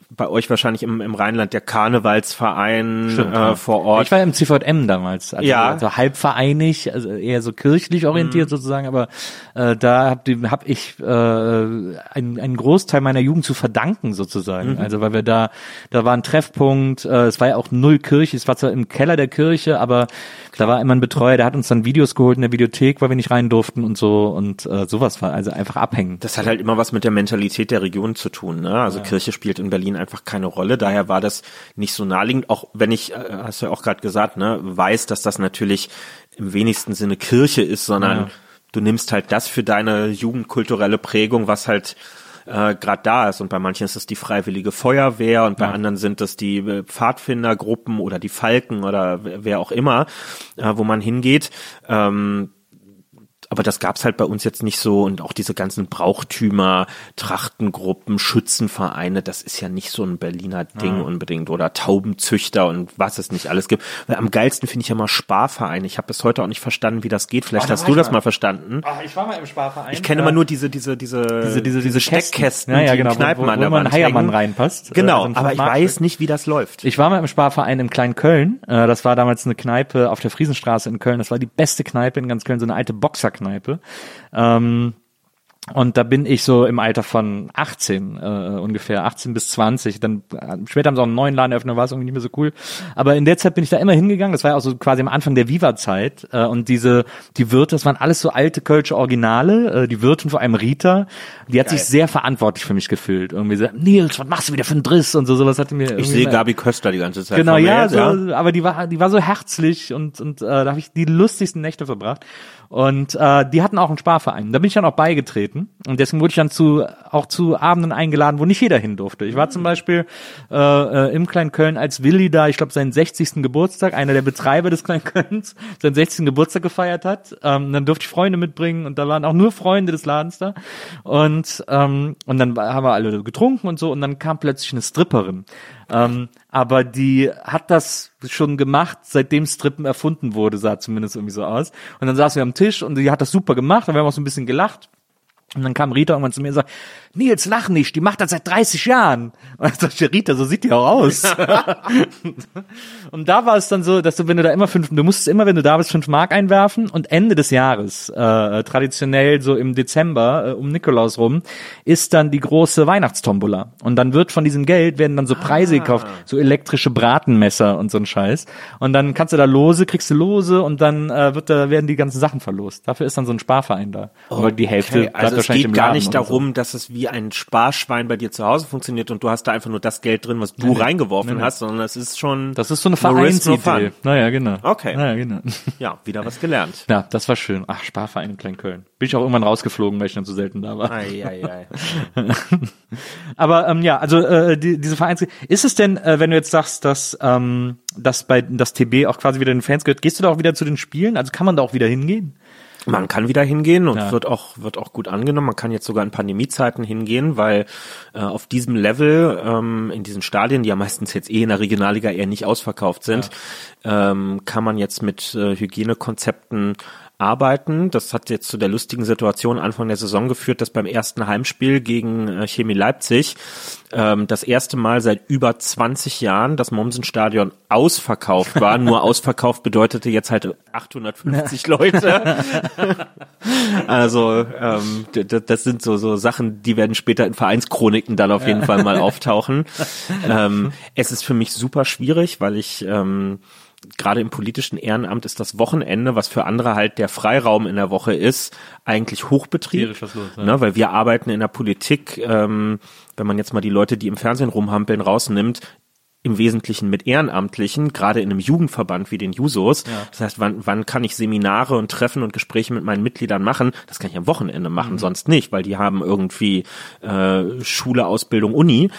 bei euch wahrscheinlich im, im Rheinland der Karnevalsverein Stimmt, äh, ja. vor Ort. Ich war im CVM damals, also Ja. so halb vereinig, also eher so kirchlich orientiert Mhm. sozusagen, aber äh, da habe hab ich äh, einen, einen Großteil meiner Jugend zu verdanken sozusagen. Mhm. Also weil wir da, da war ein Treffpunkt, äh, es war ja auch null Kirche, es war zwar im Keller der Kirche, aber da war immer ein Betreuer, der hat uns dann Videos geholt in der Videothek, weil wir nicht rein durften und so und äh, sowas war also einfach abhängen. Das hat halt immer was mit der Mentalität der Region zu tun. Ne? Also Kirche spielt in Berlin einfach keine Rolle. Daher war das nicht so naheliegend. Auch wenn ich, äh, hast du ja auch gerade gesagt, ne, weiß, dass das natürlich im wenigsten Sinne Kirche ist, sondern Ja. du nimmst halt das für deine jugendkulturelle Prägung, was halt äh, gerade da ist. Und bei manchen ist es die Freiwillige Feuerwehr und bei anderen sind es die äh, Pfadfindergruppen oder die Falken oder wer wer auch immer, äh, wo man hingeht. Ähm, aber das gab's halt bei uns jetzt nicht so und auch diese ganzen Brauchtümer, Trachtengruppen, Schützenvereine, das ist ja nicht so ein Berliner Ding unbedingt oder Taubenzüchter und was es nicht alles gibt. Weil am geilsten finde ich ja mal Sparvereine. Ich habe bis heute auch nicht verstanden, wie das geht. Vielleicht Oh, hast du das mal. mal verstanden. Ah, ich war mal im Sparverein. Ich kenne immer nur diese diese diese diese, diese, diese Steckkästen, ja, ja, die genau, in Kneipen wo, wo, an wo der man Heiermann reinpasst. Genau, Äh, so ein aber ich weiß nicht, wie das läuft. Ich war mal im Sparverein in Klein-Köln. Äh, das war damals eine Kneipe auf der Friesenstraße in Köln. Das war die beste Kneipe in ganz Köln, so eine alte Boxerkneipe. Ähm, und da bin ich so im Alter von 18 äh, ungefähr, 18 bis 20. Dann äh, später haben sie auch einen neuen Laden eröffnet, war es irgendwie nicht mehr so cool. Aber in der Zeit bin ich da immer hingegangen. Das war ja auch so quasi am Anfang der Viva-Zeit. Äh, und diese, die Wirte, das waren alles so alte kölsche Originale. Äh, die Wirtin vor allem Rita, die hat sich sehr verantwortlich für mich gefühlt. Irgendwie so, Nils, was machst du wieder für einen Driss? Und so sowas hatte mir Ich sehe Gabi Köstler die ganze Zeit. Genau, ja, jetzt, so, aber die war, die war so herzlich und und äh, da habe ich die lustigsten Nächte verbracht. Und äh, die hatten auch einen Sparverein. Da bin ich dann auch beigetreten und deswegen wurde ich dann zu auch zu Abenden eingeladen, wo nicht jeder hin durfte. Ich war zum Beispiel äh, äh, im Kleinköln als Willi da, ich glaube seinen 60. Geburtstag, einer der Betreiber des Kleinkölns, seinen 60. Geburtstag gefeiert hat. Ähm, dann durfte ich Freunde mitbringen und da waren auch nur Freunde des Ladens da. Und ähm, und dann haben wir alle getrunken und so und dann kam plötzlich eine Stripperin. Ähm, aber die hat das schon gemacht, seitdem Strippen erfunden wurde, sah zumindest irgendwie so aus. Und dann saßen wir am Tisch und die hat das super gemacht und wir haben auch so ein bisschen gelacht. Und dann kam Rita irgendwann zu mir und sagt, Nils, lach nicht, die macht das seit 30 Jahren. Und ich, Rita, so sieht die auch aus. und da war es dann so, dass du, wenn du da immer fünf, du musstest immer, wenn du da bist, fünf Mark einwerfen und Ende des Jahres, äh, traditionell so im Dezember, äh, um Nikolaus rum, ist dann die große Weihnachtstombola. Und dann wird von diesem Geld, werden dann so Preise gekauft, so elektrische Bratenmesser und so ein Scheiß. Und dann kannst du da Lose, kriegst du Lose und dann äh, wird da, werden die ganzen Sachen verlost. Dafür ist dann so ein Sparverein da. Aber die Hälfte Okay, bleibt also es wahrscheinlich geht im gar Laden nicht oder so. darum, dass es wie ein Sparschwein bei dir zu Hause funktioniert und du hast da einfach nur das Geld drin, was du reingeworfen hast, sondern es ist schon Das ist so eine no no Vereinsidee. fun. Naja, genau. Okay. Naja, genau. Ja, wieder was gelernt. Ja, das war schön. Ach, Sparverein in Kleinköln. Bin ich auch irgendwann rausgeflogen, weil ich dann zu selten da war. Ei, ei, ei. Aber ähm, ja, also äh, die, diese Vereins ist es denn, äh, wenn du jetzt sagst, dass ähm, dass bei das TB auch quasi wieder den Fans gehört, gehst du da auch wieder zu den Spielen? Also kann man da auch wieder hingehen? Man kann wieder hingehen und Ja. wird auch wird auch gut angenommen. Man kann jetzt sogar in Pandemiezeiten hingehen, weil äh, auf diesem Level ähm, in diesen Stadien, die ja meistens jetzt eh in der Regionalliga eher nicht ausverkauft sind, ähm, kann man jetzt mit äh, Hygienekonzepten arbeiten. Das hat jetzt zu der lustigen Situation Anfang der Saison geführt, dass beim ersten Heimspiel gegen äh, Chemie Leipzig ähm, das erste Mal seit über 20 Jahren das Mommsen-Stadion ausverkauft war. Nur ausverkauft bedeutete jetzt halt 850 Leute. Also ähm, das sind so so Sachen, die werden später in Vereinschroniken dann auf jeden Fall mal auftauchen. ähm, es ist für mich super schwierig, weil ich ähm, gerade im politischen Ehrenamt ist das Wochenende, was für andere halt der Freiraum in der Woche ist, eigentlich Hochbetrieb. Los, ja. ne, weil wir arbeiten in der Politik, ähm, wenn man jetzt mal die Leute, die im Fernsehen rumhampeln, rausnimmt, im Wesentlichen mit Ehrenamtlichen, gerade in einem Jugendverband wie den Jusos. Das heißt, wann, wann kann ich Seminare und Treffen und Gespräche mit meinen Mitgliedern machen? Das kann ich am Wochenende machen, sonst nicht, weil die haben irgendwie äh, Schule, Ausbildung, Uni.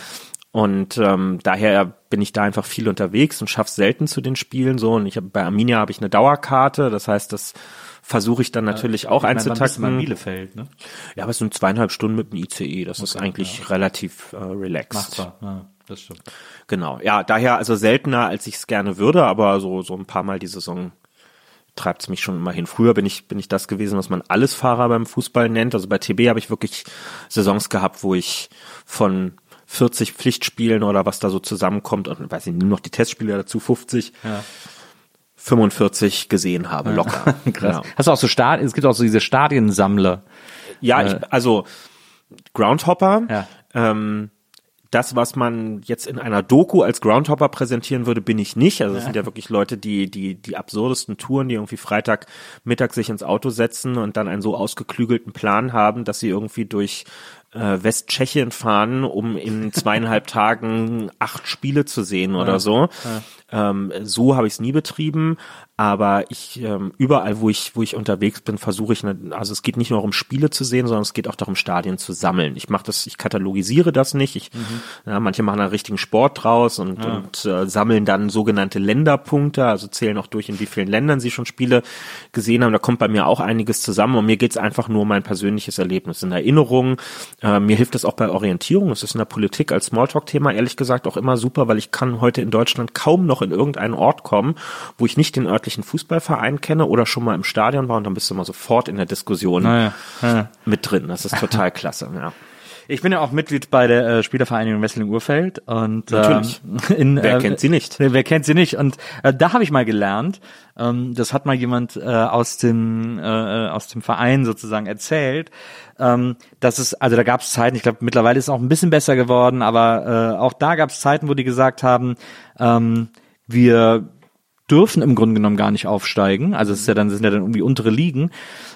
Und ähm, daher bin ich da einfach viel unterwegs und schaff's selten zu den Spielen so. Und ich habe bei Arminia habe ich eine Dauerkarte, das heißt, das versuche ich dann natürlich auch einzutakten. Bielefeld, ne? Ja, aber es sind zweieinhalb Stunden mit dem ICE. Das ist eigentlich relativ äh, relaxed. Machbar, ja, das stimmt. Genau. Ja, daher also seltener, als ich es gerne würde, aber so so ein paar Mal die Saison treibt es mich schon immer hin. Früher bin ich bin ich das gewesen, was man Allesfahrer beim Fußball nennt. Also bei TB habe ich wirklich Saisons gehabt, wo ich von 40 Pflichtspielen oder was da so zusammenkommt und weiß ich, nur noch die Testspiele dazu 50. Ja. 45 gesehen habe, locker. Krass. Ja. Hast du auch so Stadien, es gibt auch so diese Stadiensammler. Ja, ich, äh. also Groundhopper, ja. ähm, das, was man jetzt in einer Doku als Groundhopper präsentieren würde, bin ich nicht. Also es sind ja wirklich Leute, die, die, die absurdesten Touren, die irgendwie Freitagmittag sich ins Auto setzen und dann einen so ausgeklügelten Plan haben, dass sie irgendwie durch äh, Westtschechien fahren, um in zweieinhalb Tagen acht Spiele zu sehen oder so. Ja. Ähm, so habe ich es nie betrieben, aber ich ähm, überall, wo ich wo ich unterwegs bin, versuche ich, ne, also es geht nicht nur um Spiele zu sehen, sondern es geht auch darum, Stadien zu sammeln. Ich mache das, ich katalogisiere das nicht. Ich, mhm. ja, manche machen einen richtigen Sport draus und, ja. und äh, sammeln dann sogenannte Länderpunkte, also zählen auch durch, in wie vielen Ländern sie schon Spiele gesehen haben. Da kommt bei mir auch einiges zusammen und mir geht's einfach nur um mein persönliches Erlebnis in Erinnerung. Äh, mir hilft das auch bei Orientierung. Es ist in der Politik als Smalltalk-Thema ehrlich gesagt auch immer super, weil ich kann heute in Deutschland kaum noch in irgendeinen Ort kommen, wo ich nicht den örtlichen örtlichen Fußballverein kenne oder schon mal im Stadion war und dann bist du mal sofort in der Diskussion naja, naja. mit drin. Das ist total klasse, ja. Ich bin ja auch Mitglied bei der äh, Spielervereinigung Wessling-Urfeld und Natürlich. Äh, in, wer äh, kennt sie nicht? Wer kennt sie nicht? Und äh, da habe ich mal gelernt, ähm, das hat mal jemand äh, aus dem äh, aus dem Verein sozusagen erzählt, ähm, dass es also da gab es Zeiten, ich glaube mittlerweile ist es auch ein bisschen besser geworden, aber äh, auch da gab es Zeiten, wo die gesagt haben, ähm, wir dürfen im Grunde genommen gar nicht aufsteigen. Also es ist ja dann, sind ja dann irgendwie untere Ligen,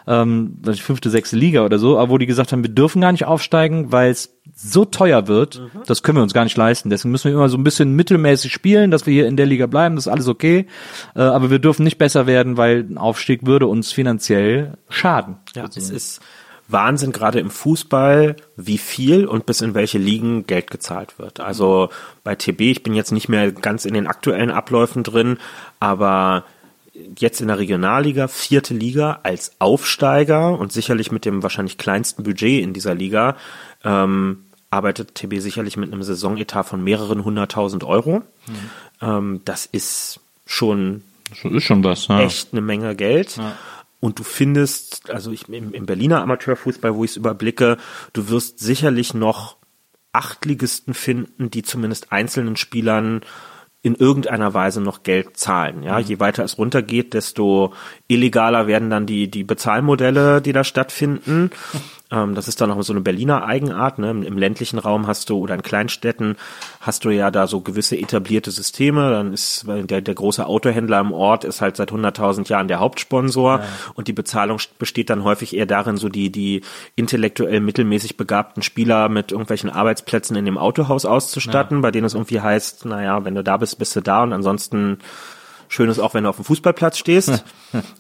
ähm, fünfte, sechste Liga oder so, aber wo die gesagt haben, wir dürfen gar nicht aufsteigen, weil es so teuer wird, mhm. das können wir uns gar nicht leisten. Deswegen müssen wir immer so ein bisschen mittelmäßig spielen, dass wir hier in der Liga bleiben, das ist alles okay. Äh, aber wir dürfen nicht besser werden, weil ein Aufstieg würde uns finanziell schaden. Ja, es ist Wahnsinn, gerade im Fußball, wie viel und bis in welche Ligen Geld gezahlt wird. Also bei TB, ich bin jetzt nicht mehr ganz in den aktuellen Abläufen drin, aber jetzt in der Regionalliga, vierte Liga als Aufsteiger und sicherlich mit dem wahrscheinlich kleinsten Budget in dieser Liga, ähm, arbeitet TB sicherlich mit einem Saisonetat von mehreren hunderttausend Euro. Mhm. Ähm, das ist schon, das ist schon was, ja. echt eine Menge Geld. Ja. Und du findest, also ich im, im Berliner Amateurfußball, wo ich es überblicke, du wirst sicherlich noch Achtligisten finden, die zumindest einzelnen Spielern in irgendeiner Weise noch Geld zahlen. Ja, mhm. je weiter es runtergeht, desto illegaler werden dann die die Bezahlmodelle, die da stattfinden. Ähm, das ist dann auch so eine Berliner Eigenart. Ne? Im, Im, ländlichen Raum hast du oder in Kleinstädten hast du ja da so gewisse etablierte Systeme. Dann ist der, der große Autohändler im Ort ist halt seit 100.000 Jahren der Hauptsponsor ja. und die Bezahlung besteht dann häufig eher darin, so die die intellektuell mittelmäßig begabten Spieler mit irgendwelchen Arbeitsplätzen in dem Autohaus auszustatten, ja. bei denen es irgendwie heißt, naja, wenn du da bist, bist du da und ansonsten Schön ist auch, wenn du auf dem Fußballplatz stehst.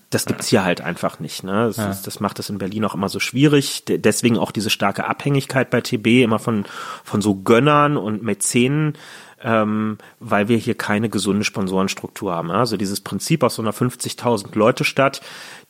Das gibt's hier halt einfach nicht. Ne? Das, ja. das macht es in Berlin auch immer so schwierig. Deswegen auch diese starke Abhängigkeit bei TB immer von, von so Gönnern und Mäzenen, ähm, weil wir hier keine gesunde Sponsorenstruktur haben. Also dieses Prinzip aus so einer 50.000 Leute Stadt,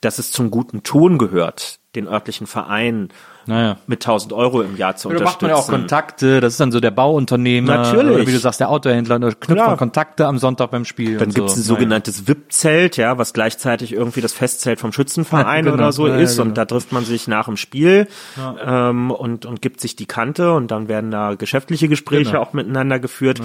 dass es zum guten Ton gehört, den örtlichen Verein naja. mit 1000 Euro im Jahr zu ja, unterstützen. Da macht man ja auch Kontakte, das ist dann so der Bauunternehmer. Natürlich. Oder wie du sagst, der Autohändler, da knüpft man Kontakte am Sonntag beim Spiel. Dann gibt's so. ein sogenanntes VIP-Zelt, ja, was gleichzeitig irgendwie das Festzelt vom Schützenverein genau. oder so ja, ist. Genau. Und da trifft man sich nach dem Spiel ähm, und, und gibt sich die Kante und dann werden da geschäftliche Gespräche genau. auch miteinander geführt.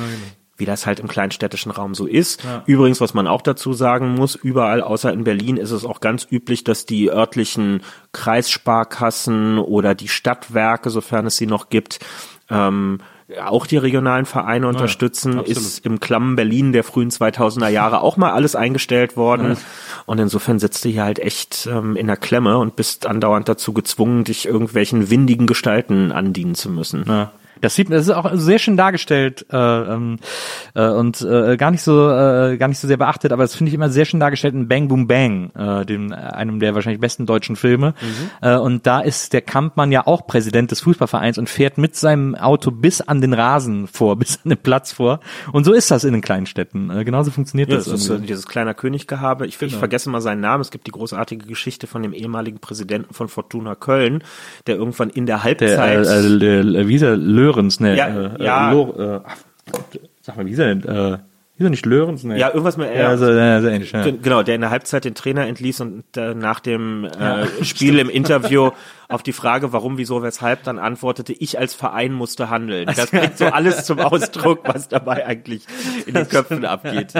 Wie das halt im kleinstädtischen Raum so ist. Ja. Übrigens, was man auch dazu sagen muss, überall außer in Berlin ist es auch ganz üblich, dass die örtlichen Kreissparkassen oder die Stadtwerke, sofern es sie noch gibt, ähm, auch die regionalen Vereine unterstützen, ja, ist im Klammen Berlin der frühen 2000er Jahre auch mal alles eingestellt worden. Ja. Und insofern sitzt du hier halt echt ähm, in der Klemme und bist andauernd dazu gezwungen, dich irgendwelchen windigen Gestalten andienen zu müssen. Ja. Das sieht, das ist auch sehr schön dargestellt äh, ähm, äh, und äh, gar nicht so äh, gar nicht so sehr beachtet, aber das finde ich immer sehr schön dargestellt in Bang Boom Bang, äh, dem einem der wahrscheinlich besten deutschen Filme. Mhm. Äh, und da ist der Kampmann ja auch Präsident des Fußballvereins und fährt mit seinem Auto bis an den Rasen vor, bis an den Platz vor. Und so ist das in den kleinen Städten. Äh, genauso funktioniert ja, das. Das ist dieses kleiner Königgehabe. Ich, genau. ich vergesse mal seinen Namen. Es gibt die großartige Geschichte von dem ehemaligen Präsidenten von Fortuna Köln, der irgendwann in der Halbzeit. Der, äh, äh, wie ist er? Lorenz, ne? Ja, äh, ja. Lo, äh, sag mal, wie ist er denn? Äh, Wieso nicht Löhrens? Nee. Ja, irgendwas mit ja, so, ja, so ähnlich, ja. Genau, der in der Halbzeit den Trainer entließ und äh, nach dem äh, Spiel im Interview auf die Frage, warum, wieso, weshalb, dann antwortete, ich als Verein musste handeln. Das bringt so alles zum Ausdruck, was dabei eigentlich in den Köpfen abgeht.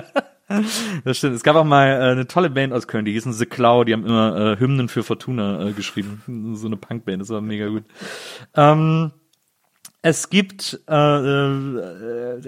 Das stimmt. Es gab auch mal äh, eine tolle Band aus Köln, die hießen The Cloud, die haben immer äh, Hymnen für Fortuna äh, geschrieben. So eine Punkband, das war mega gut. Ähm, es gibt äh, äh,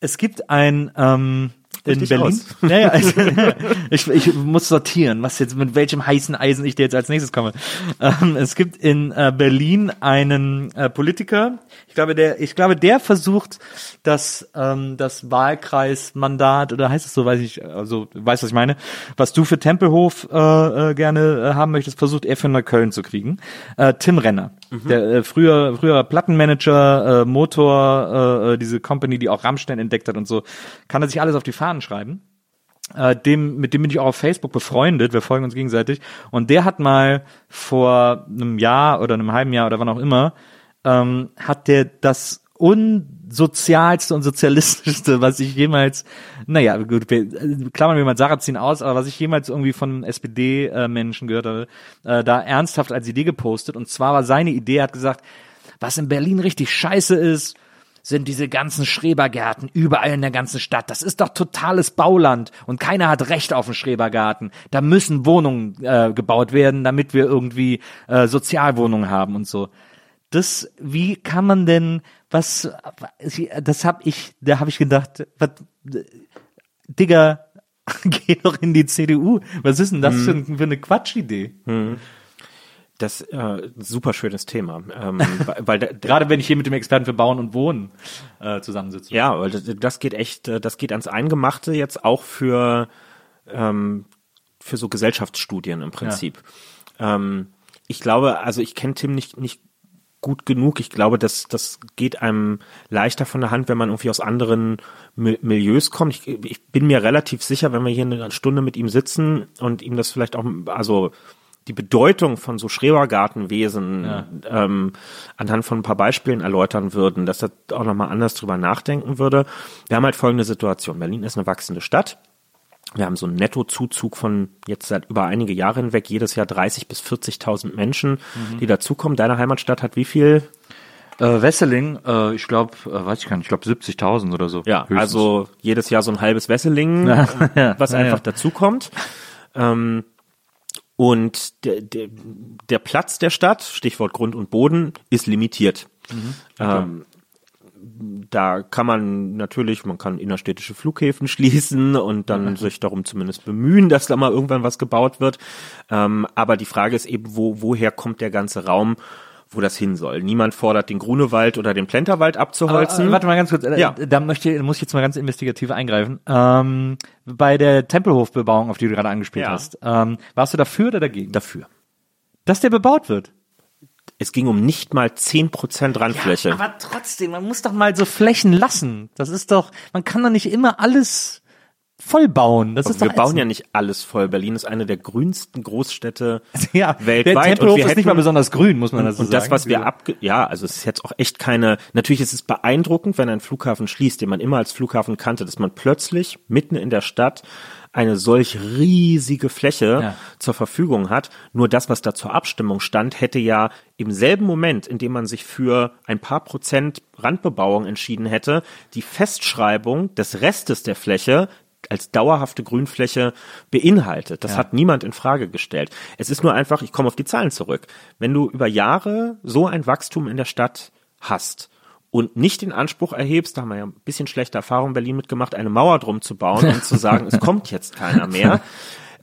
es gibt ein ähm, in Berlin. Naja, also, ich, ich muss sortieren, was jetzt mit welchem heißen Eisen ich dir jetzt als nächstes komme. Ähm, es gibt in äh, Berlin einen äh, Politiker. Ich glaube, der, ich glaube, der versucht, das ähm, das Wahlkreismandat oder heißt es so, weiß ich, also weißt was ich meine, was du für Tempelhof äh, äh, gerne äh, haben möchtest, versucht er für Neukölln zu kriegen. Äh, Tim Renner, der äh, früher früher Plattenmanager, äh, Motor, äh, äh, diese Company, die auch Rammstein entdeckt hat und so, kann er sich alles auf die Fahnen schreiben. Äh, dem, mit dem bin ich auch auf Facebook befreundet, wir folgen uns gegenseitig. Und der hat mal vor einem Jahr oder einem halben Jahr oder wann auch immer, ähm, hat der das unsozialste und sozialistischste, was ich jemals, naja, gut, wir, äh, klammern wir mal Sarrazin aus, aber was ich jemals irgendwie von SPD-Menschen gehört habe, äh, da ernsthaft als Idee gepostet. Und zwar war seine Idee, hat gesagt, was in Berlin richtig scheiße ist, sind diese ganzen Schrebergärten überall in der ganzen Stadt. Das ist doch totales Bauland und keiner hat Recht auf einen Schrebergarten. Da müssen Wohnungen äh, gebaut werden, damit wir irgendwie äh, Sozialwohnungen haben und so. Das, wie kann man denn, was, das hab ich, da habe ich gedacht, was, Digga, geh doch in die CDU. Was ist denn das für, für eine Quatschidee? Das äh, super schönes Thema, ähm, weil- da, Gerade wenn ich hier mit dem Experten für Bauen und Wohnen äh, zusammensitze. Ja, weil das, das geht echt, äh, das geht ans Eingemachte jetzt auch für, ähm, für so Gesellschaftsstudien im Prinzip. Ähm, ich glaube, also ich kenne Tim nicht, nicht gut genug. Ich glaube, das, das geht einem leichter von der Hand, wenn man irgendwie aus anderen Mi- Milieus kommt. Ich, ich bin mir relativ sicher, wenn wir hier eine Stunde mit ihm sitzen und ihm das vielleicht auch, also die Bedeutung von so Schrebergartenwesen ähm, anhand von ein paar Beispielen erläutern würden, dass er auch nochmal anders drüber nachdenken würde. Wir haben halt folgende Situation. Berlin ist eine wachsende Stadt. Wir haben so einen Nettozuzug von jetzt seit über einige Jahre hinweg, jedes Jahr 30 bis 40.000 Menschen, die dazukommen. Deine Heimatstadt hat wie viel? Äh, Wesseling, äh, ich glaube, äh, weiß ich gar nicht, ich glaube 70.000 oder so. Ja, höchstens. also jedes Jahr so ein halbes Wesseling, Ja, ja, was ja, einfach dazukommt. Ähm, und der, der, der Platz der Stadt, Stichwort Grund und Boden, ist limitiert. Mhm. Ähm, da kann man natürlich, man kann innerstädtische Flughäfen schließen und dann sich darum zumindest bemühen, dass da mal irgendwann was gebaut wird. Ähm, aber die Frage ist eben, wo, woher kommt der ganze Raum, wo das hin soll? Niemand fordert den Grunewald oder den Plenterwald Aber, abzuholzen. äh, warte mal ganz kurz, äh, Ja. da möchte, muss ich jetzt mal ganz investigativ eingreifen. Ähm, bei der Tempelhofbebauung, auf die du gerade angespielt Ja. hast, ähm, warst du dafür oder dagegen? dafür. Dass der bebaut wird? Es ging um nicht mal 10% Randfläche. aber trotzdem, man muss doch mal so Flächen lassen. Das ist doch, man kann doch nicht immer alles voll bauen. Das ist wir doch bauen ja nicht alles voll. Berlin ist eine der grünsten Großstädte ja, weltweit. Der Tempelhof wir ist nicht mal besonders grün, muss man dazu Und sagen. das, was wir abge, ja, also es ist jetzt auch echt keine, natürlich ist es beeindruckend, wenn ein Flughafen schließt, den man immer als Flughafen kannte, dass man plötzlich mitten in der Stadt eine solch riesige Fläche Ja. zur Verfügung hat. Nur das, was da zur Abstimmung stand, hätte ja im selben Moment, in dem man sich für ein paar Prozent Randbebauung entschieden hätte, die Festschreibung des Restes der Fläche als dauerhafte Grünfläche beinhaltet. Das hat niemand in Frage gestellt. Es ist nur einfach, ich komme auf die Zahlen zurück. Wenn du über Jahre so ein Wachstum in der Stadt hast und nicht den Anspruch erhebst, da haben wir ja ein bisschen schlechte Erfahrung in Berlin mitgemacht, eine Mauer drum zu bauen und zu sagen, es kommt jetzt keiner mehr,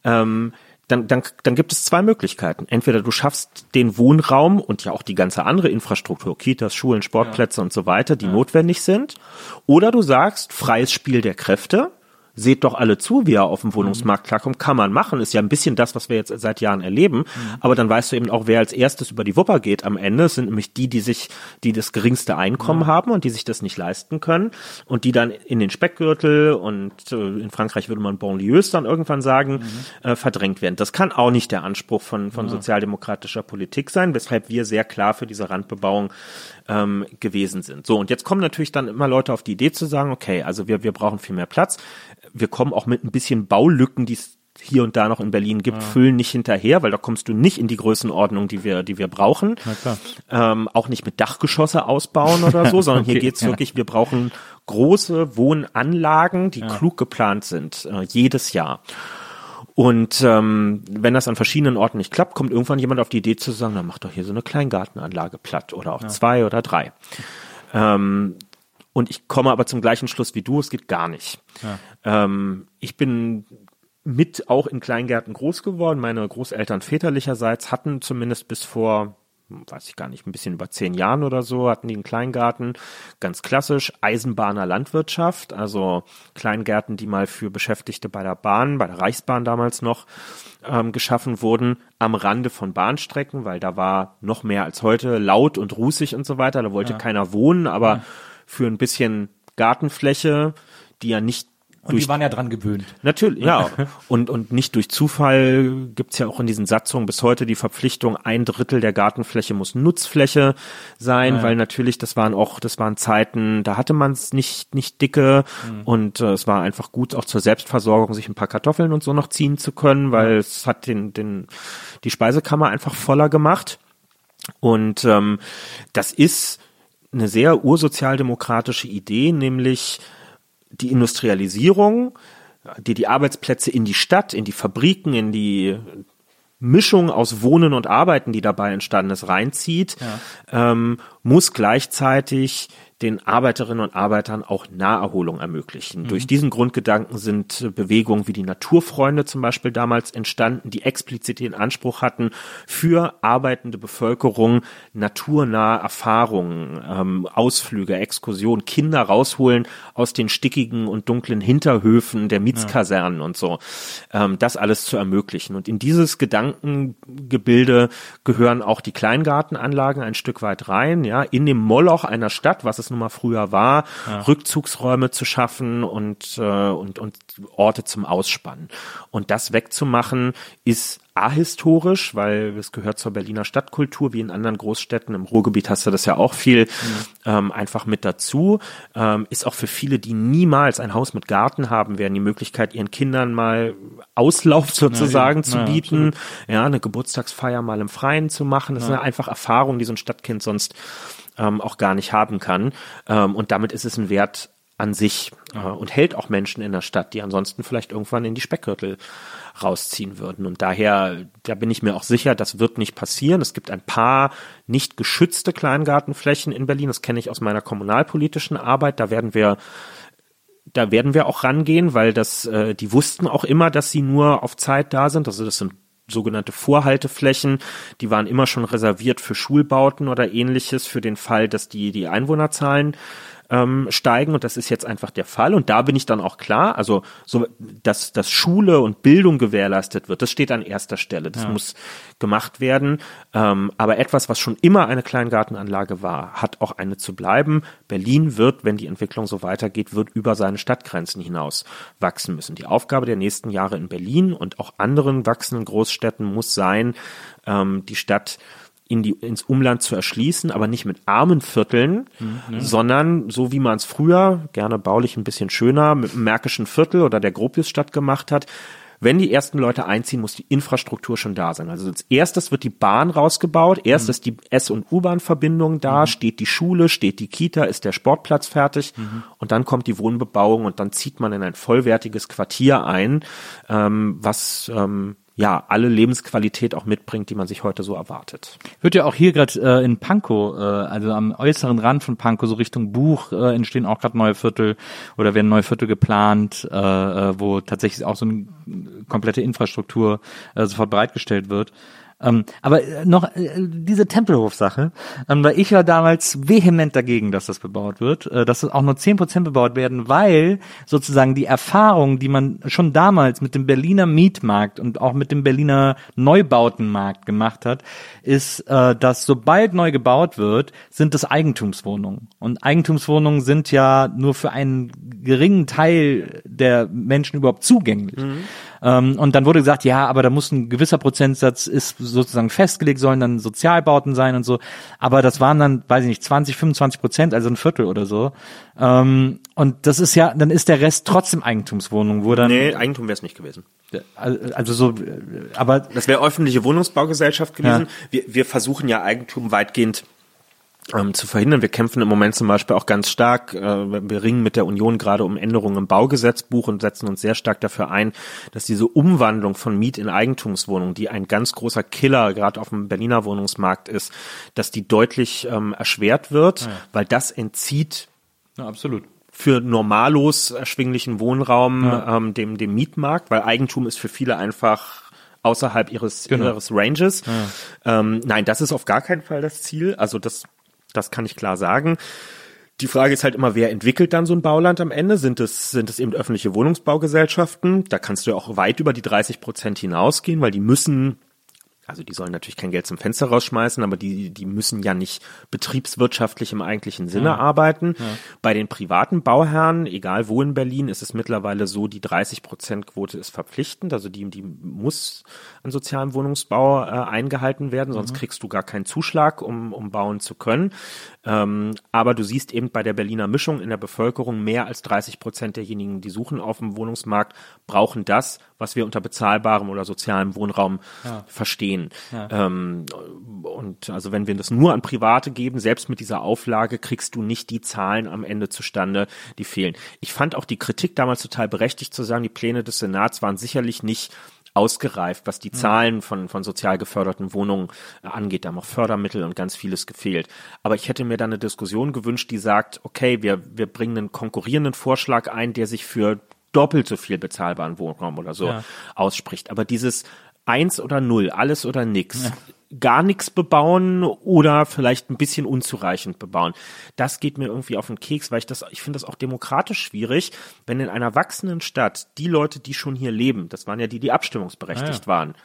ähm, dann, dann, dann gibt es zwei Möglichkeiten. Entweder du schaffst den Wohnraum und ja auch die ganze andere Infrastruktur, Kitas, Schulen, Sportplätze und so weiter, die notwendig sind, oder du sagst, freies Spiel der Kräfte. Seht doch alle zu, wie er auf dem Wohnungsmarkt klarkommt. Kann man machen, ist ja ein bisschen das, was wir jetzt seit Jahren erleben. Mhm. Aber dann weißt du eben auch, wer als erstes über die Wupper geht am Ende. Es sind nämlich die, die sich, die das geringste Einkommen mhm. haben und die sich das nicht leisten können und die dann in den Speckgürtel und äh, in Frankreich würde man Banlieues dann irgendwann sagen, mhm. äh, verdrängt werden. Das kann auch nicht der Anspruch von, von sozialdemokratischer Politik sein, weshalb wir sehr klar für diese Randbebauung ähm, gewesen sind. So, und jetzt kommen natürlich dann immer Leute auf die Idee zu sagen, okay, also wir, wir brauchen viel mehr Platz. Wir kommen auch mit ein bisschen Baulücken, die es hier und da noch in Berlin gibt, ja. füllen nicht hinterher, weil da kommst du nicht in die Größenordnung, die wir, die wir brauchen. Ähm, auch nicht mit Dachgeschosse ausbauen oder so, sondern okay, hier geht's ja. wirklich, wir brauchen große Wohnanlagen, die ja. klug geplant sind, äh, jedes Jahr. Und ähm, wenn das an verschiedenen Orten nicht klappt, kommt irgendwann jemand auf die Idee zu sagen, dann mach doch hier so eine Kleingartenanlage platt oder auch ja. zwei oder drei. Ähm, und ich komme aber zum gleichen Schluss wie du, es geht gar nicht. Ja. Ähm, ich bin mit auch in Kleingärten groß geworden. Meine Großeltern väterlicherseits hatten zumindest bis vor weiß ich gar nicht, ein bisschen über zehn Jahren oder so, hatten die einen Kleingarten, ganz klassisch, Eisenbahner Landwirtschaft, also Kleingärten, die mal für Beschäftigte bei der Bahn, bei der Reichsbahn damals noch ähm, geschaffen wurden, am Rande von Bahnstrecken, weil da war noch mehr als heute laut und rußig und so weiter, da wollte ja. keiner wohnen, aber ja. für ein bisschen Gartenfläche, die ja nicht und die waren ja dran gewöhnt. Natürlich, ja. und, und nicht durch Zufall gibt's ja auch in diesen Satzungen bis heute die Verpflichtung, ein Drittel der Gartenfläche muss Nutzfläche sein, ja, weil natürlich, das waren auch, das waren Zeiten, da hatte man es nicht, nicht dicke mhm. und äh, es war einfach gut, auch zur Selbstversorgung sich ein paar Kartoffeln und so noch ziehen zu können, weil ja. es hat den, den, die Speisekammer einfach voller gemacht. Und ähm, das ist eine sehr ursozialdemokratische Idee, nämlich die Industrialisierung, die die Arbeitsplätze in die Stadt, in die Fabriken, in die Mischung aus Wohnen und Arbeiten, die dabei entstanden ist, reinzieht, ja. ähm, muss gleichzeitig den Arbeiterinnen und Arbeitern auch Naherholung ermöglichen. Mhm. Durch diesen Grundgedanken sind Bewegungen wie die Naturfreunde zum Beispiel damals entstanden, die explizit den Anspruch hatten, für arbeitende Bevölkerung naturnahe Erfahrungen, ähm, Ausflüge, Exkursionen, Kinder rausholen aus den stickigen und dunklen Hinterhöfen der Mietskasernen ja. und so, ähm, das alles zu ermöglichen. Und in dieses Gedankengebilde gehören auch die Kleingartenanlagen ein Stück weit rein, ja, in dem Moloch einer Stadt, was es es nun mal früher war, ja. Rückzugsräume zu schaffen und, äh, und, und Orte zum Ausspannen. Und das wegzumachen ist ahistorisch, weil es gehört zur Berliner Stadtkultur, wie in anderen Großstädten. Im Ruhrgebiet hast du das ja auch viel mhm. ähm, einfach mit dazu. Ähm, ist auch für viele, die niemals ein Haus mit Garten haben werden, die Möglichkeit, ihren Kindern mal Auslauf sozusagen ja, zu ja, bieten, absolut. ja, eine Geburtstagsfeier mal im Freien zu machen. Das ja. sind einfach Erfahrungen, die so ein Stadtkind sonst ähm, auch gar nicht haben kann. Ähm, und damit ist es ein Wert an sich äh, und hält auch Menschen in der Stadt, die ansonsten vielleicht irgendwann in die Speckgürtel rausziehen würden. Und daher, da bin ich mir auch sicher, das wird nicht passieren. Es gibt ein paar nicht geschützte Kleingartenflächen in Berlin. Das kenne ich aus meiner kommunalpolitischen Arbeit. Da werden wir da werden wir auch rangehen, weil das, äh, die wussten auch immer, dass sie nur auf Zeit da sind. Also das sind sogenannte Vorhalteflächen, die waren immer schon reserviert für Schulbauten oder ähnliches, für den Fall, dass die, die Einwohnerzahlen ähm, steigen und das ist jetzt einfach der Fall und da bin ich dann auch klar, also so, dass, dass Schule und Bildung gewährleistet wird, das steht an erster Stelle, das ja. muss gemacht werden, ähm, aber etwas, was schon immer eine Kleingartenanlage war, hat auch eine zu bleiben. Berlin wird, wenn die Entwicklung so weitergeht, wird über seine Stadtgrenzen hinaus wachsen müssen. Die Aufgabe der nächsten Jahre in Berlin und auch anderen wachsenden Großstädten muss sein, ähm, die Stadt in die, ins Umland zu erschließen, aber nicht mit armen Vierteln, mhm. sondern so wie man es früher, gerne baulich ein bisschen schöner, mit dem Märkischen Viertel oder der Gropiusstadt gemacht hat, wenn die ersten Leute einziehen, muss die Infrastruktur schon da sein. Also als erstes wird die Bahn rausgebaut, erst mhm. ist die S- und U-Bahn-Verbindung da, mhm. steht die Schule, steht die Kita, ist der Sportplatz fertig mhm. und dann kommt die Wohnbebauung und dann zieht man in ein vollwertiges Quartier ein, ähm, was ähm, ja alle Lebensqualität auch mitbringt, die man sich heute so erwartet. Wird ja auch hier gerade äh, in Pankow, äh, also am äußeren Rand von Pankow, so Richtung Buch, äh, entstehen auch gerade neue Viertel oder werden neue Viertel geplant, äh, äh, wo tatsächlich auch so eine komplette Infrastruktur äh, sofort bereitgestellt wird. Ähm, aber äh, noch äh, diese Tempelhof-Sache, ähm, weil ich war damals vehement dagegen, dass das bebaut wird, äh, dass auch nur zehn Prozent bebaut werden, weil sozusagen die Erfahrung, die man schon damals mit dem Berliner Mietmarkt und auch mit dem Berliner Neubautenmarkt gemacht hat, ist, äh, dass sobald neu gebaut wird, sind das Eigentumswohnungen. Und Eigentumswohnungen sind ja nur für einen geringen Teil der Menschen überhaupt zugänglich. Mhm. Ähm, und dann wurde gesagt, ja, aber da muss ein gewisser Prozentsatz ist sozusagen festgelegt, sollen dann Sozialbauten sein und so. Aber das waren dann, weiß ich nicht, 20, 25 Prozent, also ein Viertel oder so. Ähm, und das ist ja, dann ist der Rest trotzdem Eigentumswohnung, wo dann. Nee, Eigentum wäre es nicht gewesen. Also so, aber. Das wäre öffentliche Wohnungsbaugesellschaft gewesen. Ja. Wir, wir versuchen ja Eigentum weitgehend ähm, zu verhindern. Wir kämpfen im Moment zum Beispiel auch ganz stark, äh, wir ringen mit der Union gerade um Änderungen im Baugesetzbuch und setzen uns sehr stark dafür ein, dass diese Umwandlung von Miet in Eigentumswohnungen, die ein ganz großer Killer gerade auf dem Berliner Wohnungsmarkt ist, dass die deutlich ähm, erschwert wird, ja. weil das entzieht ja, absolut für normallos erschwinglichen Wohnraum ja. ähm, dem, dem Mietmarkt, weil Eigentum ist für viele einfach außerhalb ihres, genau. ihres Ranges. Ja. Ähm, nein, das ist auf gar keinen Fall das Ziel. Also das das kann ich klar sagen. Die Frage ist halt immer, wer entwickelt dann so ein Bauland am Ende? Sind es, sind es eben öffentliche Wohnungsbaugesellschaften? Da kannst du ja auch weit über die 30 Prozent hinausgehen, weil die müssen also die sollen natürlich kein Geld zum Fenster rausschmeißen, aber die, die müssen ja nicht betriebswirtschaftlich im eigentlichen Sinne ja. arbeiten. Ja. Bei den privaten Bauherren, egal wo in Berlin, ist es mittlerweile so, die 30 Prozent Quote ist verpflichtend, also die, die muss an sozialem Wohnungsbau äh, eingehalten werden, sonst mhm. kriegst du gar keinen Zuschlag, um, um bauen zu können. Ähm, aber du siehst eben bei der Berliner Mischung in der Bevölkerung, mehr als 30 Prozent derjenigen, die suchen auf dem Wohnungsmarkt, brauchen das, was wir unter bezahlbarem oder sozialem Wohnraum ja. verstehen. Ja. Ähm, und also wenn wir das nur an Private geben, selbst mit dieser Auflage, kriegst du nicht die Zahlen am Ende zustande, die fehlen. Ich fand auch die Kritik damals total berechtigt zu sagen, die Pläne des Senats waren sicherlich nicht ausgereift, was die Zahlen von, von sozial geförderten Wohnungen angeht. Da haben auch Fördermittel und ganz vieles gefehlt. Aber ich hätte mir da eine Diskussion gewünscht, die sagt, okay, wir, wir bringen einen konkurrierenden Vorschlag ein, der sich für doppelt so viel bezahlbaren Wohnraum oder so ja. ausspricht. Aber dieses eins oder null, alles oder nix. Ja. Gar nichts bebauen oder vielleicht ein bisschen unzureichend bebauen. Das geht mir irgendwie auf den Keks, weil ich das, ich finde das auch demokratisch schwierig, wenn in einer wachsenden Stadt die Leute, die schon hier leben, das waren ja die, die abstimmungsberechtigt ja. waren,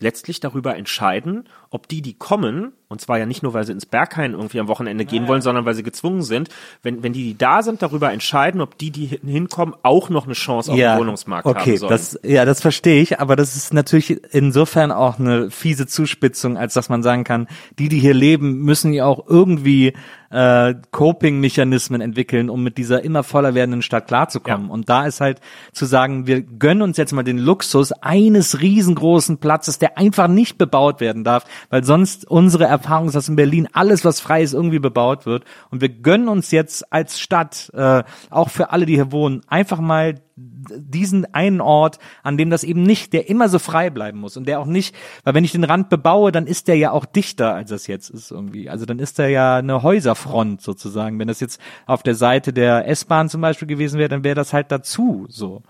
letztlich darüber entscheiden, ob die, die kommen, und zwar ja nicht nur, weil sie ins Berghain irgendwie am Wochenende gehen wollen, sondern weil sie gezwungen sind, wenn, wenn die, die da sind, darüber entscheiden, ob die, die hinkommen, auch noch eine Chance auf ja, den Wohnungsmarkt okay, haben sollen. Das, ja, das verstehe ich, aber das ist natürlich insofern auch eine fiese Zuspitzung, als dass man sagen kann, die, die hier leben, müssen ja auch irgendwie äh, Coping-Mechanismen entwickeln, um mit dieser immer voller werdenden Stadt klarzukommen. Ja. Und da ist halt zu sagen, wir gönnen uns jetzt mal den Luxus eines riesengroßen Platzes, der einfach nicht bebaut werden darf, weil sonst unsere Erfahrung ist, dass in Berlin alles, was frei ist, irgendwie bebaut wird. Und wir gönnen uns jetzt als Stadt, äh, auch für alle, die hier wohnen, einfach mal diesen einen Ort, an dem das eben nicht, der immer so frei bleiben muss und der auch nicht, weil wenn ich den Rand bebaue, dann ist der ja auch dichter, als das jetzt ist irgendwie. Also dann ist der ja eine Häuserfront sozusagen. Wenn das jetzt auf der Seite der S-Bahn zum Beispiel gewesen wäre, dann wäre das halt dazu so.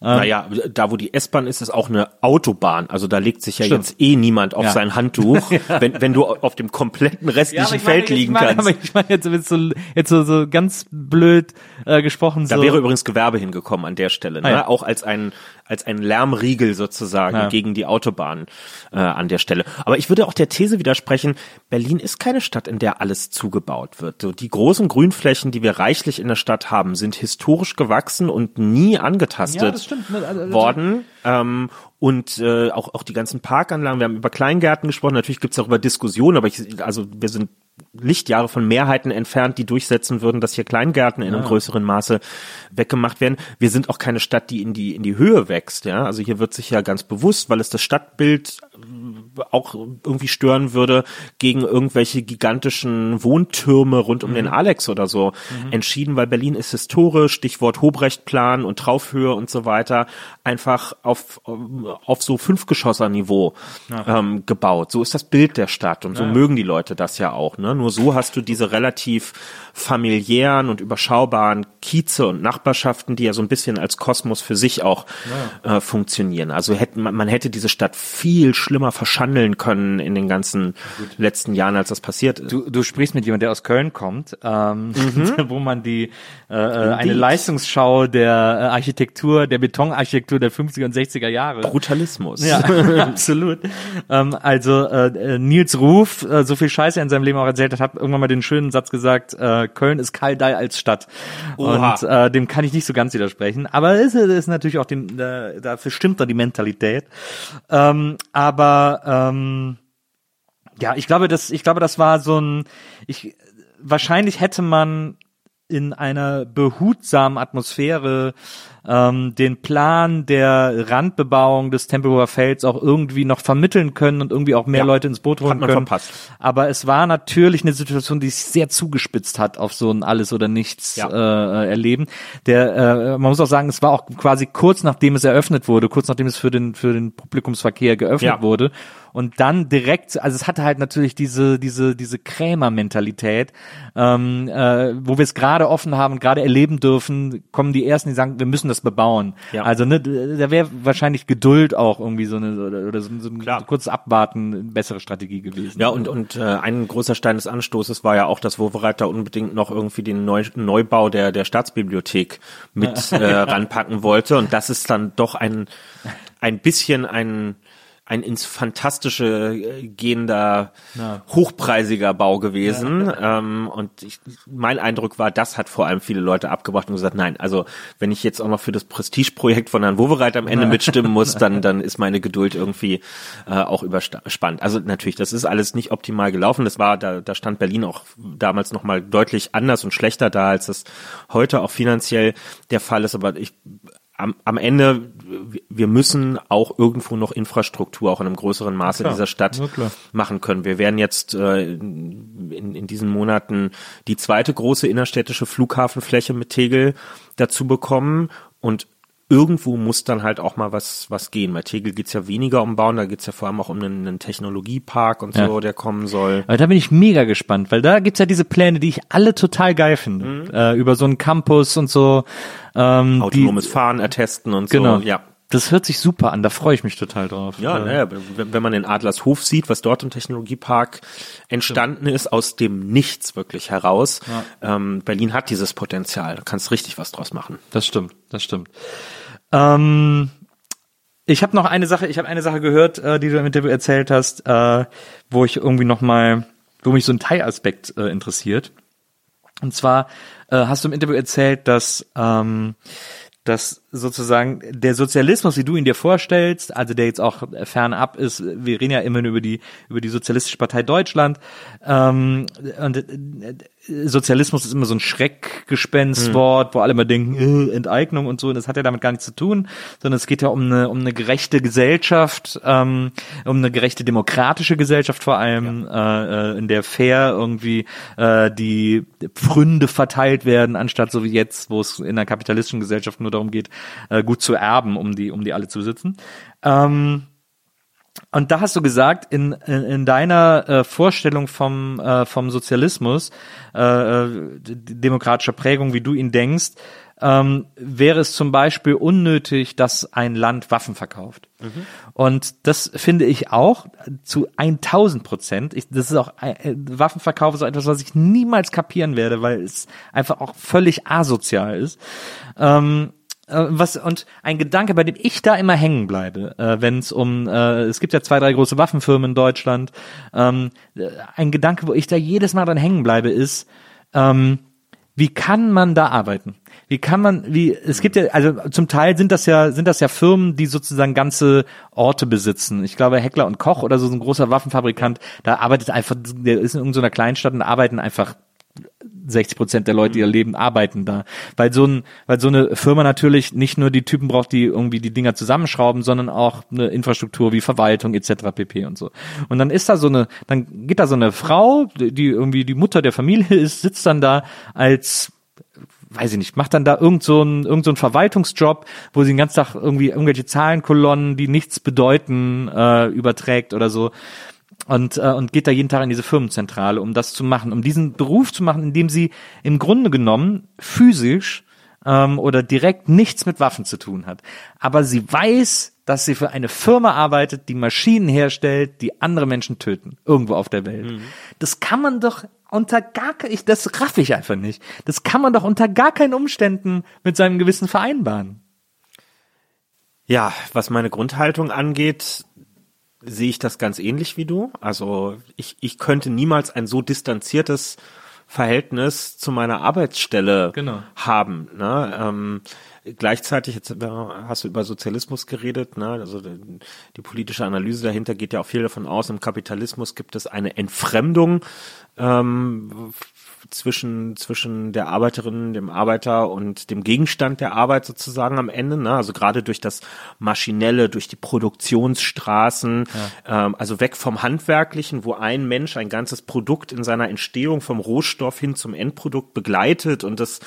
Ähm, naja, da wo die S-Bahn ist, ist auch eine Autobahn. Also da legt sich ja Stimmt. jetzt eh niemand auf ja. sein Handtuch, ja. wenn, wenn du auf dem kompletten restlichen ja, Feld liegen meine, kannst. Aber ich meine jetzt, jetzt, so, jetzt so, so ganz blöd äh, gesprochen. Da so. wäre übrigens Gewerbe hingekommen an der Stelle, ne? Ah, auch als ein als ein Lärmriegel sozusagen ja. gegen die Autobahn äh, an der Stelle. Aber ich würde auch der These widersprechen, Berlin ist keine Stadt, in der alles zugebaut wird. So, die großen Grünflächen, die wir reichlich in der Stadt haben, sind historisch gewachsen und nie angetastet ja, ne, also, also, worden. Ähm, und äh, auch auch die ganzen Parkanlagen. Wir haben über Kleingärten gesprochen. Natürlich gibt es darüber Diskussionen, aber ich, also wir sind Lichtjahre von Mehrheiten entfernt, die durchsetzen würden, dass hier Kleingärten in einem ja. größeren Maße weggemacht werden. Wir sind auch keine Stadt, die in die in die Höhe wächst. Ja, also hier wird sich ja ganz bewusst, weil es das Stadtbild auch irgendwie stören würde, gegen irgendwelche gigantischen Wohntürme rund um mhm. den Alex oder so mhm. entschieden, weil Berlin ist historisch, Stichwort Hobrechtplan und Traufhöhe und so weiter, einfach auf, auf so Fünfgeschosser-Niveau ja. ähm, gebaut. So ist das Bild der Stadt und so ja. mögen die Leute das ja auch. Ne? Nur so hast du diese relativ familiären und überschaubaren Kieze und Nachbarschaften, die ja so ein bisschen als Kosmos für sich auch ja. äh, funktionieren. Also hätten man, man hätte diese Stadt viel schlimmer verschandelt handeln können in den ganzen letzten Jahren, als das passiert ist. Du, du sprichst mit jemandem, der aus Köln kommt, ähm, wo man die äh, äh, eine Leistungsschau der äh, Architektur, der Betonarchitektur der 50er und 60er Jahre. Brutalismus. Ja, absolut. Ähm, also äh, Nils Ruf, äh, so viel Scheiße er in seinem Leben auch erzählt hat, hat irgendwann mal den schönen Satz gesagt, äh, Köln ist Kaldei als Stadt. Oha. Und äh, dem kann ich nicht so ganz widersprechen. Aber es ist, ist natürlich auch dem, äh, dafür stimmt da die Mentalität. Ähm, aber ähm, ja, ich glaube, das, ich glaube, das war so ein, ich, wahrscheinlich hätte man in einer behutsamen Atmosphäre ähm, den Plan der Randbebauung des Tempelhofer Felds auch irgendwie noch vermitteln können und irgendwie auch mehr Ja, Leute ins Boot holen können. verpasst. Aber es war natürlich eine Situation, die sich sehr zugespitzt hat auf so ein Alles oder Nichts Ja. äh, erleben. Der, äh, man muss auch sagen, es war auch quasi kurz nachdem es eröffnet wurde, kurz nachdem es für den für den Publikumsverkehr geöffnet Ja. wurde und dann direkt, also es hatte halt natürlich diese diese diese Krämer-Mentalität, ähm, äh, wo wir es gerade offen haben gerade erleben dürfen, kommen die ersten, die sagen, wir müssen das bebauen. Ja. Also ne, da wäre wahrscheinlich Geduld auch irgendwie so eine oder, oder so, so ein Klar. kurzes Abwarten eine bessere Strategie gewesen. Ja, und, und äh, ein großer Stein des Anstoßes war ja auch, dass Wowereit da unbedingt noch irgendwie den Neu Neubau der, der Staatsbibliothek mit äh, ranpacken wollte. Und das ist dann doch ein, ein bisschen ein, ein ins Fantastische äh, gehender, hochpreisiger Bau gewesen. Ähm, und ich, mein Eindruck war, das hat vor allem viele Leute abgebracht und gesagt, nein, also wenn ich jetzt auch noch für das Prestigeprojekt von Herrn Wowereit am Ende mitstimmen muss, dann, dann ist meine Geduld irgendwie äh, auch überspannt. Also natürlich, das ist alles nicht optimal gelaufen. Das war, da, da stand Berlin auch damals nochmal deutlich anders und schlechter da, als das heute auch finanziell der Fall ist. Aber ich am, am Ende, wir müssen auch irgendwo noch Infrastruktur auch in einem größeren Maße klar. dieser Stadt machen können. Wir werden jetzt äh, in, in diesen Monaten die zweite große innerstädtische Flughafenfläche mit Tegel dazu bekommen und irgendwo muss dann halt auch mal was was gehen. Bei Tegel geht's ja weniger um Bauen, da geht's ja vor allem auch um einen, einen Technologiepark und so, Ja. der kommen soll. Aber da bin ich mega gespannt, weil da gibt's ja diese Pläne, die ich alle total geil finde. Mhm. Äh, über so einen Campus und so. Ähm, Autonomes Fahren ertesten und die, genau. so. Ja. Das hört sich super an, da freue ich mich total drauf. Ja, naja, wenn, man den Adlershof sieht, was dort im Technologiepark entstanden ist, aus dem Nichts wirklich heraus. Ähm, Berlin hat dieses Potenzial, da kannst richtig was draus machen. Das stimmt, das stimmt. Ähm, ich habe noch eine Sache, ich habe eine Sache gehört, äh, die du im Interview erzählt hast, äh, wo ich irgendwie noch mal, wo mich so ein Teilaspekt äh, interessiert. Und zwar äh, hast du im Interview erzählt, dass ähm, dass sozusagen der Sozialismus, wie du ihn dir vorstellst, also der jetzt auch fernab ist, wir reden ja immer nur über die über die Sozialistische Partei Deutschland ähm, und äh, Sozialismus ist immer so ein Schreckgespenstwort, wo alle immer denken, äh, Enteignung und so, und das hat ja damit gar nichts zu tun, sondern es geht ja um eine um eine gerechte Gesellschaft, ähm, um eine gerechte demokratische Gesellschaft vor allem, äh, äh, in der fair irgendwie äh, die Pfründe verteilt werden, anstatt so wie jetzt, wo es in einer kapitalistischen Gesellschaft nur darum geht, äh, gut zu erben, um die um die alle zu besitzen. Ähm, und da hast du gesagt, in, in, in deiner äh, Vorstellung vom, äh, vom Sozialismus, äh, äh, demokratischer Prägung, wie du ihn denkst, ähm, wäre es zum Beispiel unnötig, dass ein Land Waffen verkauft. Und das finde ich auch zu 1000 Prozent. Ich, das ist auch, äh, Waffenverkauf ist so etwas, was ich niemals kapieren werde, weil es einfach auch völlig asozial ist. Ähm, äh, was und ein Gedanke, bei dem ich da immer hängen bleibe, äh, wenn es um, äh, es gibt ja zwei, drei große Waffenfirmen in Deutschland. Ähm, äh, ein Gedanke, wo ich da jedes Mal dran hängen bleibe, ist, ähm, wie kann man da arbeiten? Wie kann man, wie, es gibt ja, also zum Teil sind das ja, sind das ja Firmen, die sozusagen ganze Orte besitzen. Ich glaube, Heckler und Koch oder so, so ein großer Waffenfabrikant, da arbeitet einfach, der ist in irgendeiner Kleinstadt und arbeiten einfach 60 Prozent der Leute, die da leben, arbeiten da. Weil so ein, weil so eine Firma natürlich nicht nur die Typen braucht, die irgendwie die Dinger zusammenschrauben, sondern auch eine Infrastruktur wie Verwaltung etc. pp. und so. Und dann ist da so eine, dann geht da so eine Frau, die irgendwie die Mutter der Familie ist, sitzt dann da als weiß ich nicht, macht dann da irgend so ein, irgend so ein Verwaltungsjob, wo sie den ganzen Tag irgendwie irgendwelche Zahlenkolonnen, die nichts bedeuten, äh, überträgt oder so. Und, äh, und geht da jeden Tag in diese Firmenzentrale, um das zu machen, um diesen Beruf zu machen, in dem sie im Grunde genommen physisch ähm, oder direkt nichts mit Waffen zu tun hat. Aber sie weiß, dass sie für eine Firma arbeitet, die Maschinen herstellt, die andere Menschen töten, irgendwo auf der Welt. Mhm. Das kann man doch unter gar ich das raff ich einfach nicht. Das kann man doch unter gar keinen Umständen mit seinem Gewissen vereinbaren. Ja, was meine Grundhaltung angeht, sehe ich das ganz ähnlich wie du. Also ich, ich könnte niemals ein so distanziertes Verhältnis zu meiner Arbeitsstelle genau. haben. Ne? Ähm, gleichzeitig, jetzt hast du über Sozialismus geredet, ne? also die, die, politische Analyse dahinter geht ja auch viel davon aus, im Kapitalismus gibt es eine Entfremdung ähm, zwischen, zwischen der Arbeiterin, dem Arbeiter und dem Gegenstand der Arbeit sozusagen am Ende. Ne? Also gerade durch das Maschinelle, durch die Produktionsstraßen, ja. ähm, also weg vom Handwerklichen, wo ein Mensch ein ganzes Produkt in seiner Entstehung vom Rohstoff hin zum Endprodukt begleitet und das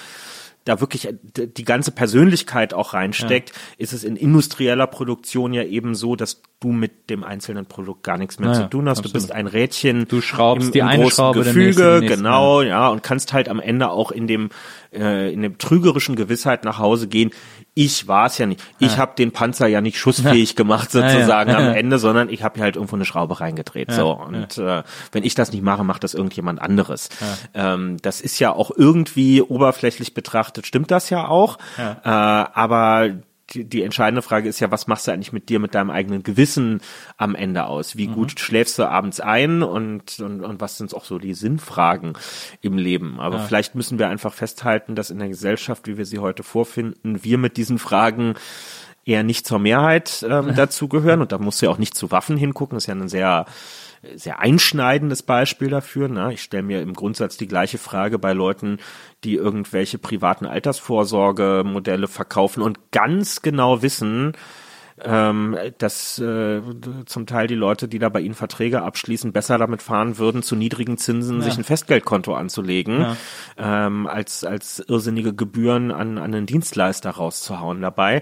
da wirklich die ganze Persönlichkeit auch reinsteckt, ja. ist es in industrieller Produktion ja eben so, dass du mit dem einzelnen Produkt gar nichts mehr naja, zu tun hast. Absolut. Du bist ein Rädchen du schraubst im, die im eine großen Schraube, Gefüge, nächsten, genau, ja, und kannst halt am Ende auch in dem äh, in dem trügerischen Gewissheit nach Hause gehen. Ich war es ja nicht. Ich ja. habe den Panzer ja nicht schussfähig gemacht sozusagen ja, ja. am Ende, sondern ich habe halt irgendwo eine Schraube reingedreht. so und äh, wenn ich das nicht mache, macht das irgendjemand anderes. Ähm, das ist ja auch irgendwie oberflächlich betrachtet, stimmt das ja auch. Äh, aber die, die entscheidende Frage ist ja, was machst du eigentlich mit dir, mit deinem eigenen Gewissen am Ende aus? Wie mhm. gut schläfst du abends ein und, und, und was sind auch so die Sinnfragen im Leben? Aber ja. vielleicht müssen wir einfach festhalten, dass in der Gesellschaft, wie wir sie heute vorfinden, wir mit diesen Fragen eher nicht zur Mehrheit ähm, dazugehören. Und da musst du ja auch nicht zu Waffen hingucken. Das ist ja ein sehr sehr einschneidendes Beispiel dafür. Ne? Ich stelle mir im Grundsatz die gleiche Frage bei Leuten, die irgendwelche privaten Altersvorsorgemodelle verkaufen und ganz genau wissen, ähm, dass äh, zum Teil die Leute, die da bei ihnen Verträge abschließen, besser damit fahren würden, zu niedrigen Zinsen ja. sich ein Festgeldkonto anzulegen, ja. ähm, als, als irrsinnige Gebühren an, an einen Dienstleister rauszuhauen dabei.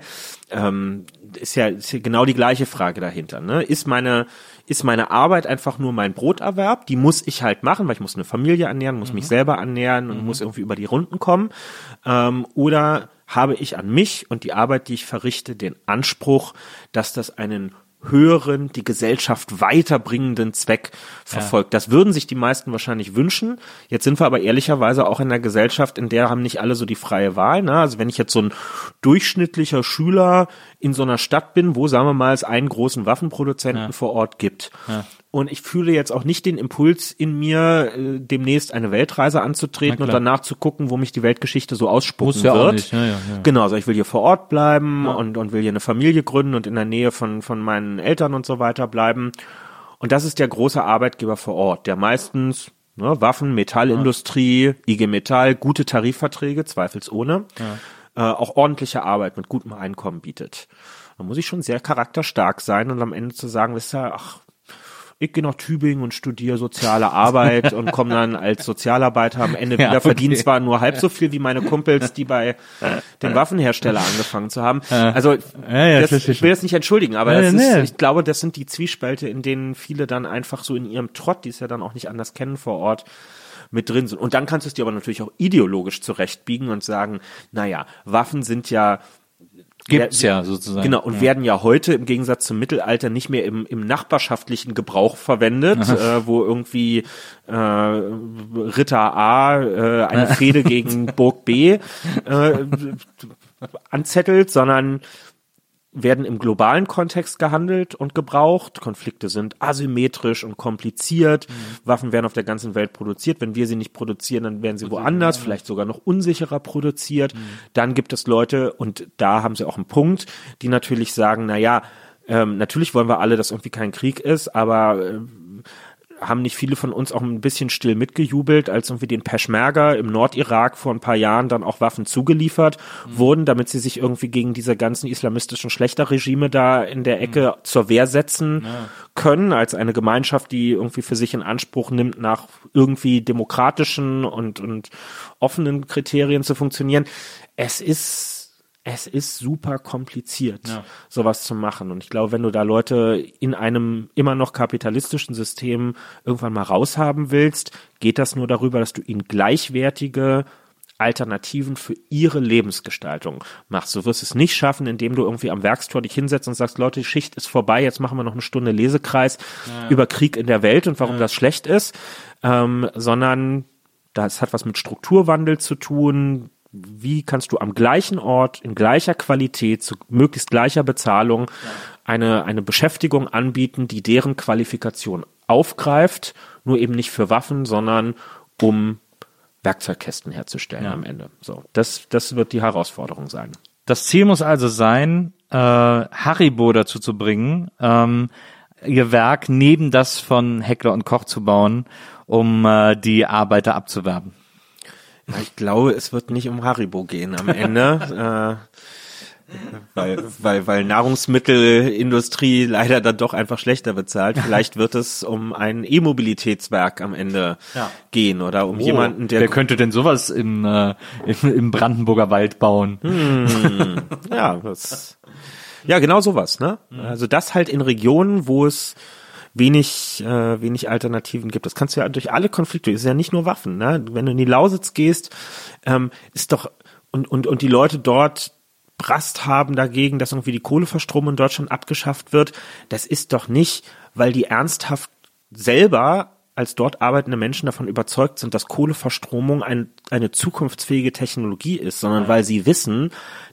Ähm, ist ja, ist ja genau die gleiche Frage dahinter. Ne? Ist meine ist meine Arbeit einfach nur mein Broterwerb. Die muss ich halt machen, weil ich muss eine Familie ernähren, muss mhm. mich selber ernähren und mhm. muss irgendwie über die Runden kommen. Ähm, oder habe ich an mich und die Arbeit, die ich verrichte, den Anspruch, dass das einen höheren, die Gesellschaft weiterbringenden Zweck verfolgt. Ja. Das würden sich die meisten wahrscheinlich wünschen. Jetzt sind wir aber ehrlicherweise auch in einer Gesellschaft, in der haben nicht alle so die freie Wahl. Ne? Also wenn ich jetzt so ein durchschnittlicher Schüler in so einer Stadt bin, wo, sagen wir mal, es einen großen Waffenproduzenten ja. vor Ort gibt, ja. Und ich fühle jetzt auch nicht den Impuls in mir, äh, demnächst eine Weltreise anzutreten und danach zu gucken, wo mich die Weltgeschichte so ausspucken ja wird. Ja, ja, genau, also ich will hier vor Ort bleiben und, und will hier eine Familie gründen und in der Nähe von, von meinen Eltern und so weiter bleiben. Und das ist der große Arbeitgeber vor Ort, der meistens ne, Waffen, Metallindustrie, IG Metall, gute Tarifverträge, zweifelsohne, äh, auch ordentliche Arbeit mit gutem Einkommen bietet. Da muss ich schon sehr charakterstark sein und am Ende zu sagen, wisst ihr, ach, ich gehe nach Tübingen und studiere soziale Arbeit und komme dann als Sozialarbeiter am Ende wieder, ja, okay. verdiene zwar nur halb so viel wie meine Kumpels, die bei dem Waffenhersteller angefangen zu haben. Also ja, das, ich will das nicht entschuldigen, aber das ist, ich glaube, das sind die Zwiespalte, in denen viele dann einfach so in ihrem Trott, die es ja dann auch nicht anders kennen vor Ort, mit drin sind. Und dann kannst du es dir aber natürlich auch ideologisch zurechtbiegen und sagen, naja, Waffen sind ja Gibt's ja sozusagen. Genau, und ja. werden ja heute im Gegensatz zum Mittelalter nicht mehr im, im nachbarschaftlichen Gebrauch verwendet, äh, wo irgendwie äh, Ritter A äh, eine Fehde gegen Burg B äh, anzettelt, sondern werden im globalen Kontext gehandelt und gebraucht. Konflikte sind asymmetrisch und kompliziert. Mhm. Waffen werden auf der ganzen Welt produziert. Wenn wir sie nicht produzieren, dann werden sie woanders, ja. vielleicht sogar noch unsicherer produziert. Mhm. Dann gibt es Leute, und da haben sie auch einen Punkt, die natürlich sagen, na ja, ähm, natürlich wollen wir alle, dass irgendwie kein Krieg ist, aber äh, haben nicht viele von uns auch ein bisschen still mitgejubelt, als irgendwie den Peschmerga im Nordirak vor ein paar Jahren dann auch Waffen zugeliefert mhm. wurden, damit sie sich irgendwie gegen diese ganzen islamistischen Schlechterregime da in der Ecke mhm. zur Wehr setzen ja. können, als eine Gemeinschaft, die irgendwie für sich in Anspruch nimmt, nach irgendwie demokratischen und, und offenen Kriterien zu funktionieren. Es ist es ist super kompliziert, ja. sowas zu machen. Und ich glaube, wenn du da Leute in einem immer noch kapitalistischen System irgendwann mal raushaben willst, geht das nur darüber, dass du ihnen gleichwertige Alternativen für ihre Lebensgestaltung machst. Du wirst es nicht schaffen, indem du irgendwie am Werkstor dich hinsetzt und sagst, Leute, die Schicht ist vorbei, jetzt machen wir noch eine Stunde Lesekreis ja. über Krieg in der Welt und warum ja. das schlecht ist, ähm, sondern das hat was mit Strukturwandel zu tun. Wie kannst du am gleichen Ort, in gleicher Qualität, zu möglichst gleicher Bezahlung eine, eine Beschäftigung anbieten, die deren Qualifikation aufgreift, nur eben nicht für Waffen, sondern um Werkzeugkästen herzustellen ja. am Ende. So, das, das wird die Herausforderung sein. Das Ziel muss also sein, äh, Haribo dazu zu bringen, ähm, ihr Werk neben das von Heckler und Koch zu bauen, um äh, die Arbeiter abzuwerben. Ich glaube, es wird nicht um Haribo gehen am Ende. äh, weil, weil, weil Nahrungsmittelindustrie leider dann doch einfach schlechter bezahlt. Vielleicht wird es um ein E-Mobilitätswerk am Ende ja. gehen oder um oh, jemanden, der. Wer könnte denn sowas im, äh, im, im Brandenburger Wald bauen? Hm, ja, das, ja, genau sowas, ne? Also das halt in Regionen, wo es wenig, äh, wenig Alternativen gibt. Das kannst du ja durch alle Konflikte, ist ja nicht nur Waffen, ne? Wenn du in die Lausitz gehst, ähm, ist doch, und, und, und die Leute dort Brast haben dagegen, dass irgendwie die Kohleverstromung in Deutschland abgeschafft wird. Das ist doch nicht, weil die ernsthaft selber als dort arbeitende Menschen davon überzeugt sind, dass Kohleverstromung ein, eine zukunftsfähige Technologie ist, sondern weil sie wissen,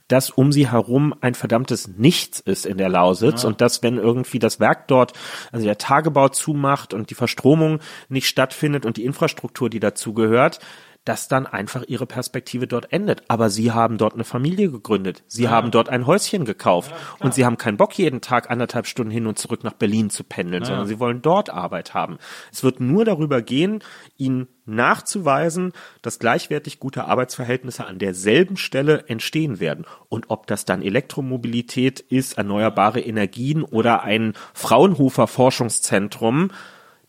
dass um sie herum ein verdammtes Nichts ist in der Lausitz ja. und dass wenn irgendwie das Werk dort, also der Tagebau zumacht und die Verstromung nicht stattfindet und die Infrastruktur, die dazugehört, dass dann einfach ihre Perspektive dort endet. Aber sie haben dort eine Familie gegründet. Sie ja. haben dort ein Häuschen gekauft. Ja, und sie haben keinen Bock, jeden Tag anderthalb Stunden hin und zurück nach Berlin zu pendeln, ja. sondern sie wollen dort Arbeit haben. Es wird nur darüber gehen, ihnen nachzuweisen, dass gleichwertig gute Arbeitsverhältnisse an derselben Stelle entstehen werden. Und ob das dann Elektromobilität ist, erneuerbare Energien oder ein Fraunhofer Forschungszentrum,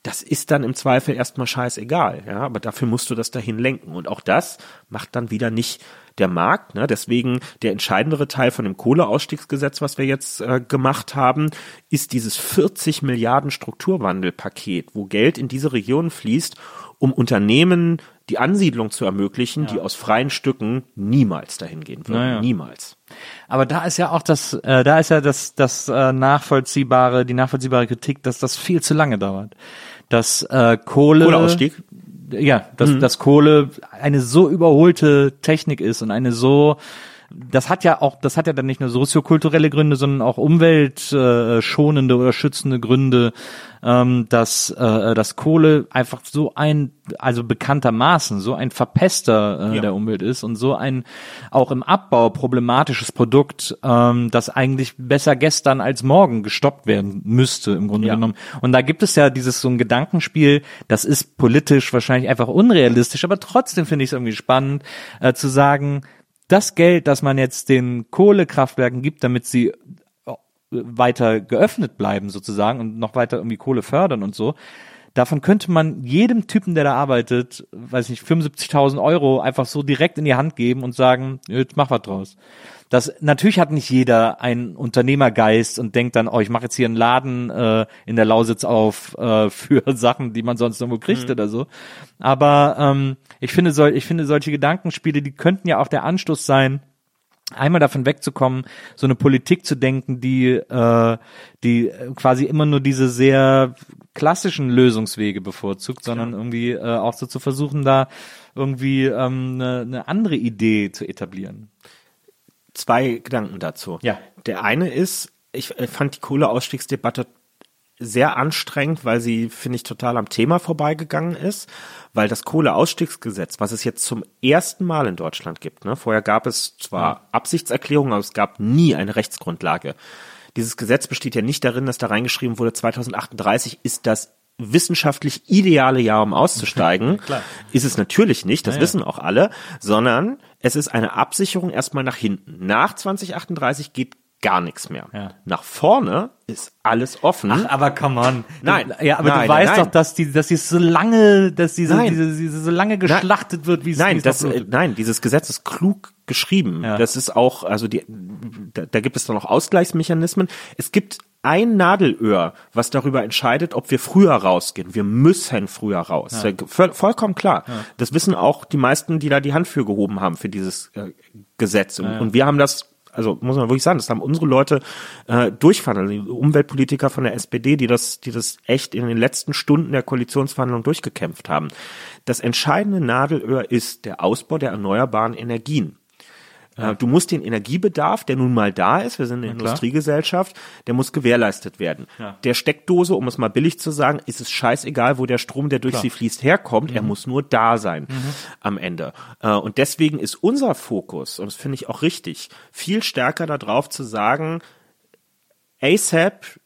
das ist dann im Zweifel erstmal scheißegal, ja, aber dafür musst du das dahin lenken. Und auch das macht dann wieder nicht der Markt. Ne? Deswegen der entscheidendere Teil von dem Kohleausstiegsgesetz, was wir jetzt äh, gemacht haben, ist dieses 40 Milliarden Strukturwandelpaket, wo Geld in diese Regionen fließt, um Unternehmen die Ansiedlung zu ermöglichen, ja. die aus freien Stücken niemals dahin gehen würden. Naja. Niemals. Aber da ist ja auch das, äh, da ist ja das, das äh, nachvollziehbare, die nachvollziehbare Kritik, dass das viel zu lange dauert. Dass äh, Kohle. Kohleausstieg? Ja, dass, mhm. dass Kohle eine so überholte Technik ist und eine so das hat ja auch, das hat ja dann nicht nur soziokulturelle Gründe, sondern auch umweltschonende oder schützende Gründe, ähm, dass, äh, dass Kohle einfach so ein, also bekanntermaßen so ein Verpester äh, ja. der Umwelt ist und so ein auch im Abbau problematisches Produkt, ähm, das eigentlich besser gestern als morgen gestoppt werden müsste im Grunde ja. genommen. Und da gibt es ja dieses so ein Gedankenspiel, das ist politisch wahrscheinlich einfach unrealistisch, aber trotzdem finde ich es irgendwie spannend äh, zu sagen, das Geld, das man jetzt den Kohlekraftwerken gibt, damit sie äh, weiter geöffnet bleiben sozusagen und noch weiter irgendwie Kohle fördern und so, davon könnte man jedem Typen, der da arbeitet, weiß nicht, 75.000 Euro einfach so direkt in die Hand geben und sagen, jetzt mach was draus das natürlich hat nicht jeder einen Unternehmergeist und denkt dann, oh, ich mache jetzt hier einen Laden äh, in der Lausitz auf äh, für Sachen, die man sonst irgendwo kriegt mhm. oder so. Aber ähm, ich finde, soll, ich finde solche Gedankenspiele, die könnten ja auch der Anstoß sein, einmal davon wegzukommen, so eine Politik zu denken, die, äh, die quasi immer nur diese sehr klassischen Lösungswege bevorzugt, sondern ja. irgendwie äh, auch so zu versuchen, da irgendwie ähm, eine, eine andere Idee zu etablieren zwei Gedanken dazu. Ja. Der eine ist, ich fand die Kohleausstiegsdebatte sehr anstrengend, weil sie, finde ich, total am Thema vorbeigegangen ist, weil das Kohleausstiegsgesetz, was es jetzt zum ersten Mal in Deutschland gibt, ne, vorher gab es zwar ja. Absichtserklärungen, aber es gab nie eine Rechtsgrundlage. Dieses Gesetz besteht ja nicht darin, dass da reingeschrieben wurde, 2038 ist das wissenschaftlich ideale Jahr, um auszusteigen, ist es natürlich nicht, das ja, wissen auch alle, sondern es ist eine Absicherung erstmal nach hinten. Nach 2038 geht gar nichts mehr. Ja. Nach vorne ist alles offen. Ach, aber come on. Nein. Ja, aber nein, du weißt nein. doch, dass die, dass die so lange, dass diese, nein. diese, diese so lange geschlachtet wird, wie es Nein, das, äh, nein, dieses Gesetz ist klug geschrieben. Ja. Das ist auch, also die, da, da gibt es dann noch Ausgleichsmechanismen. Es gibt ein Nadelöhr, was darüber entscheidet, ob wir früher rausgehen. Wir müssen früher raus. Ja. Voll, vollkommen klar. Ja. Das wissen auch die meisten, die da die Hand für gehoben haben für dieses äh, Gesetz. Und, ja, und wir haben das also muss man wirklich sagen, das haben unsere Leute äh, durchverhandelt, die Umweltpolitiker von der SPD, die das, die das echt in den letzten Stunden der Koalitionsverhandlung durchgekämpft haben. Das entscheidende Nadelöhr ist der Ausbau der erneuerbaren Energien. Ja. Äh, du musst den Energiebedarf, der nun mal da ist, wir sind eine ja, Industriegesellschaft, der muss gewährleistet werden. Ja. Der Steckdose, um es mal billig zu sagen, ist es scheißegal, wo der Strom, der durch klar. sie fließt, herkommt. Mhm. Er muss nur da sein mhm. am Ende. Äh, und deswegen ist unser Fokus, und das finde ich auch richtig, viel stärker darauf zu sagen, ASAP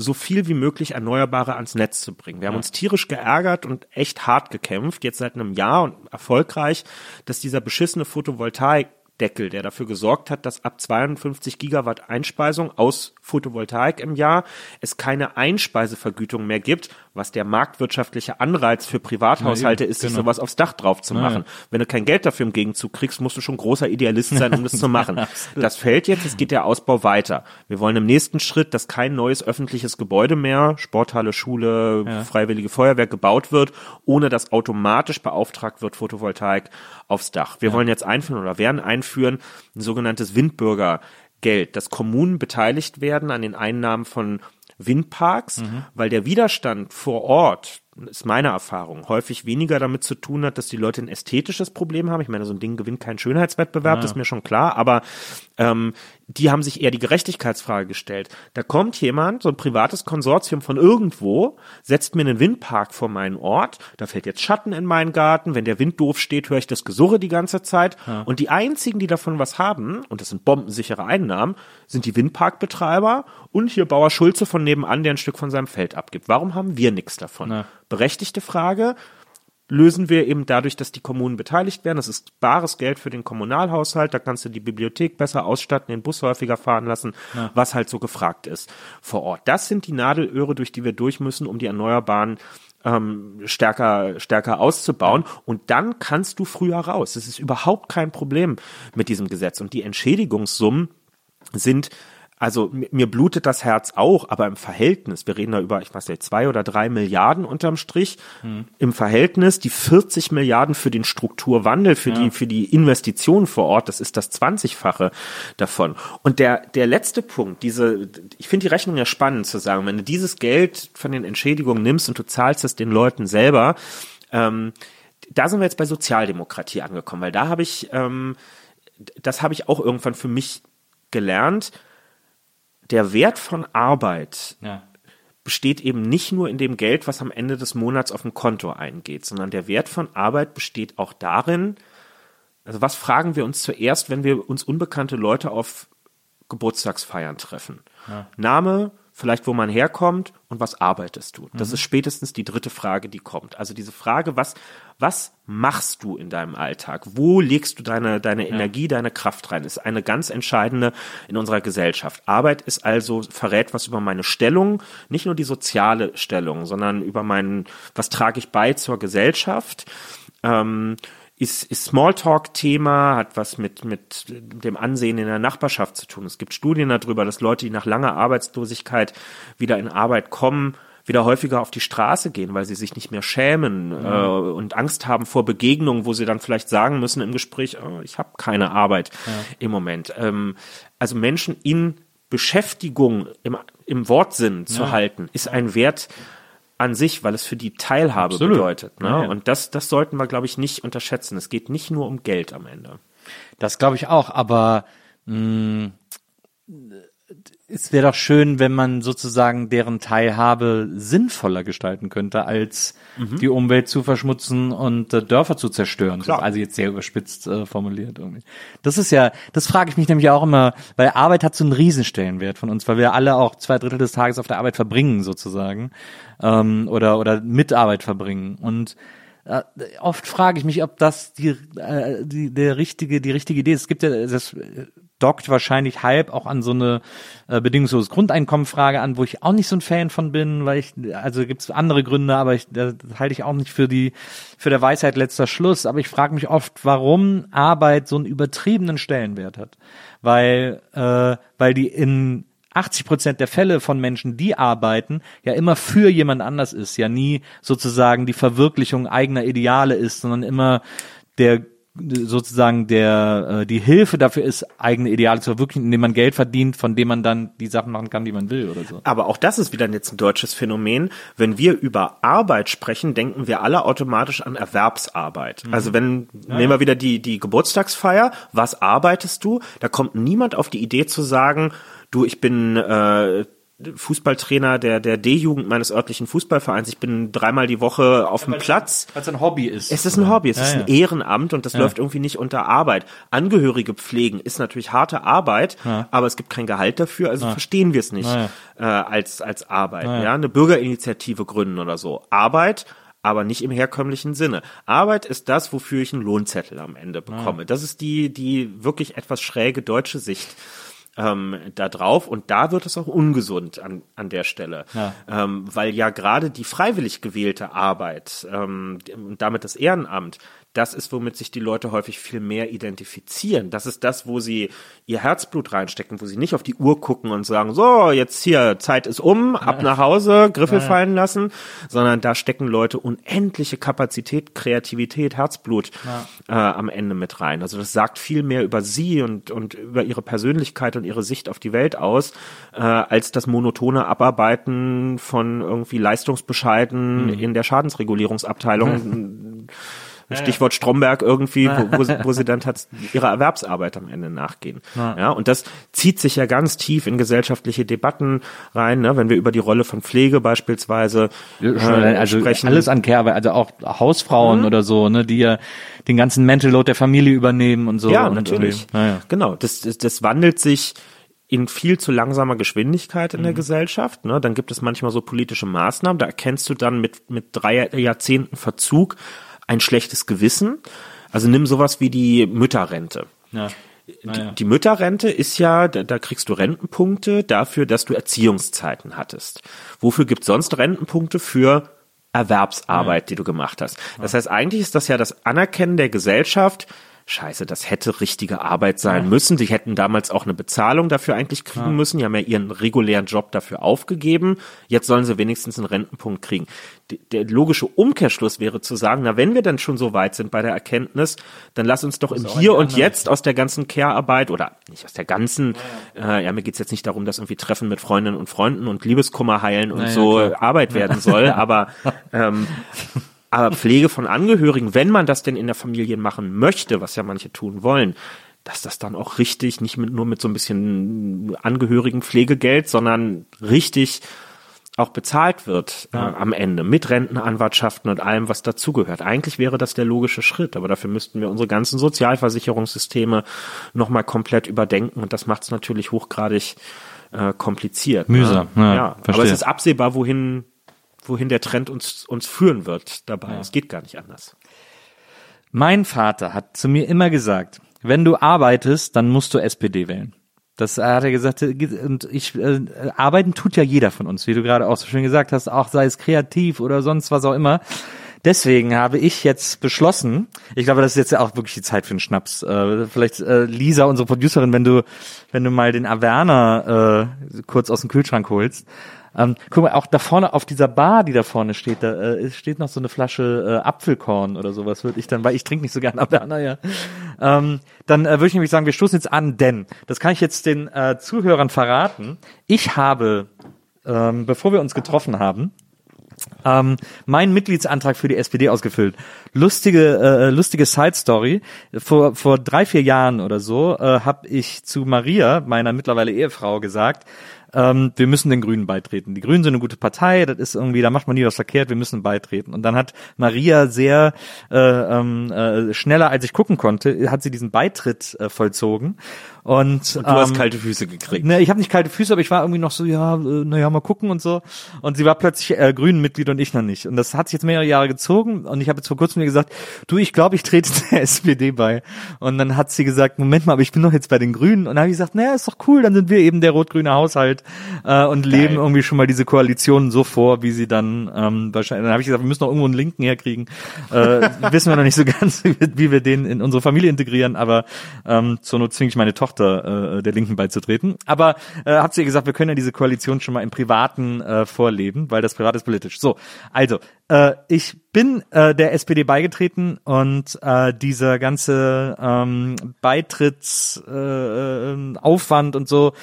so viel wie möglich Erneuerbare ans Netz zu bringen. Wir haben uns tierisch geärgert und echt hart gekämpft, jetzt seit einem Jahr und erfolgreich, dass dieser beschissene Photovoltaik Deckel, der dafür gesorgt hat, dass ab 52 Gigawatt Einspeisung aus Photovoltaik im Jahr es keine Einspeisevergütung mehr gibt, was der marktwirtschaftliche Anreiz für Privathaushalte ja, ist, sich genau. sowas aufs Dach drauf zu machen. Ja. Wenn du kein Geld dafür im Gegenzug kriegst, musst du schon großer Idealist sein, um das zu machen. Das fällt jetzt, es geht der Ausbau weiter. Wir wollen im nächsten Schritt, dass kein neues öffentliches Gebäude mehr, Sporthalle, Schule, ja. Freiwillige Feuerwehr gebaut wird, ohne dass automatisch beauftragt wird, Photovoltaik aufs Dach. Wir wollen jetzt einführen oder werden einführen, ein sogenanntes Windbürgergeld, dass Kommunen beteiligt werden an den Einnahmen von Windparks, mhm. weil der Widerstand vor Ort ist meine Erfahrung, häufig weniger damit zu tun hat, dass die Leute ein ästhetisches Problem haben. Ich meine, so ein Ding gewinnt keinen Schönheitswettbewerb, das ist mir schon klar, aber ähm, die haben sich eher die Gerechtigkeitsfrage gestellt. Da kommt jemand, so ein privates Konsortium von irgendwo, setzt mir einen Windpark vor meinen Ort, da fällt jetzt Schatten in meinen Garten, wenn der Wind doof steht, höre ich das Gesurre die ganze Zeit ja. und die einzigen, die davon was haben, und das sind bombensichere Einnahmen, sind die Windparkbetreiber und hier Bauer Schulze von nebenan, der ein Stück von seinem Feld abgibt. Warum haben wir nichts davon? Ja. Berechtigte Frage lösen wir eben dadurch, dass die Kommunen beteiligt werden. Das ist bares Geld für den Kommunalhaushalt. Da kannst du die Bibliothek besser ausstatten, den Bus häufiger fahren lassen, ja. was halt so gefragt ist vor Ort. Das sind die Nadelöhre, durch die wir durch müssen, um die Erneuerbaren ähm, stärker, stärker auszubauen. Und dann kannst du früher raus. Das ist überhaupt kein Problem mit diesem Gesetz. Und die Entschädigungssummen sind also mir blutet das Herz auch, aber im Verhältnis, wir reden da über, ich weiß nicht, zwei oder drei Milliarden unterm Strich, hm. im Verhältnis die 40 Milliarden für den Strukturwandel, für ja. die, für die Investitionen vor Ort, das ist das 20-fache davon. Und der, der letzte Punkt, diese, ich finde die Rechnung ja spannend zu sagen, wenn du dieses Geld von den Entschädigungen nimmst und du zahlst es den Leuten selber, ähm, da sind wir jetzt bei Sozialdemokratie angekommen, weil da habe ich, ähm, das habe ich auch irgendwann für mich gelernt, der Wert von Arbeit ja. besteht eben nicht nur in dem Geld, was am Ende des Monats auf dem Konto eingeht, sondern der Wert von Arbeit besteht auch darin, also was fragen wir uns zuerst, wenn wir uns unbekannte Leute auf Geburtstagsfeiern treffen? Ja. Name, vielleicht wo man herkommt und was arbeitest du? Das mhm. ist spätestens die dritte Frage, die kommt. Also diese Frage, was, was machst du in deinem Alltag? Wo legst du deine, deine ja. Energie, deine Kraft rein? Ist eine ganz entscheidende in unserer Gesellschaft. Arbeit ist also, verrät was über meine Stellung, nicht nur die soziale Stellung, sondern über meinen, was trage ich bei zur Gesellschaft? Ähm, ist, ist Smalltalk-Thema, hat was mit, mit dem Ansehen in der Nachbarschaft zu tun. Es gibt Studien darüber, dass Leute, die nach langer Arbeitslosigkeit wieder in Arbeit kommen, wieder häufiger auf die Straße gehen, weil sie sich nicht mehr schämen mhm. äh, und Angst haben vor Begegnungen, wo sie dann vielleicht sagen müssen im Gespräch, oh, ich habe keine Arbeit ja. im Moment. Ähm, also Menschen in Beschäftigung im, im Wortsinn ja. zu halten, ist ein Wert, an sich, weil es für die Teilhabe Absolut. bedeutet. Ne? Ja, ja. Und das, das sollten wir, glaube ich, nicht unterschätzen. Es geht nicht nur um Geld am Ende. Das glaube ich auch, aber mh, mm, es wäre doch schön, wenn man sozusagen deren Teilhabe sinnvoller gestalten könnte, als mhm. die Umwelt zu verschmutzen und äh, Dörfer zu zerstören. Klar. Also jetzt sehr überspitzt äh, formuliert irgendwie. Das ist ja, das frage ich mich nämlich auch immer, weil Arbeit hat so einen Riesenstellenwert von uns, weil wir alle auch zwei Drittel des Tages auf der Arbeit verbringen sozusagen ähm, oder oder mit Arbeit verbringen und äh, oft frage ich mich, ob das die, äh, die der richtige die richtige Idee ist. Es gibt ja das dockt wahrscheinlich halb auch an so eine äh, bedingungsloses Grundeinkommenfrage an, wo ich auch nicht so ein Fan von bin, weil ich, also gibt es andere Gründe, aber ich, das halte ich auch nicht für die, für der Weisheit letzter Schluss. Aber ich frage mich oft, warum Arbeit so einen übertriebenen Stellenwert hat. Weil, äh, weil die in 80 Prozent der Fälle von Menschen, die arbeiten, ja immer für jemand anders ist, ja nie sozusagen die Verwirklichung eigener Ideale ist, sondern immer der sozusagen der äh, die Hilfe dafür ist, eigene Ideale zu verwirklichen, indem man Geld verdient, von dem man dann die Sachen machen kann, die man will oder so. Aber auch das ist wieder jetzt ein deutsches Phänomen. Wenn wir über Arbeit sprechen, denken wir alle automatisch an Erwerbsarbeit. Mhm. Also wenn, ja, nehmen wir wieder die, die Geburtstagsfeier, was arbeitest du? Da kommt niemand auf die Idee zu sagen, du, ich bin äh, Fußballtrainer der, der D-Jugend meines örtlichen Fußballvereins. Ich bin dreimal die Woche auf ja, dem Platz. Weil es ein Hobby ist. Es ist ein Hobby, es ja, ist ein ja. Ehrenamt und das läuft irgendwie nicht unter Arbeit. Angehörige pflegen ist natürlich harte Arbeit, aber es gibt kein Gehalt dafür, also verstehen wir es nicht äh, als, als Arbeit. Ja, Eine Bürgerinitiative gründen oder so. Arbeit, aber nicht im herkömmlichen Sinne. Arbeit ist das, wofür ich einen Lohnzettel am Ende bekomme. Das ist die, die wirklich etwas schräge deutsche Sicht ähm, da drauf und da wird es auch ungesund an, an der Stelle, ja. Ähm, weil ja gerade die freiwillig gewählte Arbeit ähm, und damit das Ehrenamt das ist, womit sich die Leute häufig viel mehr identifizieren. Das ist das, wo sie ihr Herzblut reinstecken, wo sie nicht auf die Uhr gucken und sagen, so, jetzt hier, Zeit ist um, ab nach Hause, Griffel ja. fallen lassen, sondern da stecken Leute unendliche Kapazität, Kreativität, Herzblut ja. äh, am Ende mit rein. Also das sagt viel mehr über sie und, und über ihre Persönlichkeit und ihre Sicht auf die Welt aus, äh, als das monotone Abarbeiten von irgendwie Leistungsbescheiden mhm. in der Schadensregulierungsabteilung. Stichwort Stromberg irgendwie, wo, wo, sie, wo sie dann ihrer Erwerbsarbeit am Ende nachgehen. Ja. ja. und das zieht sich ja ganz tief in gesellschaftliche Debatten rein, ne? wenn wir über die Rolle von Pflege beispielsweise äh, also sprechen. Alles an Care, also auch Hausfrauen mhm. oder so, ne, die ja den ganzen Mental Load der Familie übernehmen und so. Ja, und natürlich. Ja. Genau, das, das, das wandelt sich in viel zu langsamer Geschwindigkeit in mhm. der Gesellschaft. Ne? Dann gibt es manchmal so politische Maßnahmen, da erkennst du dann mit, mit drei Jahrzehnten Verzug, ein schlechtes Gewissen. Also nimm sowas wie die Mütterrente. Ja. Die, die Mütterrente ist ja, da, da, kriegst du Rentenpunkte dafür, dass du Erziehungszeiten hattest. Wofür gibt sonst Rentenpunkte für Erwerbsarbeit, ja. die du gemacht hast? Das heißt, eigentlich ist das ja das Anerkennen der Gesellschaft, scheiße, das hätte richtige Arbeit sein ja. müssen. Sie hätten damals auch eine Bezahlung dafür eigentlich kriegen ja. müssen. Die haben ja ihren regulären Job dafür aufgegeben. Jetzt sollen sie wenigstens einen Rentenpunkt kriegen. der logische Umkehrschluss wäre zu sagen, na, wenn wir dann schon so weit sind bei der Erkenntnis, dann lass uns doch im Hier und Jetzt aus der ganzen Care-Arbeit oder nicht aus der ganzen, ja, äh, ja mir geht's jetzt nicht darum, dass irgendwie Treffen mit Freundinnen und Freunden und Liebeskummer heilen und so klar. Arbeit werden soll, aber ähm, aber Pflege von Angehörigen, wenn man das denn in der Familie machen möchte, was ja manche tun wollen, dass das dann auch richtig, nicht mit, nur mit so ein bisschen Angehörigenpflegegeld, sondern richtig auch bezahlt wird äh, am Ende mit Rentenanwartschaften und allem, was dazugehört. Eigentlich wäre das der logische Schritt, aber dafür müssten wir unsere ganzen Sozialversicherungssysteme nochmal komplett überdenken und das macht es natürlich hochgradig äh, kompliziert. Ne? Mühsam, ne? ja, ja. Aber es ist absehbar, wohin wohin der Trend uns, uns führen wird dabei. Ja. Es geht gar nicht anders. Mein Vater hat zu mir immer gesagt, wenn du arbeitest, dann musst du SPD wählen. Das hat er gesagt, und ich, äh, arbeiten tut ja jeder von uns, wie du gerade auch so schön gesagt hast, auch sei es kreativ oder sonst was auch immer. Deswegen habe ich jetzt beschlossen, ich glaube, das ist jetzt ja auch wirklich die Zeit für einen Schnaps. Äh, vielleicht äh, Lisa, unsere Producerin, wenn du, wenn du mal den Averna äh, kurz aus dem Kühlschrank holst. Ähm, guck mal, auch da vorne auf dieser Bar, die da vorne steht, da äh, steht noch so eine Flasche äh, Apfelkorn oder sowas, würde ich dann, weil ich trinke nicht so gerne, aber naja. Ähm, dann äh, würde ich nämlich sagen, wir stoßen jetzt an, denn, das kann ich jetzt den äh, Zuhörern verraten, ich habe, ähm, bevor wir uns getroffen haben, ähm, meinen Mitgliedsantrag für die SPD ausgefüllt. Lustige, äh, lustige Side Story. Vor vor drei vier Jahren oder so äh, habe ich zu Maria, meiner mittlerweile Ehefrau, gesagt, ähm, wir müssen den Grünen beitreten. Die Grünen sind eine gute Partei, das ist irgendwie, da macht man nie was verkehrt, wir müssen beitreten. Und dann hat Maria sehr äh, ähm, äh, schneller, als ich gucken konnte, hat sie diesen Beitritt äh, vollzogen. Und, und du ähm, hast kalte Füße gekriegt. Ne, ich habe nicht kalte Füße, aber ich war irgendwie noch so, ja, äh, naja, mal gucken und so. Und sie war plötzlich äh, Grünen-Mitglied und ich noch nicht. Und das hat sich jetzt mehrere Jahre gezogen. Und ich habe jetzt vor kurzem mir gesagt, du, ich glaube, ich trete der SPD bei. Und dann hat sie gesagt, Moment mal, aber ich bin doch jetzt bei den Grünen. Und dann habe ich gesagt, naja, ist doch cool, dann sind wir eben der rot-grüne Haushalt äh, und leben irgendwie schon mal diese Koalition so vor, wie sie dann ähm, wahrscheinlich. Dann habe ich gesagt, wir müssen noch irgendwo einen Linken herkriegen. Äh, wissen wir noch nicht so ganz, wie wir den in unsere Familie integrieren, aber ähm, zur Not zwinge ich meine Tochter äh, der Linken beizutreten. Aber äh, hat sie gesagt, wir können ja diese Koalition schon mal im Privaten äh, vorleben, weil das Privat ist politisch. So, also äh, ich bin äh, der SPD beigetreten und äh, dieser ganze ähm, Beitrittsaufwand äh, und so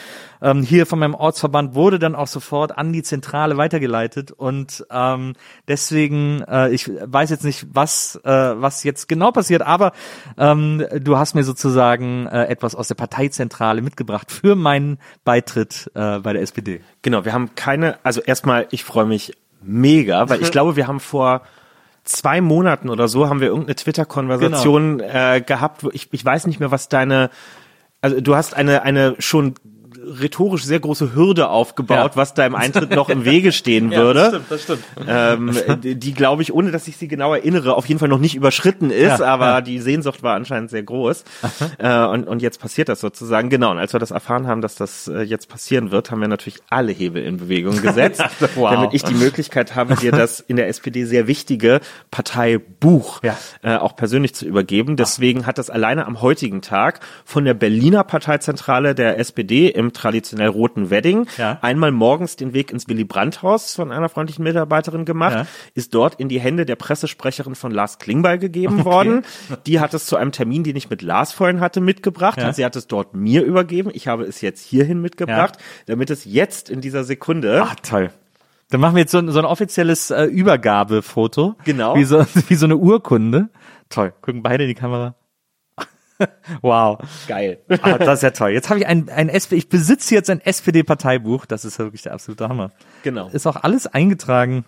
ähm, hier von meinem Ortsverband wurde dann auch sofort an die Zentrale weitergeleitet und ähm, deswegen äh, ich weiß jetzt nicht was äh, was jetzt genau passiert, aber ähm, du hast mir sozusagen äh, etwas aus der Parteizentrale mitgebracht für meinen Beitritt äh, bei der SPD. Genau, wir haben keine, also erstmal, ich freue mich mega, weil ich glaube, wir haben vor zwei Monaten oder so haben wir irgendeine Twitter-Konversation genau. äh, gehabt, wo ich, ich weiß nicht mehr, was deine, also du hast eine, eine schon rhetorisch sehr große Hürde aufgebaut, ja. was da im Eintritt noch im Wege stehen ja, würde. Das stimmt, das stimmt. Ähm, die, glaube ich, ohne dass ich sie genau erinnere, auf jeden Fall noch nicht überschritten ist, ja, aber die Sehnsucht war anscheinend sehr groß. Äh, und, und jetzt passiert das sozusagen. Genau, und als wir das erfahren haben, dass das äh, jetzt passieren wird, haben wir natürlich alle Hebel in Bewegung gesetzt, wow. damit ich die Möglichkeit habe, dir das in der SPD sehr wichtige Parteibuch äh, auch persönlich zu übergeben. Deswegen hat das alleine am heutigen Tag von der Berliner Parteizentrale der SPD im traditionell roten Wedding ja. einmal morgens den Weg ins Willy Brandt-Haus von einer freundlichen Mitarbeiterin gemacht, ja. ist dort in die Hände der Pressesprecherin von Lars Klingbeil gegeben okay. worden. Die hat es zu einem Termin, den ich mit Lars vorhin hatte, mitgebracht. Ja. Sie hat es dort mir übergeben. Ich habe es jetzt hierhin mitgebracht, damit es jetzt in dieser Sekunde Ach, toll. Dann machen wir jetzt so, ein, so ein offizielles äh, Übergabefoto. Genau. Wie so, wie so eine Urkunde. Toll. Gucken beide in die Kamera. wow. Geil. Ah, das ist ja toll. Jetzt habe ich ein, ein SPD, ich besitze jetzt ein SPD-Parteibuch. Das ist ja wirklich der absolute Hammer. Genau. Ist auch alles eingetragen.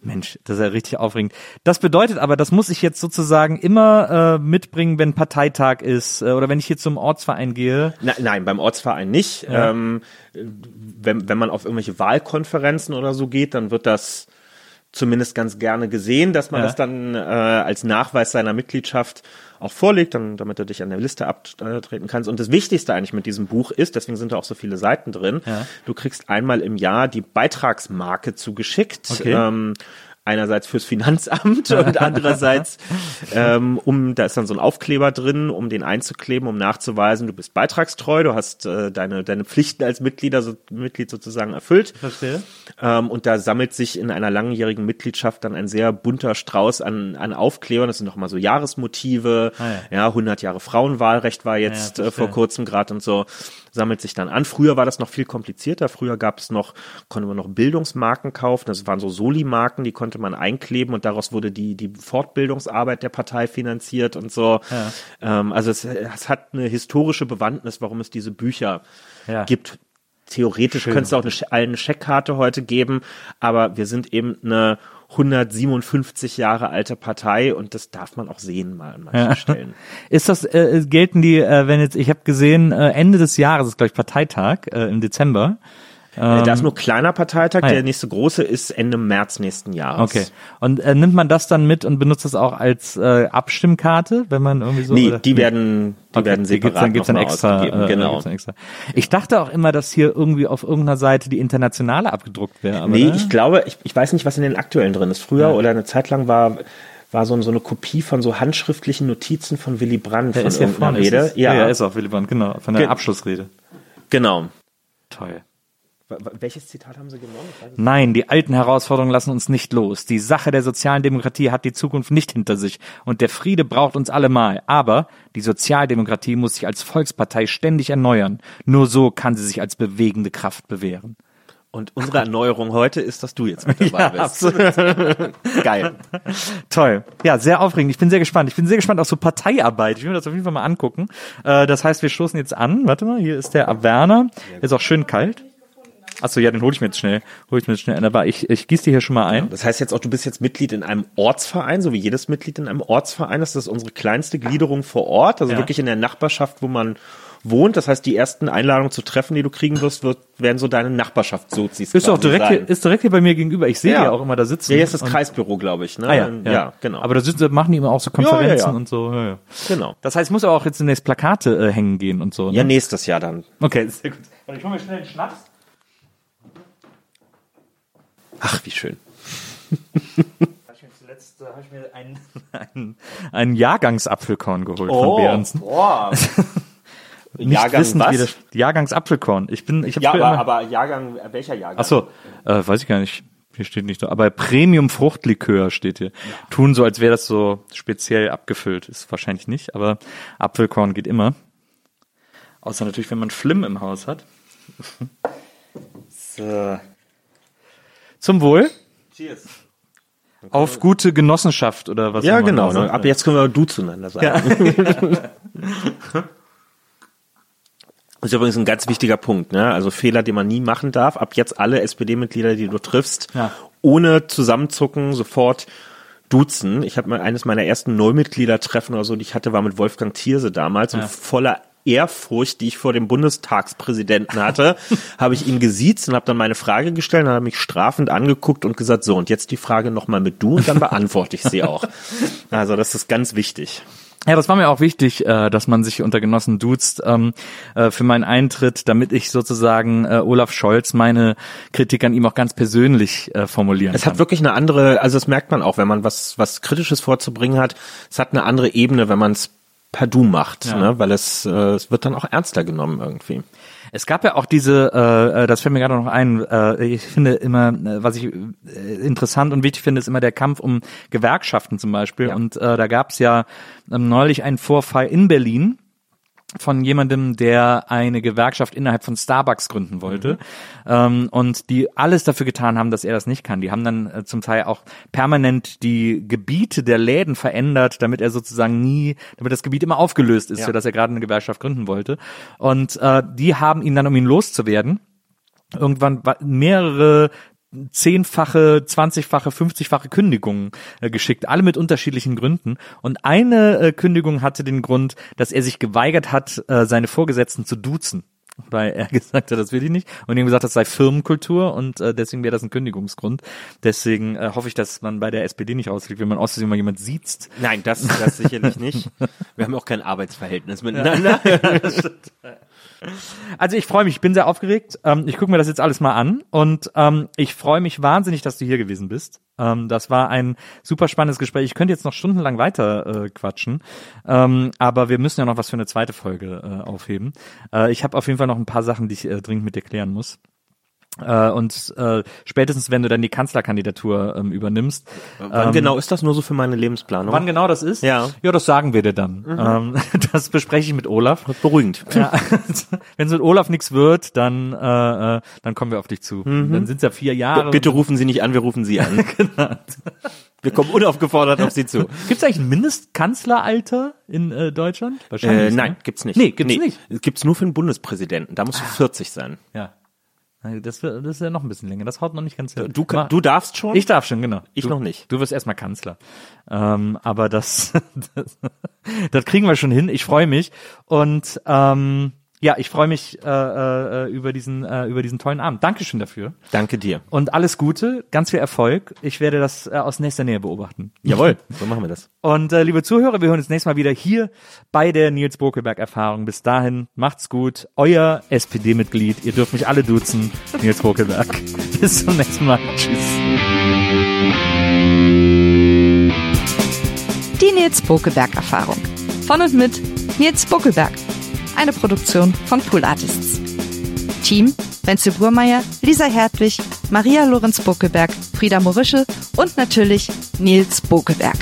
Mensch, das ist ja richtig aufregend. Das bedeutet aber, das muss ich jetzt sozusagen immer äh, mitbringen, wenn Parteitag ist äh, oder wenn ich hier zum Ortsverein gehe. Na, nein, beim Ortsverein nicht. Ja. Ähm, wenn, wenn man auf irgendwelche Wahlkonferenzen oder so geht, dann wird das zumindest ganz gerne gesehen, dass man ja. das dann äh, als Nachweis seiner Mitgliedschaft auch vorlegt, dann, damit du dich an der Liste abtreten kannst. Und das Wichtigste eigentlich mit diesem Buch ist, deswegen sind da auch so viele Seiten drin, ja. du kriegst einmal im Jahr die Beitragsmarke zugeschickt. Okay. Ähm, einerseits fürs Finanzamt und andererseits ähm, um da ist dann so ein Aufkleber drin, um den einzukleben, um nachzuweisen, du bist beitragstreu, du hast äh, deine deine Pflichten als Mitglieder so, Mitglied sozusagen erfüllt. Verstehe. Ähm, und da sammelt sich in einer langjährigen Mitgliedschaft dann ein sehr bunter Strauß an an Aufklebern. Das sind noch mal so Jahresmotive. Ah, ja. ja, 100 Jahre Frauenwahlrecht war jetzt ja, äh, vor kurzem gerade und so sammelt sich dann an. Früher war das noch viel komplizierter. Früher gab es noch, konnte man noch Bildungsmarken kaufen. Das waren so Soli-Marken, die konnte man einkleben und daraus wurde die, die Fortbildungsarbeit der Partei finanziert und so. Ja. Ähm, also es, es, hat eine historische Bewandtnis, warum es diese Bücher ja. gibt. Theoretisch könnte es auch eine, eine Scheckkarte heute geben, aber wir sind eben eine 157 Jahre alte Partei und das darf man auch sehen mal an manchen ja. Stellen. Ist das äh, gelten die äh, wenn jetzt ich habe gesehen äh, Ende des Jahres ist glaube ich Parteitag äh, im Dezember ähm, da ist nur kleiner Parteitag, ah, ja. der nächste große ist Ende März nächsten Jahres. Okay. Und äh, nimmt man das dann mit und benutzt das auch als äh, Abstimmkarte, wenn man irgendwie so? Nee, oder? die werden, die okay, werden separat die gibt's dann, gibt's dann extra, äh, genau. Dann extra. Ich dachte auch immer, dass hier irgendwie auf irgendeiner Seite die internationale abgedruckt wäre. Nee, ne? ich glaube, ich, ich weiß nicht, was in den aktuellen drin ist. Früher ja. oder eine Zeit lang war war so, so eine Kopie von so handschriftlichen Notizen von Willy Brandt der von ist ja vorne, Rede. Ist ja, ja, ist auch Willy Brandt, genau, von der Ge Abschlussrede. Genau. Toll. Welches Zitat haben Sie genommen? Nein, die alten Herausforderungen lassen uns nicht los. Die Sache der sozialen Demokratie hat die Zukunft nicht hinter sich und der Friede braucht uns allemal. Aber die Sozialdemokratie muss sich als Volkspartei ständig erneuern. Nur so kann sie sich als bewegende Kraft bewähren. Und unsere Erneuerung heute ist, dass du jetzt mit dabei ja, bist. Absolut. Geil. Toll. Ja, sehr aufregend. Ich bin sehr gespannt. Ich bin sehr gespannt auf so Parteiarbeit. Ich will mir das auf jeden Fall mal angucken. Äh, das heißt, wir stoßen jetzt an. Warte mal, hier ist der Averna. Ist auch schön kalt. Achso, ja, den hole ich mir jetzt schnell. Hol ich mir jetzt schnell. Aber ich, ich gieße die hier schon mal ein. Das heißt jetzt auch, du bist jetzt Mitglied in einem Ortsverein, so wie jedes Mitglied in einem Ortsverein. Das ist unsere kleinste Gliederung vor Ort, also Ja. wirklich in der Nachbarschaft, wo man wohnt. Das heißt, die ersten Einladungen zu treffen, die du kriegen wirst, wird, werden so deine Nachbarschaftssozis Ist doch direkt sein. hier, ist direkt hier bei mir gegenüber. Ich sehe Ja. ja auch immer da sitzen. Ja, hier ist das Kreisbüro, glaube ich. Ne? Ah, ja, ja. genau. Aber da sitzen, machen die immer auch so Konferenzen ja, ja. und so. Ja, ja. genau. Das heißt, ich muss aber auch jetzt demnächst Plakate äh, hängen gehen und so. Ne? Ja, nächstes Jahr dann. Okay, sehr gut. Ich hole mir schnell einen Schnaps. Ach, wie schön. Zuletzt habe ich mir einen, einen, einen Jahrgangsapfelkorn geholt von Behrensen. boah. Nicht Jahrgang wissend, was? wie das Jahrgangsapfelkorn. Ich bin, ich habe Ja, aber, immer, aber Jahrgang, welcher Jahrgang? ach so, äh, weiß ich gar nicht. Hier steht nicht so, aber Premium Fruchtlikör steht hier. Tun so, als wäre das so speziell abgefüllt. Ist wahrscheinlich nicht, aber Apfelkorn geht immer. Außer natürlich, wenn man Flimm im Haus hat. so. Zum Wohl. Cheers. Auf gute Genossenschaft oder was Ja, auch immer genau. Ne? ist. Ab jetzt können wir du zueinander sagen. Das ist übrigens ein ganz wichtiger Punkt, ne? Also Fehler, den man nie machen darf. Ab jetzt alle SPD-Mitglieder, die du triffst, Ja. ohne zusammenzucken, sofort duzen. Ich habe mal eines meiner ersten Neumitgliedertreffen oder so, die ich hatte, war mit Wolfgang Thierse damals und voller Ehrfurcht, die ich vor dem Bundestagspräsidenten hatte, habe ich ihn gesiezt und habe dann meine Frage gestellt und hat er mich strafend angeguckt und gesagt, so und jetzt die Frage nochmal mit du und dann beantworte ich sie auch. Also das ist ganz wichtig. Ja, das war mir auch wichtig, äh, dass man sich unter Genossen duzt ähm, äh, für meinen Eintritt, damit ich sozusagen äh, Olaf Scholz meine Kritik an ihm auch ganz persönlich äh, formulieren Es kann. hat wirklich eine andere, also das merkt man auch, wenn man was, was Kritisches vorzubringen hat. Es hat eine andere Ebene, wenn man es per Du macht, Ja. ne? weil es, äh, es wird dann auch ernster genommen irgendwie. Es gab ja auch diese, äh, äh, das fällt mir gerade noch ein, äh, ich finde immer, äh, was ich äh, interessant und wichtig finde, ist immer der Kampf um Gewerkschaften zum Beispiel. Ja. Und äh, da gab es ja ähm, neulich einen Vorfall in Berlin von jemandem, der eine Gewerkschaft innerhalb von Starbucks gründen wollte ähm, und die alles dafür getan haben, dass er das nicht kann. Die haben dann äh, zum Teil auch permanent die Gebiete der Läden verändert, damit er sozusagen nie, damit das Gebiet immer aufgelöst ist, Ja. für das er gerade eine Gewerkschaft gründen wollte. Und äh, die haben ihn dann, um ihn loszuwerden, irgendwann wa- mehrere zehnfache, zwanzigfache, fünfzigfache Kündigungen äh, geschickt, alle mit unterschiedlichen Gründen. Und eine äh, Kündigung hatte den Grund, dass er sich geweigert hat, äh, seine Vorgesetzten zu duzen. Weil er gesagt hat, das will ich nicht. Und ihm gesagt, das sei Firmenkultur und äh, deswegen wäre das ein Kündigungsgrund. Deswegen äh, hoffe ich, dass man bei der SPD nicht rausfliegt, wenn man aus Versehen mal jemand sieht. Nein, das, das sicherlich nicht. Wir haben auch kein Arbeitsverhältnis miteinander. Also ich freue mich, ich bin sehr aufgeregt. Ähm, ich gucke mir das jetzt alles mal an und ähm, ich freue mich wahnsinnig, dass du hier gewesen bist. Ähm, das war ein super spannendes Gespräch. Ich könnte jetzt noch stundenlang weiter äh, quatschen, ähm, aber wir müssen ja noch was für eine zweite Folge äh, aufheben. Äh, ich habe auf jeden Fall noch ein paar Sachen, die ich dringend mit dir klären muss. Äh, und äh, spätestens, wenn du dann die Kanzlerkandidatur ähm, übernimmst, Wann genau ist das nur so für meine Lebensplanung? wann genau das ist, Ja. ja, das sagen wir dir dann. Ähm, das bespreche ich mit Olaf. Beruhigend. Ja, wenn es mit Olaf nichts wird, dann äh, äh, dann kommen wir auf dich zu. Dann sind es ja vier Jahre. Bitte rufen Sie nicht an, wir rufen Sie an. Wir kommen unaufgefordert auf Sie zu. Gibt es eigentlich ein Mindestkanzleralter in äh, Deutschland? Äh, ne? nein, gibt's nicht. Nee, gibt's nicht. Es gibt's nur für den Bundespräsidenten. Da musst du 40 sein. Ja. Das, wird- das ist ja noch ein bisschen länger. Das haut noch nicht ganz hin. Du, Ma- du darfst schon? ich darf schon, genau. Ich du, noch nicht. Du wirst erstmal Kanzler. Ähm, aber das, das, das kriegen wir schon hin. Ich freue mich. Und ähm, ja, ich freue mich äh, äh, über diesen äh, über diesen tollen Abend. Dankeschön dafür. Danke dir. Und alles Gute, ganz viel Erfolg. Ich werde das äh, aus nächster Nähe beobachten. Jawohl, so machen wir das. Und äh, liebe Zuhörer, wir hören uns nächstes Mal wieder hier bei der Nils Bokelberg Erfahrung. Bis dahin, macht's gut. Euer SPD-Mitglied. Ihr dürft mich alle duzen. Nils Bokelberg. Bis zum nächsten Mal. Tschüss. Die Nils Bokelberg Erfahrung. Von und mit Nils Bokelberg eine Produktion von Pool Artists. Team Wenzel Burmeier, Lisa Hertwig, Maria Lorenz Bokeberg, Frieda Morische und natürlich Nils Bokeberg.